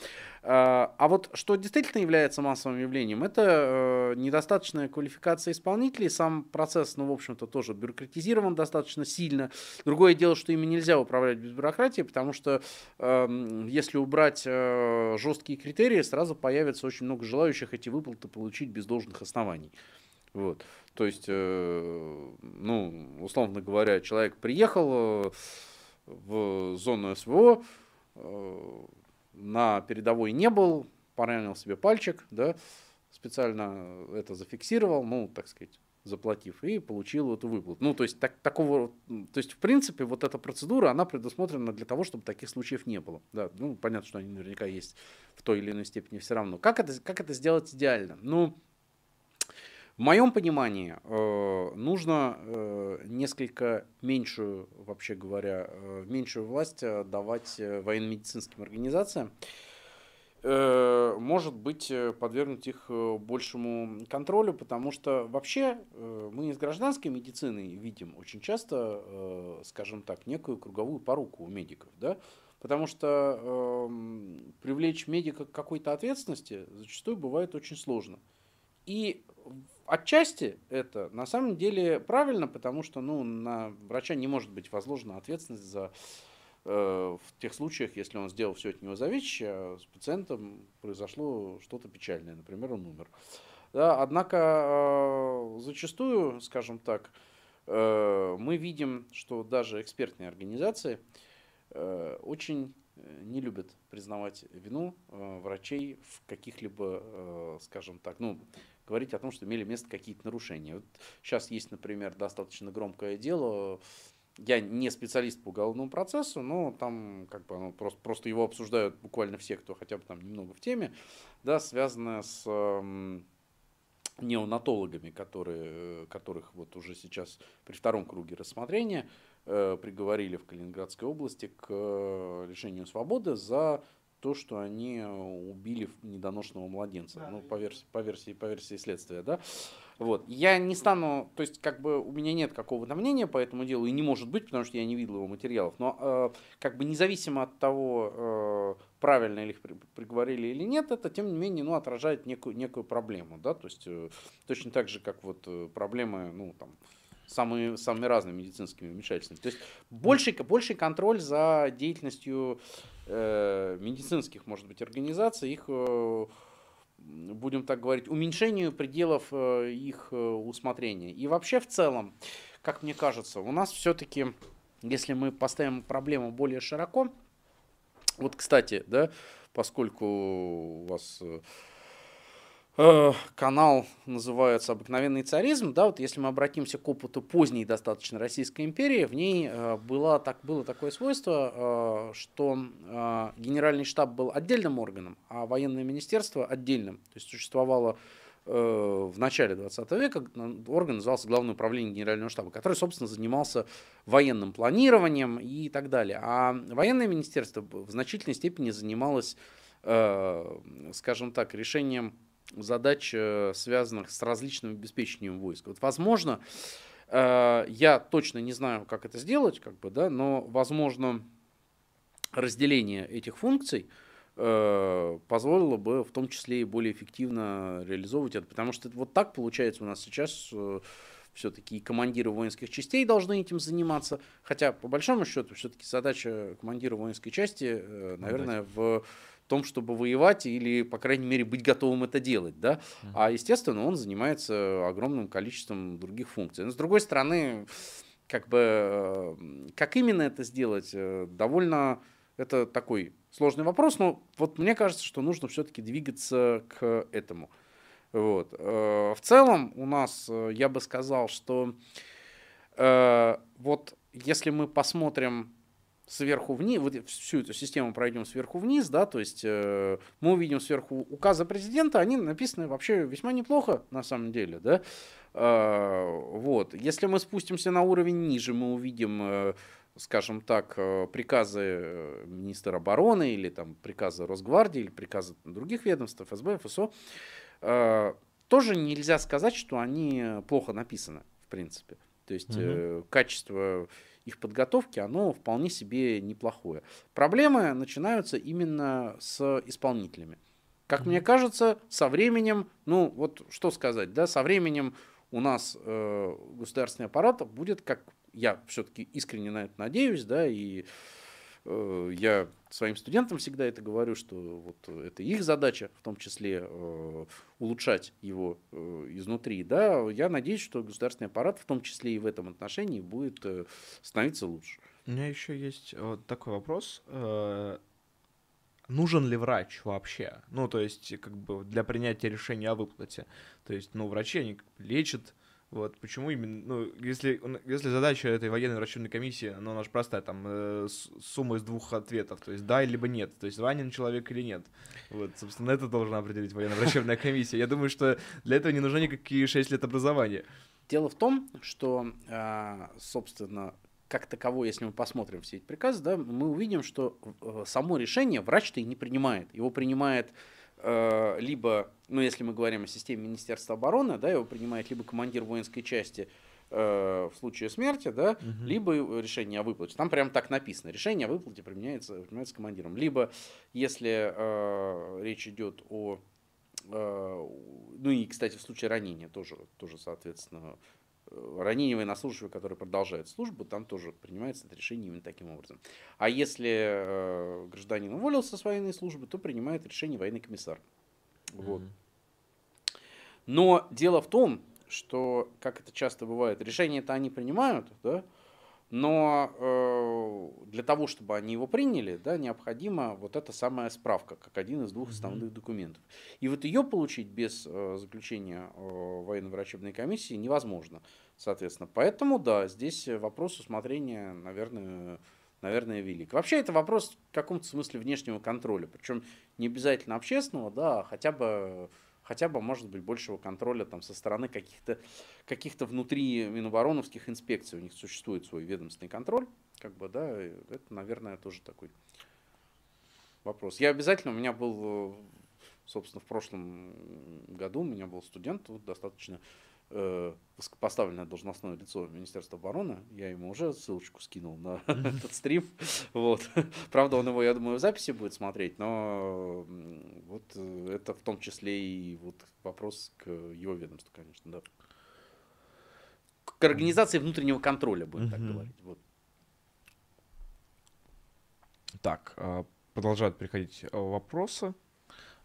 B: А, а вот что действительно является массовым явлением, это э, недостаточная квалификация исполнителей. Сам процесс, ну, в общем-то, тоже бюрократизирован достаточно сильно. Другое дело, что ими нельзя управлять без бюрократии, потому что эм, если убрать э, жесткие критерии, сразу появится очень много желающих эти выплаты получить без должных оснований. Вот. То есть, э, ну, условно говоря, человек приехал в зону СВО, на передовой не был, поранил себе пальчик, да, специально это зафиксировал, ну, так сказать, заплатив, и получил эту выплату. Ну, то есть, так, такого, то есть, в принципе, вот эта процедура, она предусмотрена для того, чтобы таких случаев не было. Да, ну, понятно, что они наверняка есть в той или иной степени все равно. Как это, как это сделать идеально? Ну, в моем понимании э, нужно э, несколько меньшую, вообще говоря, э, меньшую власть давать военно-медицинским организациям. Может быть, подвергнуть их большему контролю, потому что вообще мы из гражданской медицины видим очень часто, скажем так, некую круговую поруку у медиков, да, Потому что э, привлечь медика к какой-то ответственности зачастую бывает очень сложно. И Отчасти это на самом деле правильно, потому что ну, на врача не может быть возложена ответственность за э, в тех случаях, если он сделал все от него зависящее, а с пациентом произошло что-то печальное, например, он умер. Да, однако э, зачастую, скажем так, э, мы видим, что даже экспертные организации очень не любят признавать вину врачей в каких-либо, скажем так, ну, говорить о том, что имели место какие-то нарушения. Вот сейчас есть, например, достаточно громкое дело. Я не специалист по уголовному процессу, но там как бы ну, просто, просто его обсуждают буквально все, кто хотя бы там немного в теме, да, связанное с э, неонатологами, которые, которых вот уже сейчас при втором круге рассмотрения э, приговорили в Калининградской области к э, лишению свободы за то, что они э, убили недоношенного младенца, да, ну, по версии, по, версии, по версии следствия, да. Вот. Я не стану, то есть, как бы у меня нет какого-то мнения по этому делу, и не может быть, потому что я не видел его материалов, но э, как бы независимо от того, э, правильно ли их приговорили или нет, это, тем не менее, ну, отражает некую, некую проблему, да, то есть, э, точно так же, как вот э, проблемы, ну, там, самые, самыми разными медицинскими вмешательствами. То есть больший, больший контроль за деятельностью медицинских, может быть, организаций, их, э, будем так говорить, уменьшению пределов э, их э, усмотрения. И вообще в целом, как мне кажется, у нас все-таки, если мы поставим проблему более широко, вот, кстати, да, поскольку у вас... Э, канал называется «Обыкновенный царизм». Да, вот если мы обратимся к опыту поздней достаточно Российской империи, в ней э, было, так, было такое свойство, э, что генеральный штаб был отдельным органом, а военное министерство отдельным. То есть существовало в начале 20 века орган назывался Главное управление Генерального штаба, который, собственно, занимался военным планированием и так далее. А военное министерство в значительной степени занималось, скажем так, решением задач, э, связанных с различным обеспечением войск. Вот, возможно, э, я точно не знаю, как это сделать, как бы, да, но, возможно, разделение этих функций э, позволило бы в том числе и более эффективно реализовывать это, потому что вот так получается у нас сейчас все-таки командиры воинских частей должны этим заниматься, хотя по большому счету все-таки задача командира воинской части, наверное, в том, чтобы воевать или, по крайней мере, быть готовым это делать, да, а, естественно, он занимается огромным количеством других функций. Но, с другой стороны, как бы, э, как именно это сделать, э, довольно, это такой сложный вопрос, но вот мне кажется, что нужно все-таки двигаться к этому. Вот. Э, в целом у нас, я бы сказал, что вот если мы посмотрим сверху вниз, вот всю эту систему пройдем сверху вниз, да, то есть э, мы увидим сверху указы президента, они написаны вообще весьма неплохо на самом деле, да. Э, вот, если мы спустимся на уровень ниже, мы увидим э, скажем так, э, приказы э, министра обороны или там приказы Росгвардии или приказы других ведомств, ФСБ, ФСО, э, тоже нельзя сказать, что они плохо написаны, в принципе. То есть угу. качество их подготовки, оно вполне себе неплохое. Проблемы начинаются именно с исполнителями. Как мне кажется, со временем, ну вот что сказать, да, со временем у нас э, государственный аппарат будет, как я все-таки искренне на это надеюсь, да, и э, я своим студентам всегда это говорю, что вот это их задача, в том числе э, улучшать его э, изнутри, да, я надеюсь, что государственный аппарат, в том числе и в этом отношении, будет э, становиться лучше.
A: У меня еще есть вот такой вопрос. Э, нужен ли врач вообще? Ну, то есть, как бы для принятия решения о выплате. То есть, ну, врачи, они лечат, вот, почему именно, ну, если, если задача этой военной врачебной комиссии, ну, она же простая, там, э, сумма из двух ответов, то есть да, либо нет, то есть ранен человек или нет. Вот, собственно, это должна определить военная врачебная комиссия. Я думаю, что для этого не нужны никакие 6 лет образования.
B: Дело в том, что, э, собственно, как таково, если мы посмотрим все эти приказы, да, мы увидим, что э, само решение врач-то и не принимает. Его принимает либо, ну если мы говорим о системе Министерства обороны, да, его принимает либо командир воинской части э, в случае смерти, да, угу. либо решение о выплате. Там прям так написано. Решение о выплате применяется, применяется командиром. Либо, если э, речь идет о э, ну и, кстати, в случае ранения тоже, тоже соответственно, ранение военнослужащего, который продолжает службу, там тоже принимается это решение именно таким образом. А если э, гражданин уволился с военной службы, то принимает решение военный комиссар. Вот. Mm-hmm. Но дело в том, что, как это часто бывает, решение-то они принимают, да, но э, для того, чтобы они его приняли, да, необходима вот эта самая справка, как один из двух основных mm-hmm. документов. И вот ее получить без э, заключения э, военно-врачебной комиссии невозможно, соответственно. Поэтому, да, здесь вопрос усмотрения, наверное, наверное, велик. Вообще это вопрос в каком-то смысле внешнего контроля, причем не обязательно общественного, да, а хотя бы хотя бы, может быть, большего контроля там, со стороны каких-то каких внутри Минобороновских инспекций. У них существует свой ведомственный контроль. Как бы, да, это, наверное, тоже такой вопрос. Я обязательно, у меня был, собственно, в прошлом году у меня был студент, вот, достаточно э, поставленное должностное лицо Министерства обороны. Я ему уже ссылочку скинул на этот стрим. Вот. Правда, он его, я думаю, в записи будет смотреть, но вот э, это в том числе и вот вопрос к его ведомству, конечно, да. К организации внутреннего контроля, будем так говорить. Вот.
A: Так, а, продолжают приходить э, вопросы.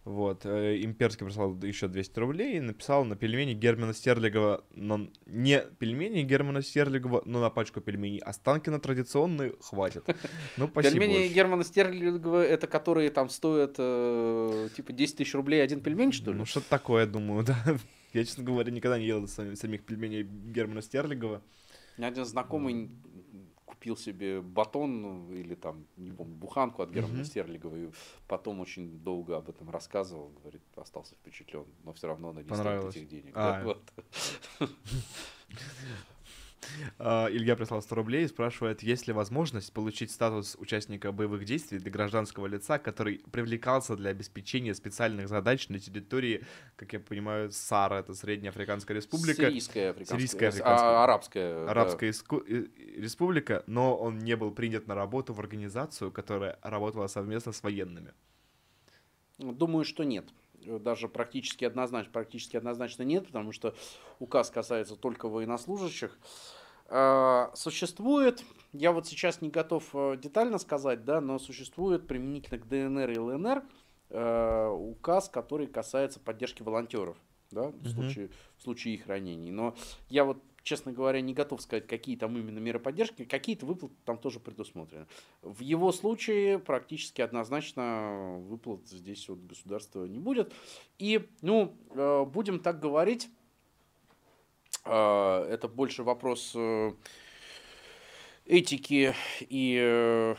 A: Вот. Э, Имперский прислал еще 200 рублей и написал на пельмени Германа Стерлигова, но не пельмени Германа Стерлигова, но на пачку пельменей. Останки на традиционные хватит. Ну,
B: спасибо. Пельмени Германа Стерлигова, это которые там стоят э, типа 10 тысяч рублей один пельмень, что ли?
A: Ну, что-то такое, думаю, да. Я, честно говоря, никогда не ел самих пельменей Германа Стерлигова.
B: У меня один знакомый купил себе батон ну, или там, не помню, буханку от Германа mm-hmm. Стерлигова, и потом очень долго об этом рассказывал, говорит, остался впечатлен, но все равно на этих денег. А. Вот.
A: А, Илья прислал 100 рублей и спрашивает, есть ли возможность получить статус участника боевых действий для гражданского лица, который привлекался для обеспечения специальных задач на территории, как я понимаю, САРа, это Средняя Африканская Республика.
B: Сирийская Африканская.
A: Сирийская Африканская. А, арабская. Арабская да. Республика, но он не был принят на работу в организацию, которая работала совместно с военными.
B: Думаю, что нет даже практически однозначно, практически однозначно нет, потому что указ касается только военнослужащих. А, существует, я вот сейчас не готов э, детально сказать, да, но существует применительно к ДНР и ЛНР э, указ, который касается поддержки волонтеров, да, в, угу. случае, в случае их ранений. Но я вот честно говоря, не готов сказать, какие там именно меры поддержки, какие-то выплаты там тоже предусмотрены. В его случае практически однозначно выплат здесь от государства не будет. И, ну, э, будем так говорить, э, это больше вопрос э, этики и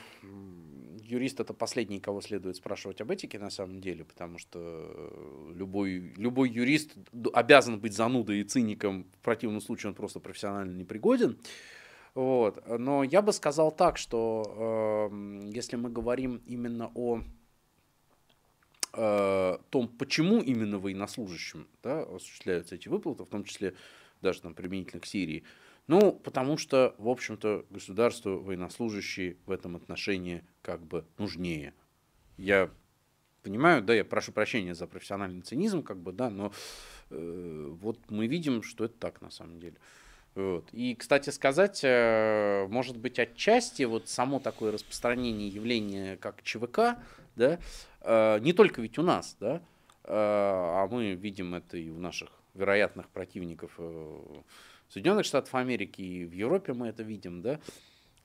B: юрист это последний, кого следует спрашивать об этике на самом деле, потому что э, любой, любой юрист обязан быть занудой и циником, в противном случае он просто профессионально непригоден. Вот. Но я бы сказал так, что э, если мы говорим именно о э, том, почему именно военнослужащим да, осуществляются эти выплаты, в том числе даже там, применительно к Сирии, ну, потому что, в общем-то, государству военнослужащие в этом отношении как бы нужнее. Я понимаю, да, я прошу прощения за профессиональный цинизм, как бы, да, но э, вот мы видим, что это так на самом деле. Вот. И, кстати сказать, э, может быть, отчасти вот само такое распространение явления, как ЧВК, да, э, не только ведь у нас, да, э, а мы видим это и у наших вероятных противников Соединенных Штатов Америки и в Европе мы это видим, да.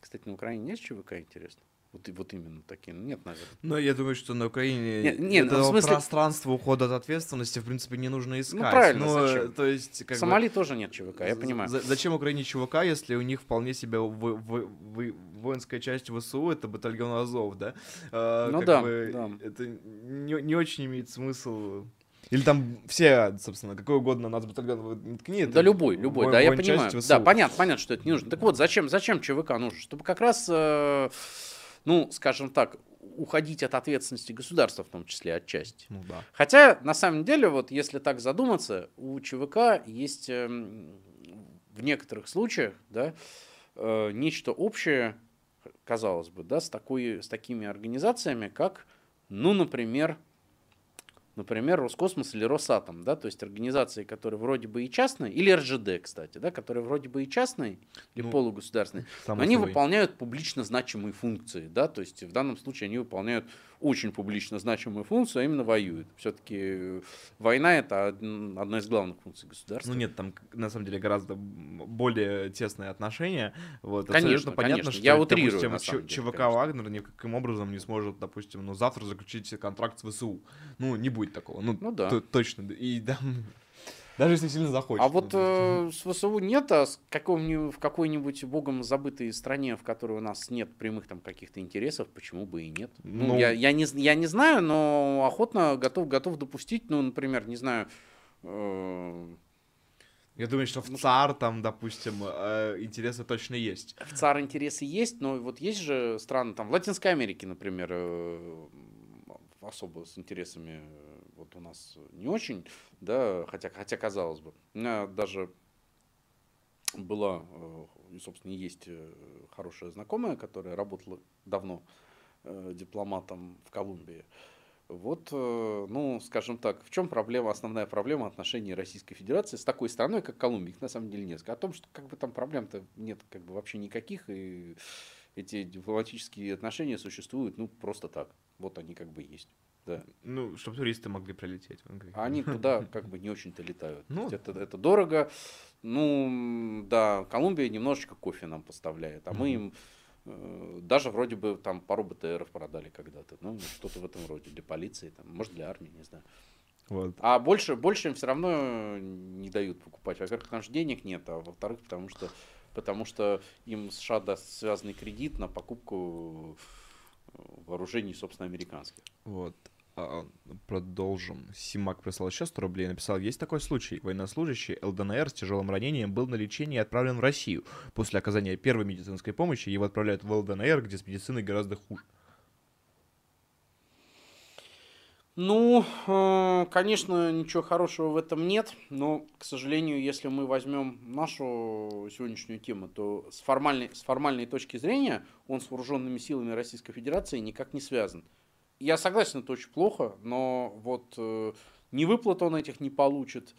B: Кстати, на Украине нет ЧВК, интересно? Вот, вот именно такие. Ну, нет, наверное.
A: Но я думаю, что на Украине нет, нет, этого ну, смысле... пространства ухода от ответственности, в принципе, не нужно искать. Ну,
B: правильно,
A: Но,
B: зачем?
A: То есть,
B: как Сомали бы... тоже нет ЧВК, я понимаю.
A: Зачем Украине ЧВК, если у них вполне себе в, в, в, воинская часть ВСУ, это батальон Азов, да?
B: А, ну да, бы,
A: да. Это не, не очень имеет смысл или там все, собственно, какой угодно нацбатальон ткни.
B: Да любой, любой, да, я понимаю. Да, понятно, понятно, что это не нужно. Так вот, зачем, зачем ЧВК нужно? Чтобы как раз, э, ну, скажем так, уходить от ответственности государства, в том числе отчасти.
A: Ну, да.
B: Хотя, на самом деле, вот если так задуматься, у ЧВК есть э, в некоторых случаях, да, э, нечто общее, казалось бы, да, с, такой, с такими организациями, как, ну, например, например, Роскосмос или Росатом, да, то есть организации, которые вроде бы и частные, или РЖД, кстати, да, которые вроде бы и частные, или ну, полугосударственные, но они выполняют публично значимые функции, да, то есть в данном случае они выполняют очень публично значимую функцию, а именно воюют. Все-таки э, война это одна из главных функций государства.
A: Ну нет, там на самом деле гораздо более тесные отношения. Вот,
B: конечно, понятно, конечно. что Я утрирую, допустим,
A: деле, ЧВК конечно. Вагнер никаким образом не сможет, допустим, ну завтра заключить контракт с ВСУ. Ну не будет такого. Ну, ну да. точно. И да, даже если сильно захочет.
B: А вот э, с ВСУ нет, а с каком в какой-нибудь богом забытой стране, в которой у нас нет прямых там каких-то интересов, почему бы и нет? Ну, ну я, я, не, я не знаю, но охотно готов, готов допустить, ну, например, не знаю... Э,
A: я думаю, что в ЦАР там, допустим, э, интересы точно есть.
B: В ЦАР интересы есть, но вот есть же страны, там, в Латинской Америке, например, э, особо с интересами вот у нас не очень, да, хотя, хотя казалось бы. У меня даже была, э, собственно, есть э, хорошая знакомая, которая работала давно э, дипломатом в Колумбии. Вот, ну, скажем так, в чем проблема, основная проблема отношений Российской Федерации с такой страной, как Колумбия? Их на самом деле нет. О том, что как бы там проблем-то нет как бы вообще никаких, и эти дипломатические отношения существуют, ну, просто так. Вот они как бы есть. Да.
A: Ну, чтобы туристы могли прилететь.
B: А они туда как бы не очень-то летают. Ну, это, это дорого. Ну, да, Колумбия немножечко кофе нам поставляет, а мы им э, даже вроде бы там пару БТРов продали когда-то. Ну, что-то в этом роде. Для полиции, там, может, для армии, не знаю. Вот. А больше, больше им все равно не дают покупать. Во-первых, потому что денег нет, а во-вторых, потому что, потому что им США даст связанный кредит на покупку вооружений, собственно, американских.
A: Вот. А, продолжим. Симак прислал еще 100 рублей. Написал, есть такой случай. Военнослужащий ЛДНР с тяжелым ранением был на лечении и отправлен в Россию. После оказания первой медицинской помощи его отправляют в ЛДНР, где с медициной гораздо хуже.
B: Ну, э, конечно, ничего хорошего в этом нет, но, к сожалению, если мы возьмем нашу сегодняшнюю тему, то с формальной, с формальной точки зрения он с вооруженными силами Российской Федерации никак не связан я согласен, это очень плохо, но вот э, ни выплат он этих не получит,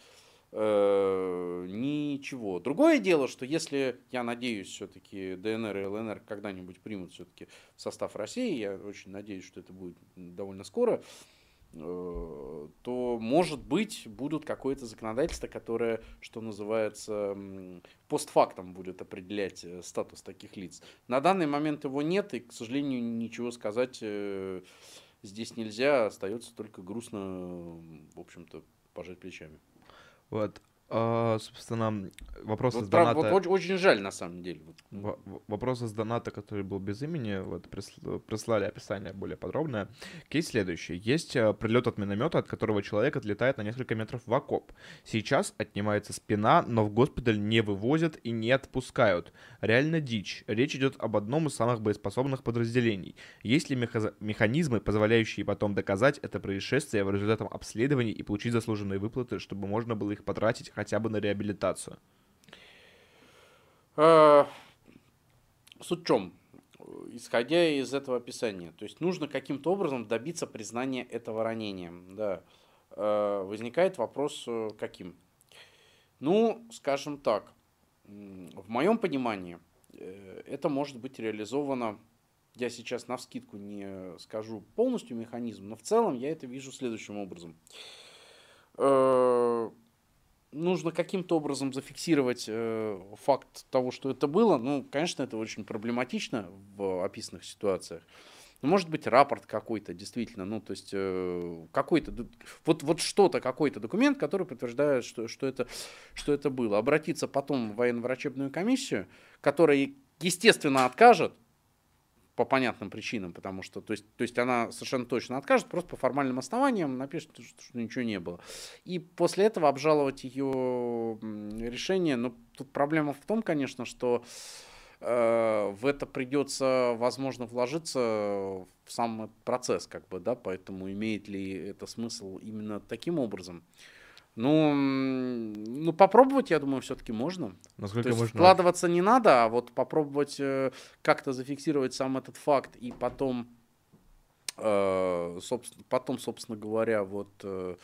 B: э, ничего. Другое дело, что если, я надеюсь, все-таки ДНР и ЛНР когда-нибудь примут все-таки в состав России, я очень надеюсь, что это будет довольно скоро, то, может быть, будут какое-то законодательство, которое, что называется, постфактом будет определять э, статус таких лиц. На данный момент его нет, и, к сожалению, ничего сказать э, здесь нельзя, остается только грустно, в общем-то, пожать плечами.
A: Вот. А, собственно, вопрос
B: Вот,
A: из доната...
B: вот очень, жаль, на самом деле.
A: В- Вопрос из доната, который был без имени, вот присл- прислали описание более подробное. Кейс следующий. Есть э, прилет от миномета, от которого человек отлетает на несколько метров в окоп. Сейчас отнимается спина, но в госпиталь не вывозят и не отпускают. Реально дичь. Речь идет об одном из самых боеспособных подразделений. Есть ли меха- механизмы, позволяющие потом доказать это происшествие в результате обследований и получить заслуженные выплаты, чтобы можно было их потратить хотя бы на реабилитацию?
B: Э, Суть в чем? Исходя из этого описания, то есть нужно каким-то образом добиться признания этого ранения. Да. Э, Возникает вопрос э, каким? Ну, скажем так, в моем понимании это может быть реализовано, я сейчас на вскидку не скажу полностью механизм, но в целом я это вижу следующим образом. Нужно каким-то образом зафиксировать э, факт того, что это было. Ну, конечно, это очень проблематично в описанных ситуациях. Может быть рапорт какой-то, действительно, ну, то есть э, какой-то, вот, вот что-то, какой-то документ, который подтверждает, что, что, это, что это было. Обратиться потом в военно-врачебную комиссию, которая, естественно, откажет, по понятным причинам, потому что, то есть, то есть она совершенно точно откажет, просто по формальным основаниям напишет, что, что ничего не было. И после этого обжаловать ее решение, но тут проблема в том, конечно, что э, в это придется, возможно, вложиться в сам процесс, как бы, да, поэтому имеет ли это смысл именно таким образом? Ну, ну попробовать, я думаю, все-таки можно.
A: Насколько
B: То есть
A: можно...
B: вкладываться не надо, а вот попробовать э, как-то зафиксировать сам этот факт и потом, э, собственно, потом, собственно говоря, вот, э,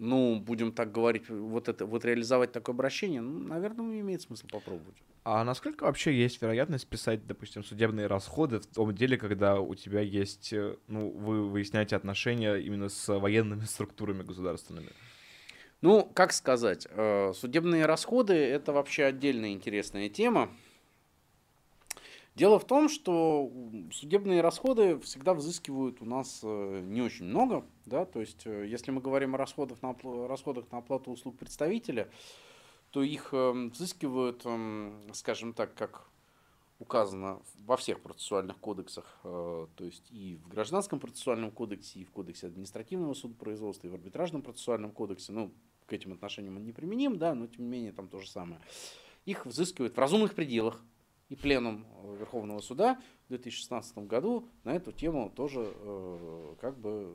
B: ну, будем так говорить, вот это, вот реализовать такое обращение, ну, наверное, имеет смысл попробовать.
A: А насколько вообще есть вероятность писать, допустим, судебные расходы в том деле, когда у тебя есть, э, ну, вы выясняете отношения именно с военными структурами государственными?
B: Ну, как сказать, э, судебные расходы это вообще отдельная интересная тема. Дело в том, что судебные расходы всегда взыскивают у нас э, не очень много, да, то есть э, если мы говорим о расходах на, расходах на оплату услуг представителя, то их э, взыскивают, эм, скажем так, как указано во всех процессуальных кодексах, э, то есть и в Гражданском процессуальном кодексе, и в Кодексе административного судопроизводства, и в Арбитражном процессуальном кодексе, ну, к этим отношениям он не применим, да, но тем не менее там то же самое. Их взыскивают в разумных пределах, и пленум э, Верховного суда в 2016 году на эту тему тоже э, как бы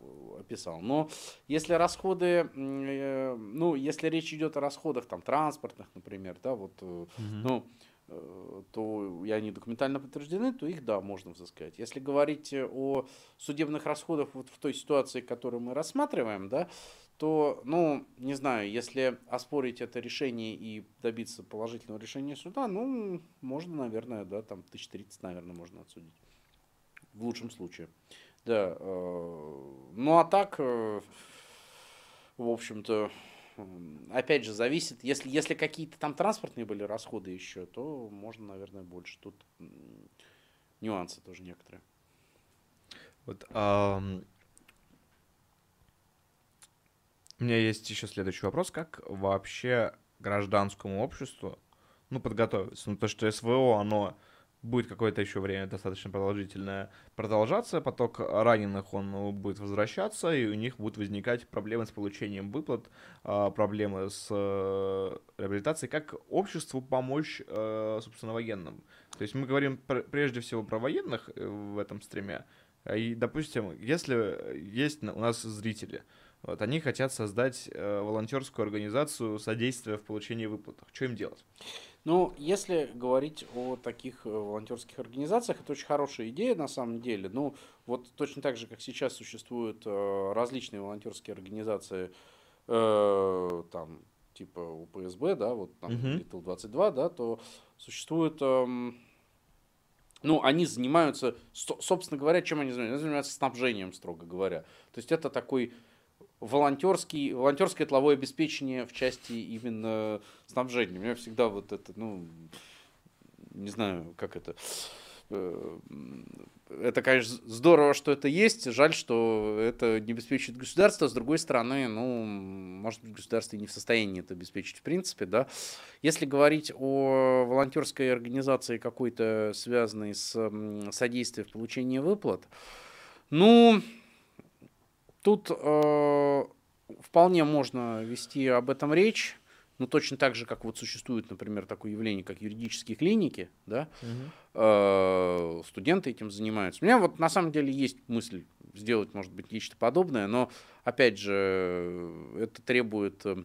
B: э, описал. Но если расходы, э, ну, если речь идет о расходах там транспортных, например, да, вот, э, ну, э, то и они документально подтверждены, то их, да, можно взыскать. Если говорить о судебных расходах вот в той ситуации, которую мы рассматриваем, да, то, ну, не знаю, если оспорить это решение и добиться положительного решения суда, ну, можно, наверное, да, там, 1030, наверное, можно отсудить. В лучшем случае. Да. э, Ну, а так, э, в общем-то, опять же, зависит, если, если какие-то там транспортные были расходы еще, то можно, наверное, больше. Тут нюансы тоже некоторые.
A: Вот, ам, у меня есть еще следующий вопрос. Как вообще гражданскому обществу, ну, подготовиться? Ну, то, что СВО, оно будет какое-то еще время достаточно продолжительное продолжаться, поток раненых, он будет возвращаться, и у них будут возникать проблемы с получением выплат, а, проблемы с э, реабилитацией. Как обществу помочь, э, собственно, военным? То есть мы говорим пр- прежде всего про военных э, в этом стриме, а И, допустим, если есть у нас зрители, вот, они хотят создать э, волонтерскую организацию содействия в получении выплат. Что им делать?
B: Ну, если говорить о таких э, волонтерских организациях, это очень хорошая идея на самом деле. Ну, вот точно так же, как сейчас существуют э, различные волонтерские организации, э, там, типа УПСБ, да, вот там
A: Мгм.
B: Little 22, да, то существуют, эм, ну, они занимаются, со- собственно говоря, чем они занимаются? Они занимаются снабжением, строго говоря. То есть это такой волонтерский, волонтерское тловое обеспечение в части именно снабжения. У меня всегда вот это, ну, не знаю, как это, э, это, конечно, здорово, что это есть. Жаль, что это не обеспечивает государство. С другой стороны, ну, может быть, государство и не в состоянии это обеспечить в принципе, да. Если говорить о волонтерской организации какой-то, связанной с содействием в получении выплат, ну, тут э, вполне можно вести об этом речь. Ну, точно так же, как вот существует, например, такое явление, как юридические клиники, да, угу. студенты этим занимаются. У меня вот на самом деле есть мысль сделать, может быть, нечто подобное, но, опять же, это требует, э,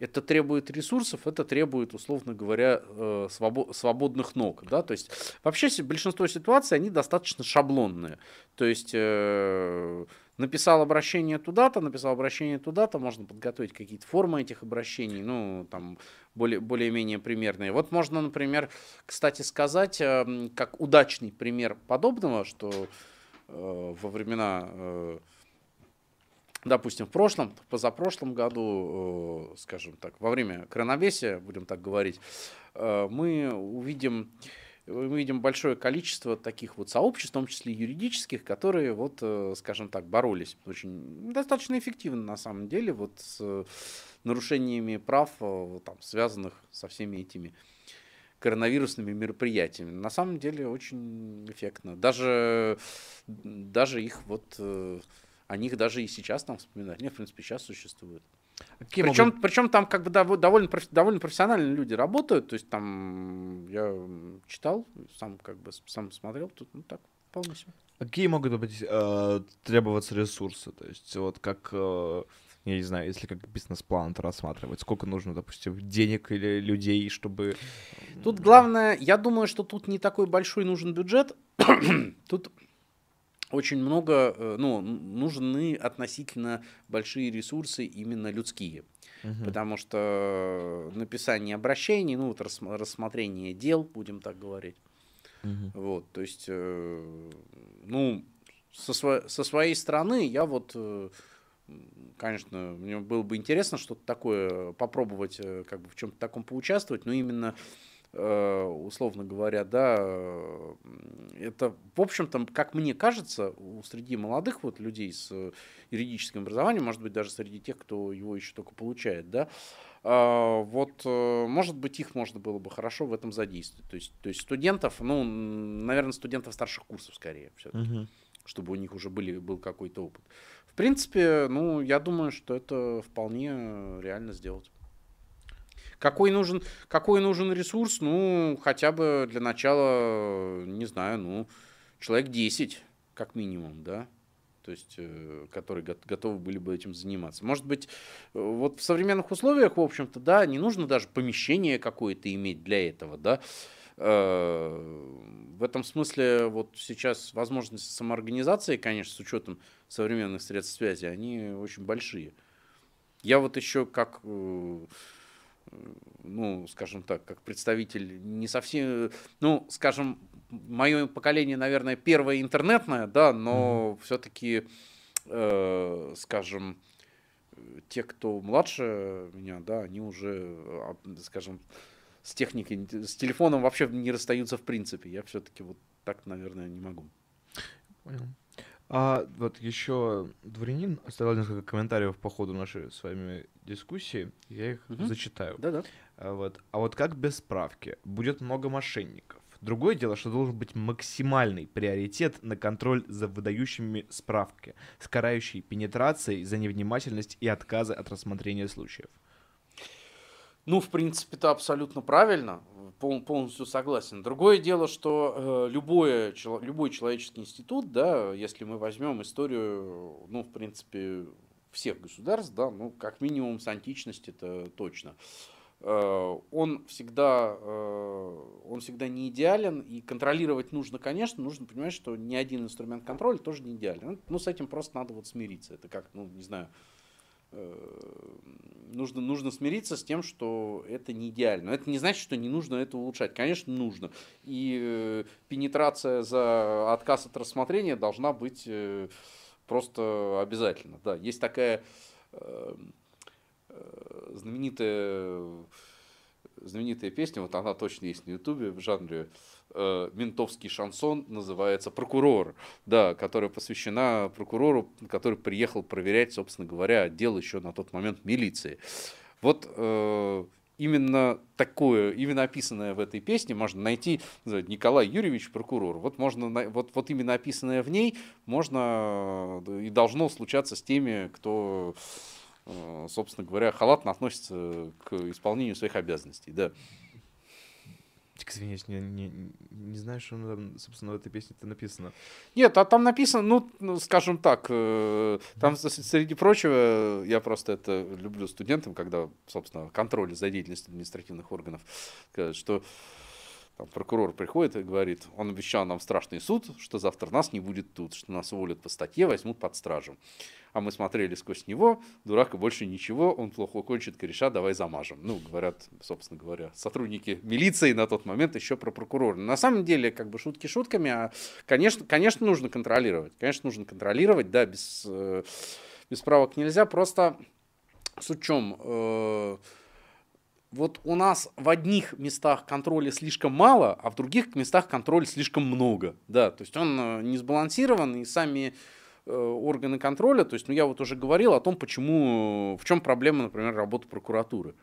B: это требует ресурсов, это требует, условно говоря, э, свободных ног, да, то есть вообще большинство ситуаций, они достаточно шаблонные, то есть написал обращение туда-то, написал обращение туда-то, можно подготовить какие-то формы этих обращений, ну, там, более, более-менее примерные. Вот можно, например, кстати сказать, эм, как удачный пример подобного, что э, во времена, э, допустим, в прошлом, позапрошлом году, э, скажем так, во время коронавесия, будем так говорить, э, мы увидим мы видим большое количество таких вот сообществ, в том числе юридических, которые вот, э, скажем так, боролись очень достаточно эффективно на самом деле вот с нарушениями прав, э, там, связанных со всеми этими коронавирусными мероприятиями. На самом деле очень эффектно. Даже, даже их вот, э, о них даже и сейчас там вспоминать. Они, в принципе, сейчас существуют. Какие причем, могут... причем там как бы довольно, довольно профессиональные люди работают, то есть там я читал, сам как бы сам смотрел, тут ну так вполне себе.
A: Какие могут быть э, требоваться ресурсы? То есть вот как, э, я не знаю, если как бизнес-план это рассматривать, сколько нужно, допустим, денег или людей, чтобы...
B: Тут главное, я думаю, что тут не такой большой нужен бюджет. тут очень много, э, ну, нужны относительно большие ресурсы именно людские. Угу. Потому что написание обращений, ну, вот рассмотрение дел, будем так говорить. Угу. Вот, то есть, э, ну, со, сво со своей стороны я вот, э, конечно, мне было бы интересно что-то такое попробовать, как бы в чем-то таком поучаствовать, но именно условно говоря, да, э, это, в общем-то, как мне кажется, среди молодых вот людей с юридическим образованием, может быть, даже среди тех, кто его еще только получает, да, а, вот, э, может быть, их можно было бы хорошо в этом задействовать. То есть, то есть студентов, ну, наверное, студентов старших курсов скорее все-таки, угу. чтобы у них уже были, был какой-то опыт. В принципе, ну, я думаю, что это вполне реально сделать. Какой нужен, какой нужен ресурс? Ну, хотя бы для начала, не знаю, ну, человек 10, как минимум, да? то есть, э, которые готовы были бы этим заниматься. Может быть, э, вот в современных условиях, в общем-то, да, не нужно даже помещение какое-то иметь для этого, да. Э, в этом смысле вот сейчас возможности самоорганизации, конечно, с учетом современных средств связи, они очень большие. Я вот еще как ну, скажем так, как представитель не совсем, ну, скажем, мое поколение, наверное, первое интернетное, да, но mm-hmm. все-таки, э, скажем, те, кто младше меня, да, они уже, а, скажем, с техникой, с телефоном вообще не расстаются в принципе. Я все-таки вот так, наверное, не могу.
A: Понял. А вот еще дворянин оставил несколько комментариев по ходу нашей с вами дискуссии. Я их угу. зачитаю.
B: Да-да.
A: А вот. а вот как без справки? Будет много мошенников. Другое дело, что должен быть максимальный приоритет на контроль за выдающими справки, с карающей пенетрацией за невнимательность и отказы от рассмотрения случаев.
B: Ну, в принципе, это абсолютно правильно пол, полностью согласен. Другое дело, что э, любое, чело, любой человеческий институт, да, если мы возьмем историю, ну, в принципе, всех государств, да, ну, как минимум с античности это точно, э, он всегда, э, он всегда не идеален, и контролировать нужно, конечно, нужно понимать, что ни один инструмент контроля тоже не идеален. Ну, с этим просто надо вот смириться. Это как, ну, не знаю, нужно, нужно смириться с тем, что это не идеально. это не значит, что не нужно это улучшать. Конечно, нужно. И э, пенетрация за отказ от рассмотрения должна быть э, просто обязательно. Да, есть такая знаменитая знаменитая песня, вот она точно есть на Ютубе в жанре э, ментовский шансон, называется «Прокурор», да, которая посвящена прокурору, который приехал проверять, собственно говоря, отдел еще на тот момент милиции. Вот э, именно такое, именно описанное в этой песне можно найти, Николай Юрьевич прокурор. Вот можно, вот, вот именно описанное в ней можно и должно случаться с теми, кто, э, собственно говоря, халатно относится к исполнению своих обязанностей, да.
A: Так, извиняюсь, не, не, не знаю, что там, собственно, в этой песне-то написано.
B: Нет, а там написано, ну, ну, скажем так, э, там, среди прочего, я просто это люблю студентам, когда, собственно, контроль за деятельностью административных органов, что там, прокурор приходит и говорит, он обещал нам страшный суд, что завтра нас не будет тут, что нас уволят по статье, возьмут под стражу. А мы смотрели сквозь него, дурак и больше ничего, он плохо кончит, кореша, давай замажем. Ну, говорят, собственно говоря, сотрудники милиции на тот момент еще про прокурора. На самом деле, как бы шутки шутками, а, конечно, конечно, нужно контролировать. Конечно, нужно контролировать, да, без, э, без правок нельзя. Просто в чем? Э, вот у нас в одних местах контроля слишком мало, а в других местах контроля слишком много. Да, то есть он э, не сбалансирован, и сами э, органы контроля, то есть, ну, я вот уже говорил о том, почему, в чем проблема, например, работы прокуратуры,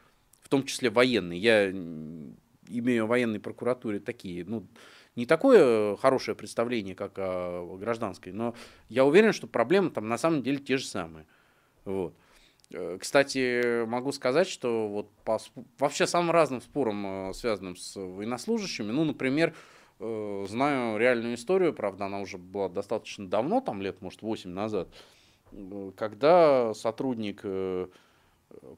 B: в том числе военной. Я имею о военной прокуратуре такие, ну, не такое хорошее представление, как о гражданской, но я уверен, что проблемы там на самом деле те же самые. Вот. Э, кстати, могу сказать, что вот по вообще самым разным спорам, э, связанным с военнослужащими, ну, например, э, знаю реальную историю, правда, она уже была достаточно давно, там лет, может, 8 назад, когда сотрудник,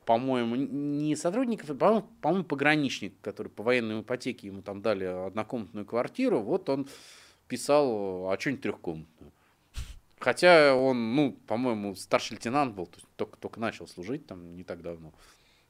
B: по-моему, не сотрудник, а, по-моему, пограничник, который по военной ипотеке ему там дали однокомнатную квартиру, вот он писал, а что-нибудь трехкомнатную. Хотя он, ну, по-моему, старший лейтенант был, то есть только, только начал служить там не так давно.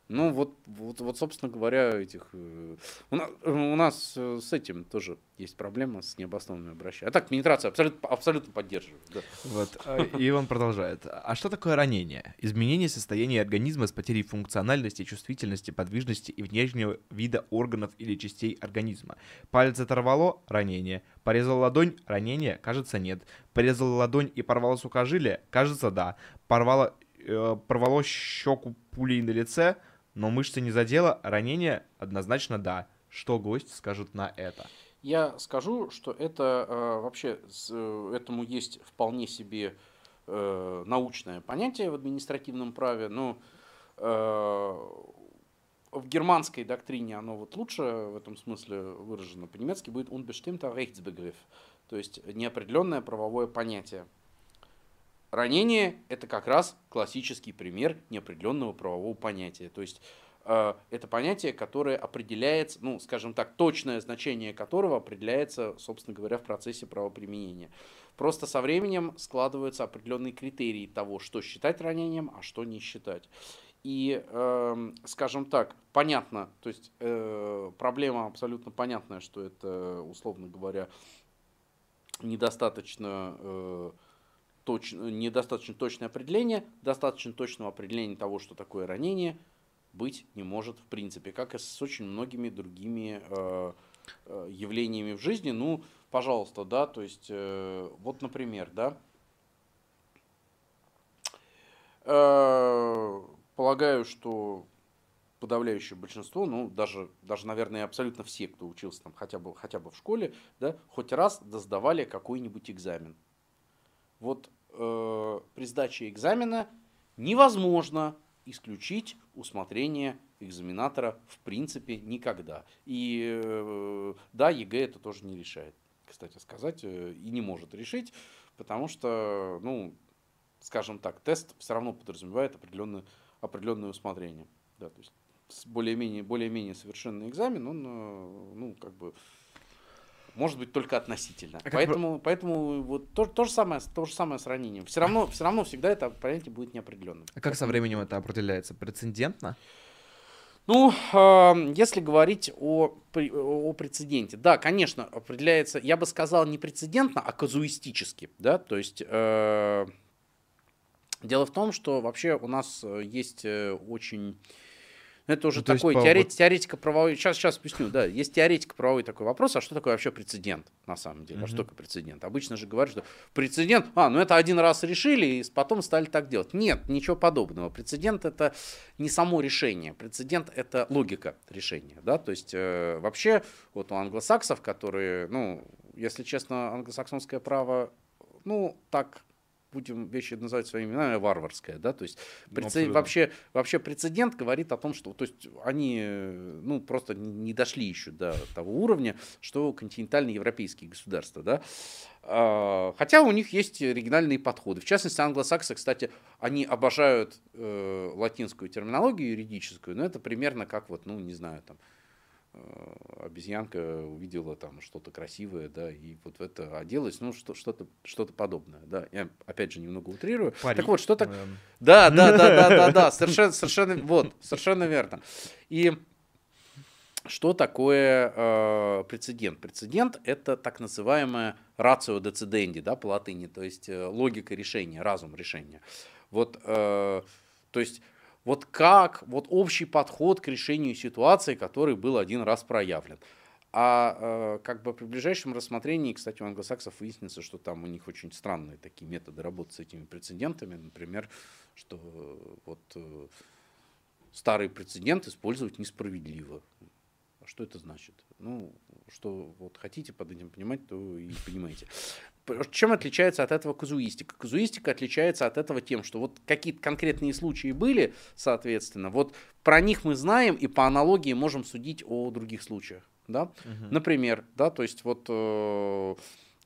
B: Ну, вот, вот, вот собственно говоря, этих... Э, у нас, у нас э, с этим тоже есть проблема, с необоснованными обращениями. А так, Минитрация абсолютно, абсолютно поддерживает. Да.
A: Вот, а, и он продолжает. А что такое ранение? Изменение состояния организма с потерей функциональности, чувствительности, подвижности и внешнего вида органов или частей организма. Палец оторвало – ранение. Порезал ладонь – ранение? Кажется, нет. Порезал ладонь и порвало сухожилие? Кажется, да. Порвало, э, порвало щеку пулей на лице – но мышцы не задела, ранение однозначно да. Что гость скажет на это?
B: Я скажу, что это э, вообще э, этому есть вполне себе э, научное понятие в административном праве, но э, в германской доктрине оно вот лучше в этом смысле выражено. По-немецки будет unbestimmter Rechtsbegriff, то есть неопределенное правовое понятие. Ранение – это как раз классический пример неопределенного правового понятия. То есть э, это понятие, которое определяется, ну, скажем так, точное значение которого определяется, собственно говоря, в процессе правоприменения. Просто со временем складываются определенные критерии того, что считать ранением, а что не считать. И, э, скажем так, понятно, то есть э, проблема абсолютно понятная, что это, условно говоря, недостаточно э, точно, недостаточно точное определение, достаточно точного определения того, что такое ранение, быть не может в принципе, как и с очень многими другими э, э, явлениями в жизни. Ну, пожалуйста, да, то есть, э, вот, например, да, э, полагаю, что подавляющее большинство, ну, даже, даже, наверное, абсолютно все, кто учился там хотя бы, хотя бы в школе, да, хоть раз сдавали какой-нибудь экзамен. Вот э, при сдаче экзамена невозможно исключить усмотрение экзаменатора в принципе никогда. И э, да, ЕГЭ это тоже не решает, кстати сказать, э, и не может решить, потому что, ну, скажем так, тест все равно подразумевает определенное, определенное усмотрение. Да, то есть более-менее более -менее совершенный экзамен, он, э, ну, как бы может быть только относительно. А поэтому, поэтому вот то, то, же самое, то же самое с ранением. Все равно, все равно всегда это понятие будет неопределенным.
A: А как со временем это определяется? Прецедентно?
B: Ну, э, если говорить о, о прецеденте, да, конечно, определяется, я бы сказал, не прецедентно, а казуистически, да, то есть э, дело в том, что вообще у нас есть э, очень Это уже
A: Ну, есть
B: такой
A: по-
B: теорет-
A: вот-
B: теоретика правовой. Сейчас, сейчас объясню, да. Есть теоретика правовой такой вопрос, а что такое вообще прецедент на самом деле? А что такое прецедент? Обычно же говорят, что прецедент, а, ну это один раз решили, и потом стали так делать. Нет, ничего подобного. Прецедент это не само решение. Прецедент это логика решения, да. То есть э, вообще вот у англосаксов, которые, ну, если честно, англосаксонское право, ну, так будем вещи называть своими именами, варварское, да, то есть
A: Ну,
B: прецед- вообще, вообще прецедент говорит о том, что, то есть они, ну, просто не дошли еще до того уровня, что континентальные европейские государства, да, А, хотя у них есть оригинальные подходы. В частности, англосаксы, кстати, они обожают э, латинскую терминологию юридическую, но это примерно как вот, ну, не знаю, там, э, обезьянка увидела там что-то красивое, да, и вот в это оделась, ну, что, что-то, что-то подобное, да. Я, опять же, немного утрирую.
A: Пари.
B: Так вот, что так...
A: Эм,
B: Да, да, да, да, да, да, совершенно, совершенно, вот, совершенно верно. И что такое э, прецедент? Прецедент это так называемая рацио дециденди, да, по латыни, то есть э, логика решения, разум решения. Вот, э, то есть вот как, вот общий подход к решению ситуации, который был один раз проявлен. А э, как бы при ближайшем рассмотрении, кстати, у англосаксов выяснится, что там у них очень странные такие методы работы с этими прецедентами. Например, что э, вот э, старый прецедент использовать несправедливо. А что это значит? Ну, что вот хотите под этим понимать, то и понимаете. Чем отличается от этого казуистика? Казуистика отличается от этого тем, что вот какие-то конкретные случаи были, соответственно, вот про них мы знаем и по аналогии можем судить о других случаях. Да?
A: мгм.
B: Например, да, то есть вот э,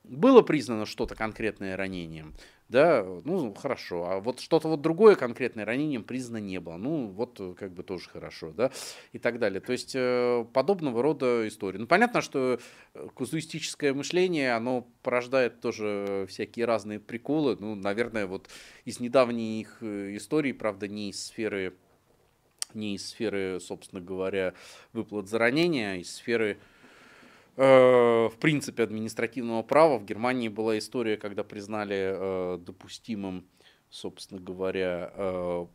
B: было признано что-то конкретное ранением, да, ну хорошо, а вот что-то вот другое конкретное ранением признано не было, ну вот э, как бы тоже хорошо, да, и так далее. То есть э, подобного рода истории. Ну понятно, что э, казуистическое мышление, оно порождает тоже всякие разные приколы, ну, наверное, вот из недавних историй, правда, не из сферы не из сферы, собственно говоря, выплат за ранения, а из сферы, в принципе, административного права. В Германии была история, когда признали э, допустимым, собственно говоря, э,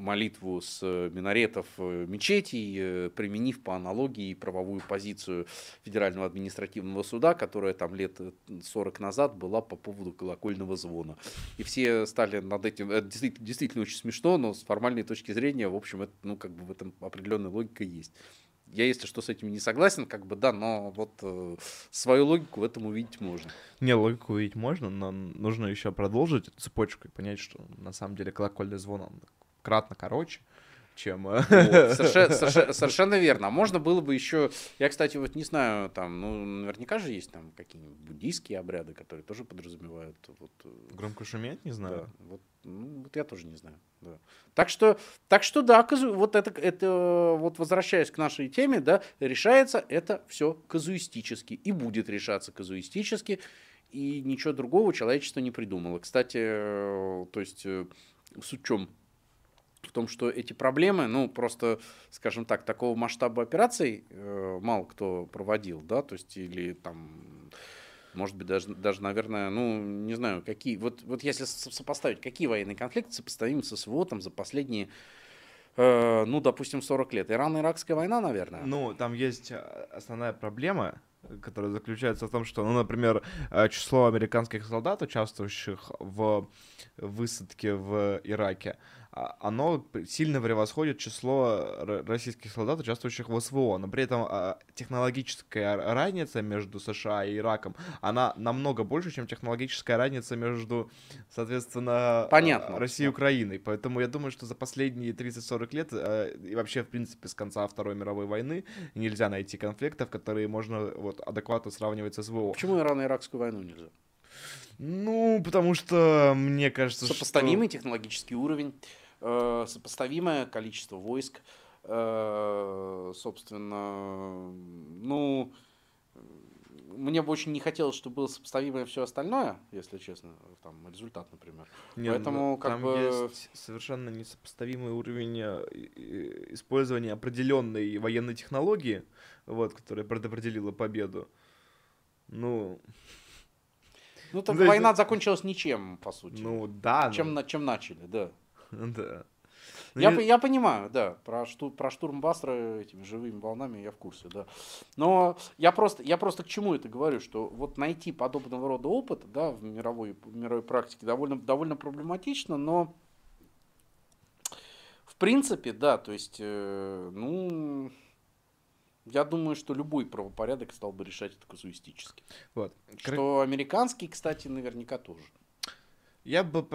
B: молитву с э, минаретов э, мечетей, э, применив по аналогии правовую позицию Федерального административного суда, которая там лет э, 40 назад была по поводу колокольного звона. И все стали над этим... Это действительно, действительно очень смешно, но с формальной точки зрения, в общем, это, ну, как бы в этом определенная логика есть. Я, если что, с этим не согласен, как бы, да, но вот э, свою логику в этом увидеть можно.
A: Не, логику увидеть можно, но нужно еще продолжить цепочку и понять, что на самом деле колокольный звон он кратно короче, чем... э,
B: Вот, совершенно, совершенно- совершенно верно. А можно было бы еще, я, кстати, вот не знаю, там, ну, наверняка же есть там какие-нибудь буддийские обряды, которые тоже подразумевают вот, э,
A: Громко шуметь, не
B: да,
A: знаю.
B: вот, ну, вот я тоже не знаю. Да. Так что, так что да, казу- вот это, это, вот возвращаясь к нашей теме, да, решается это все казуистически и будет решаться казуистически, и ничего другого человечество не придумало. Кстати, э, то есть э, суть в том, что эти проблемы, ну, просто, скажем так, такого масштаба операций э, мало кто проводил, да, то есть, или там, может быть, даже, даже, наверное, ну, не знаю, какие, вот, вот если со- сопоставить, какие военные конфликты сопоставимы со СВО там за последние, э, ну, допустим, 40 лет. Ирано-Иракская война, наверное.
A: Ну, там есть э, основная проблема, которая заключается в том, что, ну, например, э, число американских солдат, участвующих в высадке в Ираке, а, оно сильно превосходит число р- российских солдат, участвующих в СВО. Но при этом а, технологическая разница между США и Ираком, она намного больше, чем технологическая разница между, соответственно,
B: Понятно.
A: а, Россией и Украиной. Поэтому я думаю, что за последние 30-40 лет э, и вообще, в принципе, с конца Второй мировой войны нельзя найти конфликтов, которые можно вот адекватно сравнивать с СВО.
B: Почему Ирано-Иракскую войну нельзя?
A: Ну, потому что мне кажется,
B: Сопоставимый
A: что...
B: технологический уровень, э, сопоставимое количество войск, э, собственно, ну, мне бы очень не хотелось, чтобы было сопоставимое все остальное, если честно, там результат, например.
A: Не,
B: Поэтому,
A: ну,
B: как
A: там
B: бы-
A: есть совершенно несопоставимый уровень э, использования определенной военной технологии, вот, которая предопределила победу. Ну,
B: Ну,
A: Да,
B: война закончилась ничем, по сути.
A: ну да,
B: чем, на, чем начали, да.
A: да.
B: Ну, я, я понимаю, да, про, шту, про штурм Басра этими живыми волнами я в курсе, да. Но я просто, я просто к чему это говорю, что вот найти подобного рода опыт, да, в мировой, в мировой практике довольно, довольно проблематично, но в принципе, да, то есть, э, ну, я думаю, что любой правопорядок стал бы решать это казуистически. Вот. Что американский, кстати, наверняка тоже.
A: Я бы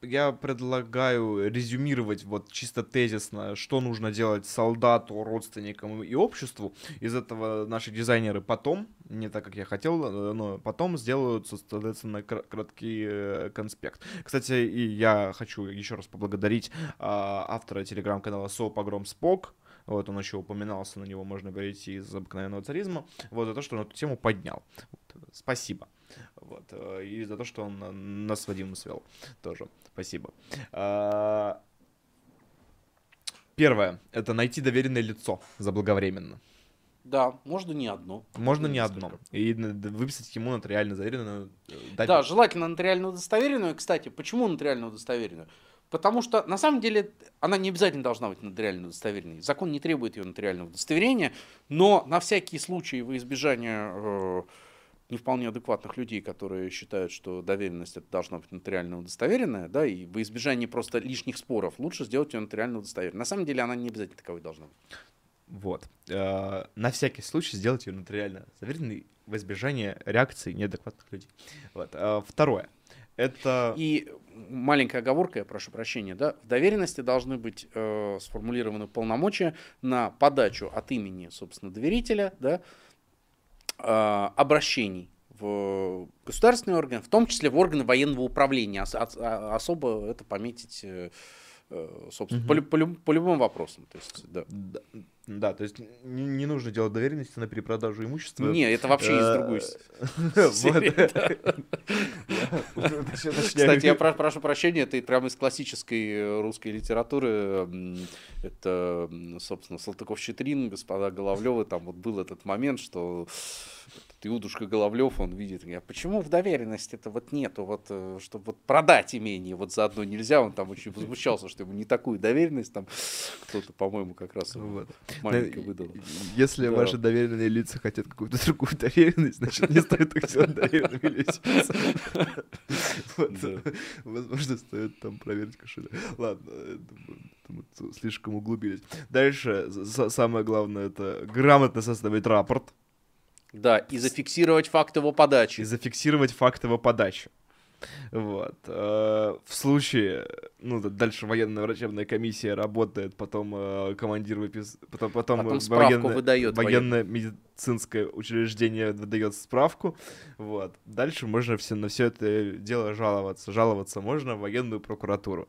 A: я предлагаю резюмировать вот чисто тезисно, что нужно делать солдату, родственникам и обществу. Из этого наши дизайнеры потом, не так как я хотел, э, но потом сделают, соответственно, краткий э, конспект. Кстати, и я хочу еще раз поблагодарить а, автора телеграм-канала Со Погром Спок. Вот он еще упоминался, на него можно перейти из обыкновенного царизма. Вот за то, что он эту тему поднял. Спасибо. Вот. Э, и за то, что он нас с Вадимом свел. Тоже. Спасибо. А, первое. Это найти доверенное лицо заблаговременно.
B: Да, можно не одно.
A: Можно не одно. И выписать ему нотариально заверенную.
B: Э, дать... Да, желательно нотариально удостоверенную. Кстати, почему нотариально удостоверенную? Потому что на самом деле она не обязательно должна быть нотариально удостоверенной. Закон не требует ее нотариального удостоверения, но на всякий случай во избежание э, не вполне адекватных людей, которые считают, что доверенность это должна быть нотариально удостоверенная, да, и во избежание просто лишних споров лучше сделать ее нотариально удостоверенной. На самом деле она не обязательно таковой должна быть.
A: Вот. Э, на всякий случай сделать ее нотариально заверенной в избежание реакции неадекватных людей. Вот. Э, второе. Это...
B: И маленькая оговорка, я прошу прощения, да, в доверенности должны быть э, сформулированы полномочия на подачу от имени, собственно, доверителя, да, Э, обращений в государственные органы, в том числе в органы военного управления. А, особо это пометить э, Э, собственно, угу. по, по, по любым вопросам. То есть, да.
A: Да, то есть не, не нужно делать доверенности на перепродажу имущества.
B: Не, это вообще из э, другой Кстати, я прошу прощения, это прямо из классической э, русской литературы. Это, собственно, Салтыков-Щедрин, господа Головлевы, там вот был этот момент, что Иудушка Головлев, он видит, а почему в доверенности это вот нету, вот, э, чтобы вот продать имение вот заодно нельзя, он там очень возмущался, что ему не такую доверенность, там кто-то, по-моему, как раз вот.
A: Маленько выдал. Если да. ваши доверенные лица хотят какую-то другую доверенность, значит, не стоит их сделать доверенными лицами. Возможно, стоит там проверить кошелек. Ладно, слишком углубились. Дальше, самое главное, это грамотно составить рапорт
B: да, и зафиксировать факт его подачи.
A: И зафиксировать факт его подачи. Вот. Э, в случае, ну, дальше военная врачебная комиссия работает, потом э, командир выпис... потом, потом, потом военное, выдает военное медицинское учреждение выдает справку. Вот. Дальше можно все, на все это дело жаловаться. Жаловаться можно в военную прокуратуру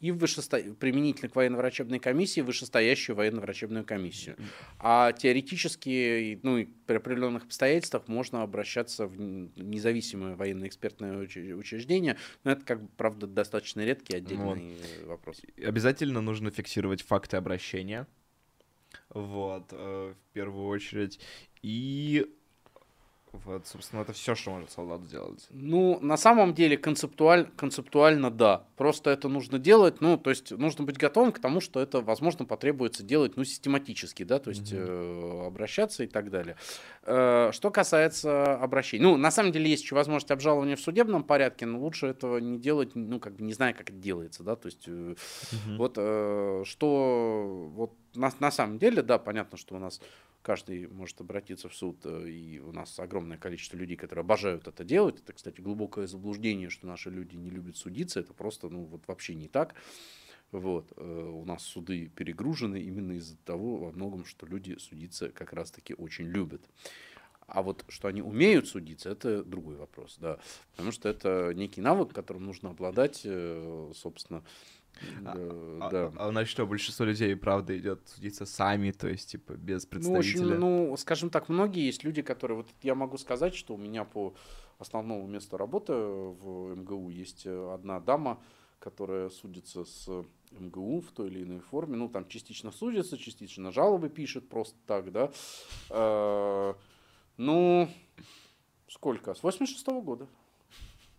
B: и вышесто... применительно к военно-врачебной комиссии вышестоящую военно-врачебную комиссию. А теоретически, ну, при определенных обстоятельствах можно обращаться в независимое военно-экспертное учреждение, но это, как правда, достаточно редкий отдельный вот. вопрос.
A: Обязательно нужно фиксировать факты обращения, вот, э, в первую очередь, и вот, собственно, это все, что может солдат сделать.
B: Ну, на самом деле, концептуаль, концептуально да. Просто это нужно делать, ну, то есть нужно быть готовым к тому, что это, возможно, потребуется делать, ну, систематически, да, то есть mm-hmm. э, обращаться и так далее. Э, что касается обращений. Ну, на самом деле, есть еще возможность обжалования в судебном порядке, но лучше этого не делать, ну, как бы не зная, как это делается, да, то есть э, mm-hmm. вот э, что, вот на, на самом деле, да, понятно, что у нас каждый может обратиться в суд, э, и у нас огромное количество людей, которые обожают это делать. Это, кстати, глубокое заблуждение, что наши люди не любят судиться. Это просто, ну, вот вообще не так. Вот. Э, у нас суды перегружены именно из-за того, во многом, что люди судиться как раз-таки очень любят. А вот что они умеют судиться, это другой вопрос, да. Потому что это некий навык, которым нужно обладать, э, собственно,
A: а, а, да. А, а значит, что большинство людей, правда, идет судиться сами, то есть, типа, без представителя?
B: Ну, очень, ну, скажем так, многие есть люди, которые... Вот я могу сказать, что у меня по основному месту работы в МГУ есть э, одна дама, которая судится с МГУ в той или иной форме. Ну, там частично судится, частично жалобы пишет просто так, да. Э, ну, сколько? С 86 -го года.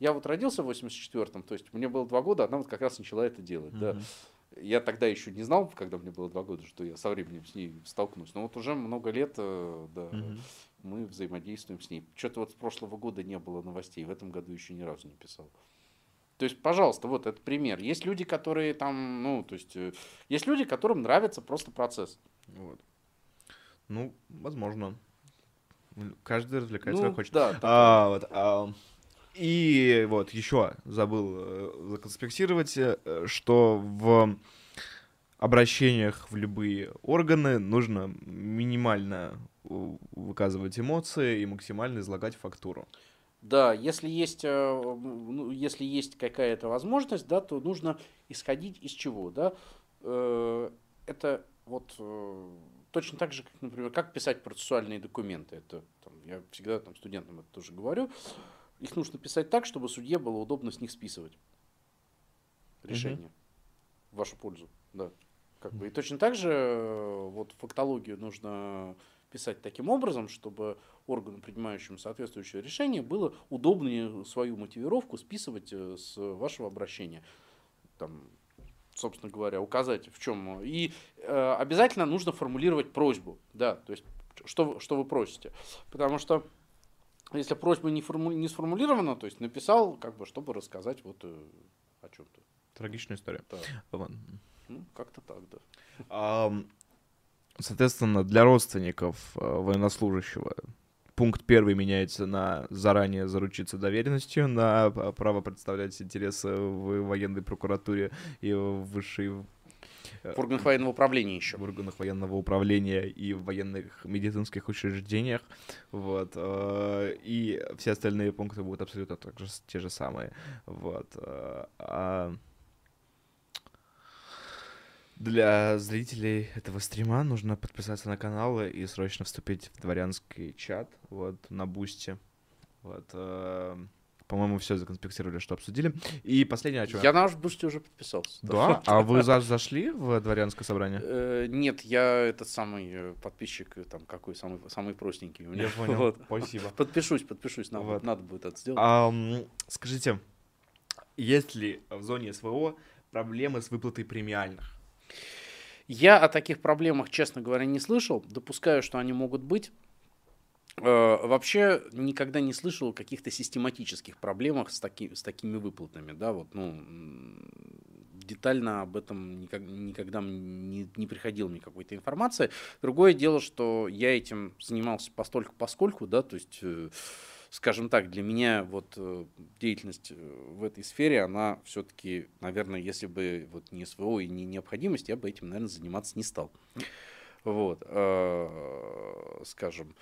B: Я вот родился в 84-м, то есть мне было два года, она вот как раз начала это делать, mm-hmm. да. Я тогда еще не знал, когда мне было два года, что я со временем с ней столкнусь. Но вот уже много лет, э, да,
A: Мгм.
B: мы взаимодействуем с ней. Что-то вот с прошлого года не было новостей, в этом году еще ни разу не писал. То есть, пожалуйста, вот этот пример. Есть люди, которые там, ну, то есть, э, есть люди, которым нравится просто процесс.
A: Вот. Ну, возможно. Каждый развлекается
B: Ну,
A: как хочет.
B: да,
A: А, вот, а, и вот еще забыл э, законспектировать, э, что в обращениях в любые органы нужно минимально выказывать эмоции и максимально излагать фактуру.
B: Да, если есть, э, ну, если есть какая-то возможность, да, то нужно исходить из чего, да? Это вот точно так же, как, например, как писать процессуальные документы. Это там, я всегда там студентам это тоже говорю. Их нужно писать так, чтобы судье было удобно с них списывать решение в вашу пользу, да. Как бы. И точно так же э, вот фактологию нужно писать таким образом, чтобы органу, принимающему соответствующее решение, было удобнее свою мотивировку списывать э, с вашего обращения. Там, собственно говоря, указать в чем. И э, обязательно нужно формулировать просьбу. Да, то есть, что, что вы просите. Потому что если просьба не, форму- не сформулирована, то есть написал, как бы, чтобы рассказать вот э, о чем-то.
A: Трагичная история.
B: Да. Ну, как-то так, да.
A: Ам, Соответственно, для родственников э, военнослужащего пункт первый меняется на заранее заручиться доверенностью, на п- право представлять интересы в военной прокуратуре и в высшей
B: В органах военного управления еще.
A: в органах военного управления и в военных медицинских учреждениях. Вот. э, И все остальные пункты будут абсолютно так же, с- те же самые. Вот. э, а Для зрителей этого стрима нужно подписаться на канал и срочно вступить в дворянский чат вот, на Boosty. Вот. По-моему, все законспектировали, что обсудили. И последнее, о чем
B: Я на ваш Boosty уже подписался.
A: Да? А вы за- зашли в дворянское собрание?
B: Э, Нет, я этот самый э, подписчик, э, там какой самый, самый простенький у меня.
A: Я понял.
B: Вот.
A: Спасибо.
B: Подпишусь, подпишусь, надо,
A: Вот.
B: надо будет это сделать.
A: Ам, скажите, есть ли в зоне СВО проблемы с выплатой премиальных?
B: Я о таких проблемах, честно говоря, не слышал. Допускаю, что они могут быть. Э, Вообще никогда не слышал о каких-то систематических проблемах с, таки, с такими выплатами. Да, вот, ну, детально об этом никак- никогда не, не приходило мне какой-то информации. Другое дело, что я этим занимался постольку поскольку, да, то есть, э, скажем так, для меня вот э, деятельность в этой сфере, она все-таки, наверное, если бы вот не СВО и не необходимость, я бы этим, наверное, заниматься не стал. Вот, скажем.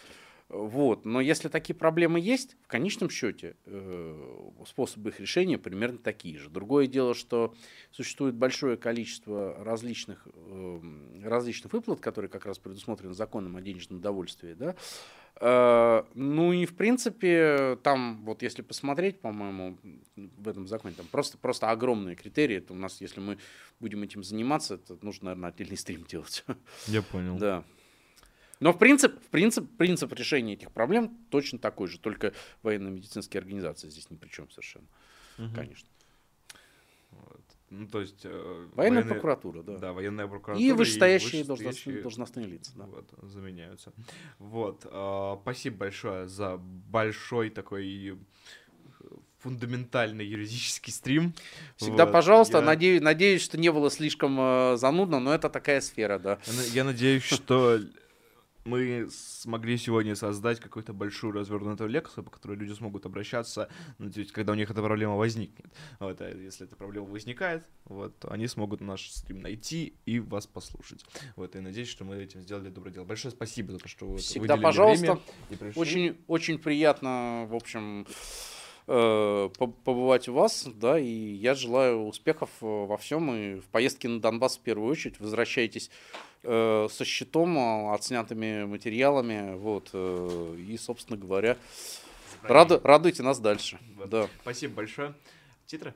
B: Вот, но если такие проблемы есть, в конечном счете э, способы их решения примерно такие же. Другое дело, что существует большое количество различных, эм, различных выплат, которые как раз предусмотрены законом о денежном довольствии, да, Э, Ну и в принципе там вот если посмотреть, по-моему, в этом законе там просто просто огромные критерии. Это у нас, если мы будем этим заниматься, это нужно, наверное, отдельный стрим делать.
A: Я понял.
B: Да. Но в принцип, в принцип, принцип решения этих проблем точно такой же, только военно-медицинские организации здесь ни при чем совершенно, конечно.
A: Ну, то есть... э,
B: Военная
A: военные-
B: прокуратура, да.
A: Да, военная прокуратура.
B: И вышестоящие
A: вышестоящие,
B: должностные, должностные лица, да.
A: Вот, заменяются. Вот. э, спасибо большое за большой такой э, фундаментальный юридический стрим.
B: Всегда,
A: Вот,
B: пожалуйста,
A: я-
B: надеюсь, надеюсь, что не было слишком э, занудно, но это такая сфера, да.
A: Я Я надеюсь, что мы смогли сегодня создать какую-то большую развернутую лекцию, по которой люди смогут обращаться, надеюсь, когда у них эта проблема возникнет. Вот, а если эта проблема возникает, вот, то они смогут наш стрим найти и вас послушать. Вот, и надеюсь, что мы этим сделали доброе дело. Большое спасибо за то, что вы
B: Всегда, пожалуйста.
A: время и пришли.
B: Очень, очень приятно, в общем, побывать у вас, да, и я желаю успехов э, во всем, и в поездке на Донбасс в первую очередь. Возвращайтесь э, со счетом, э, отснятыми материалами, вот, э, и, собственно говоря, раду- радуйте нас дальше,
A: Вот.
B: да.
A: Спасибо большое. Титры?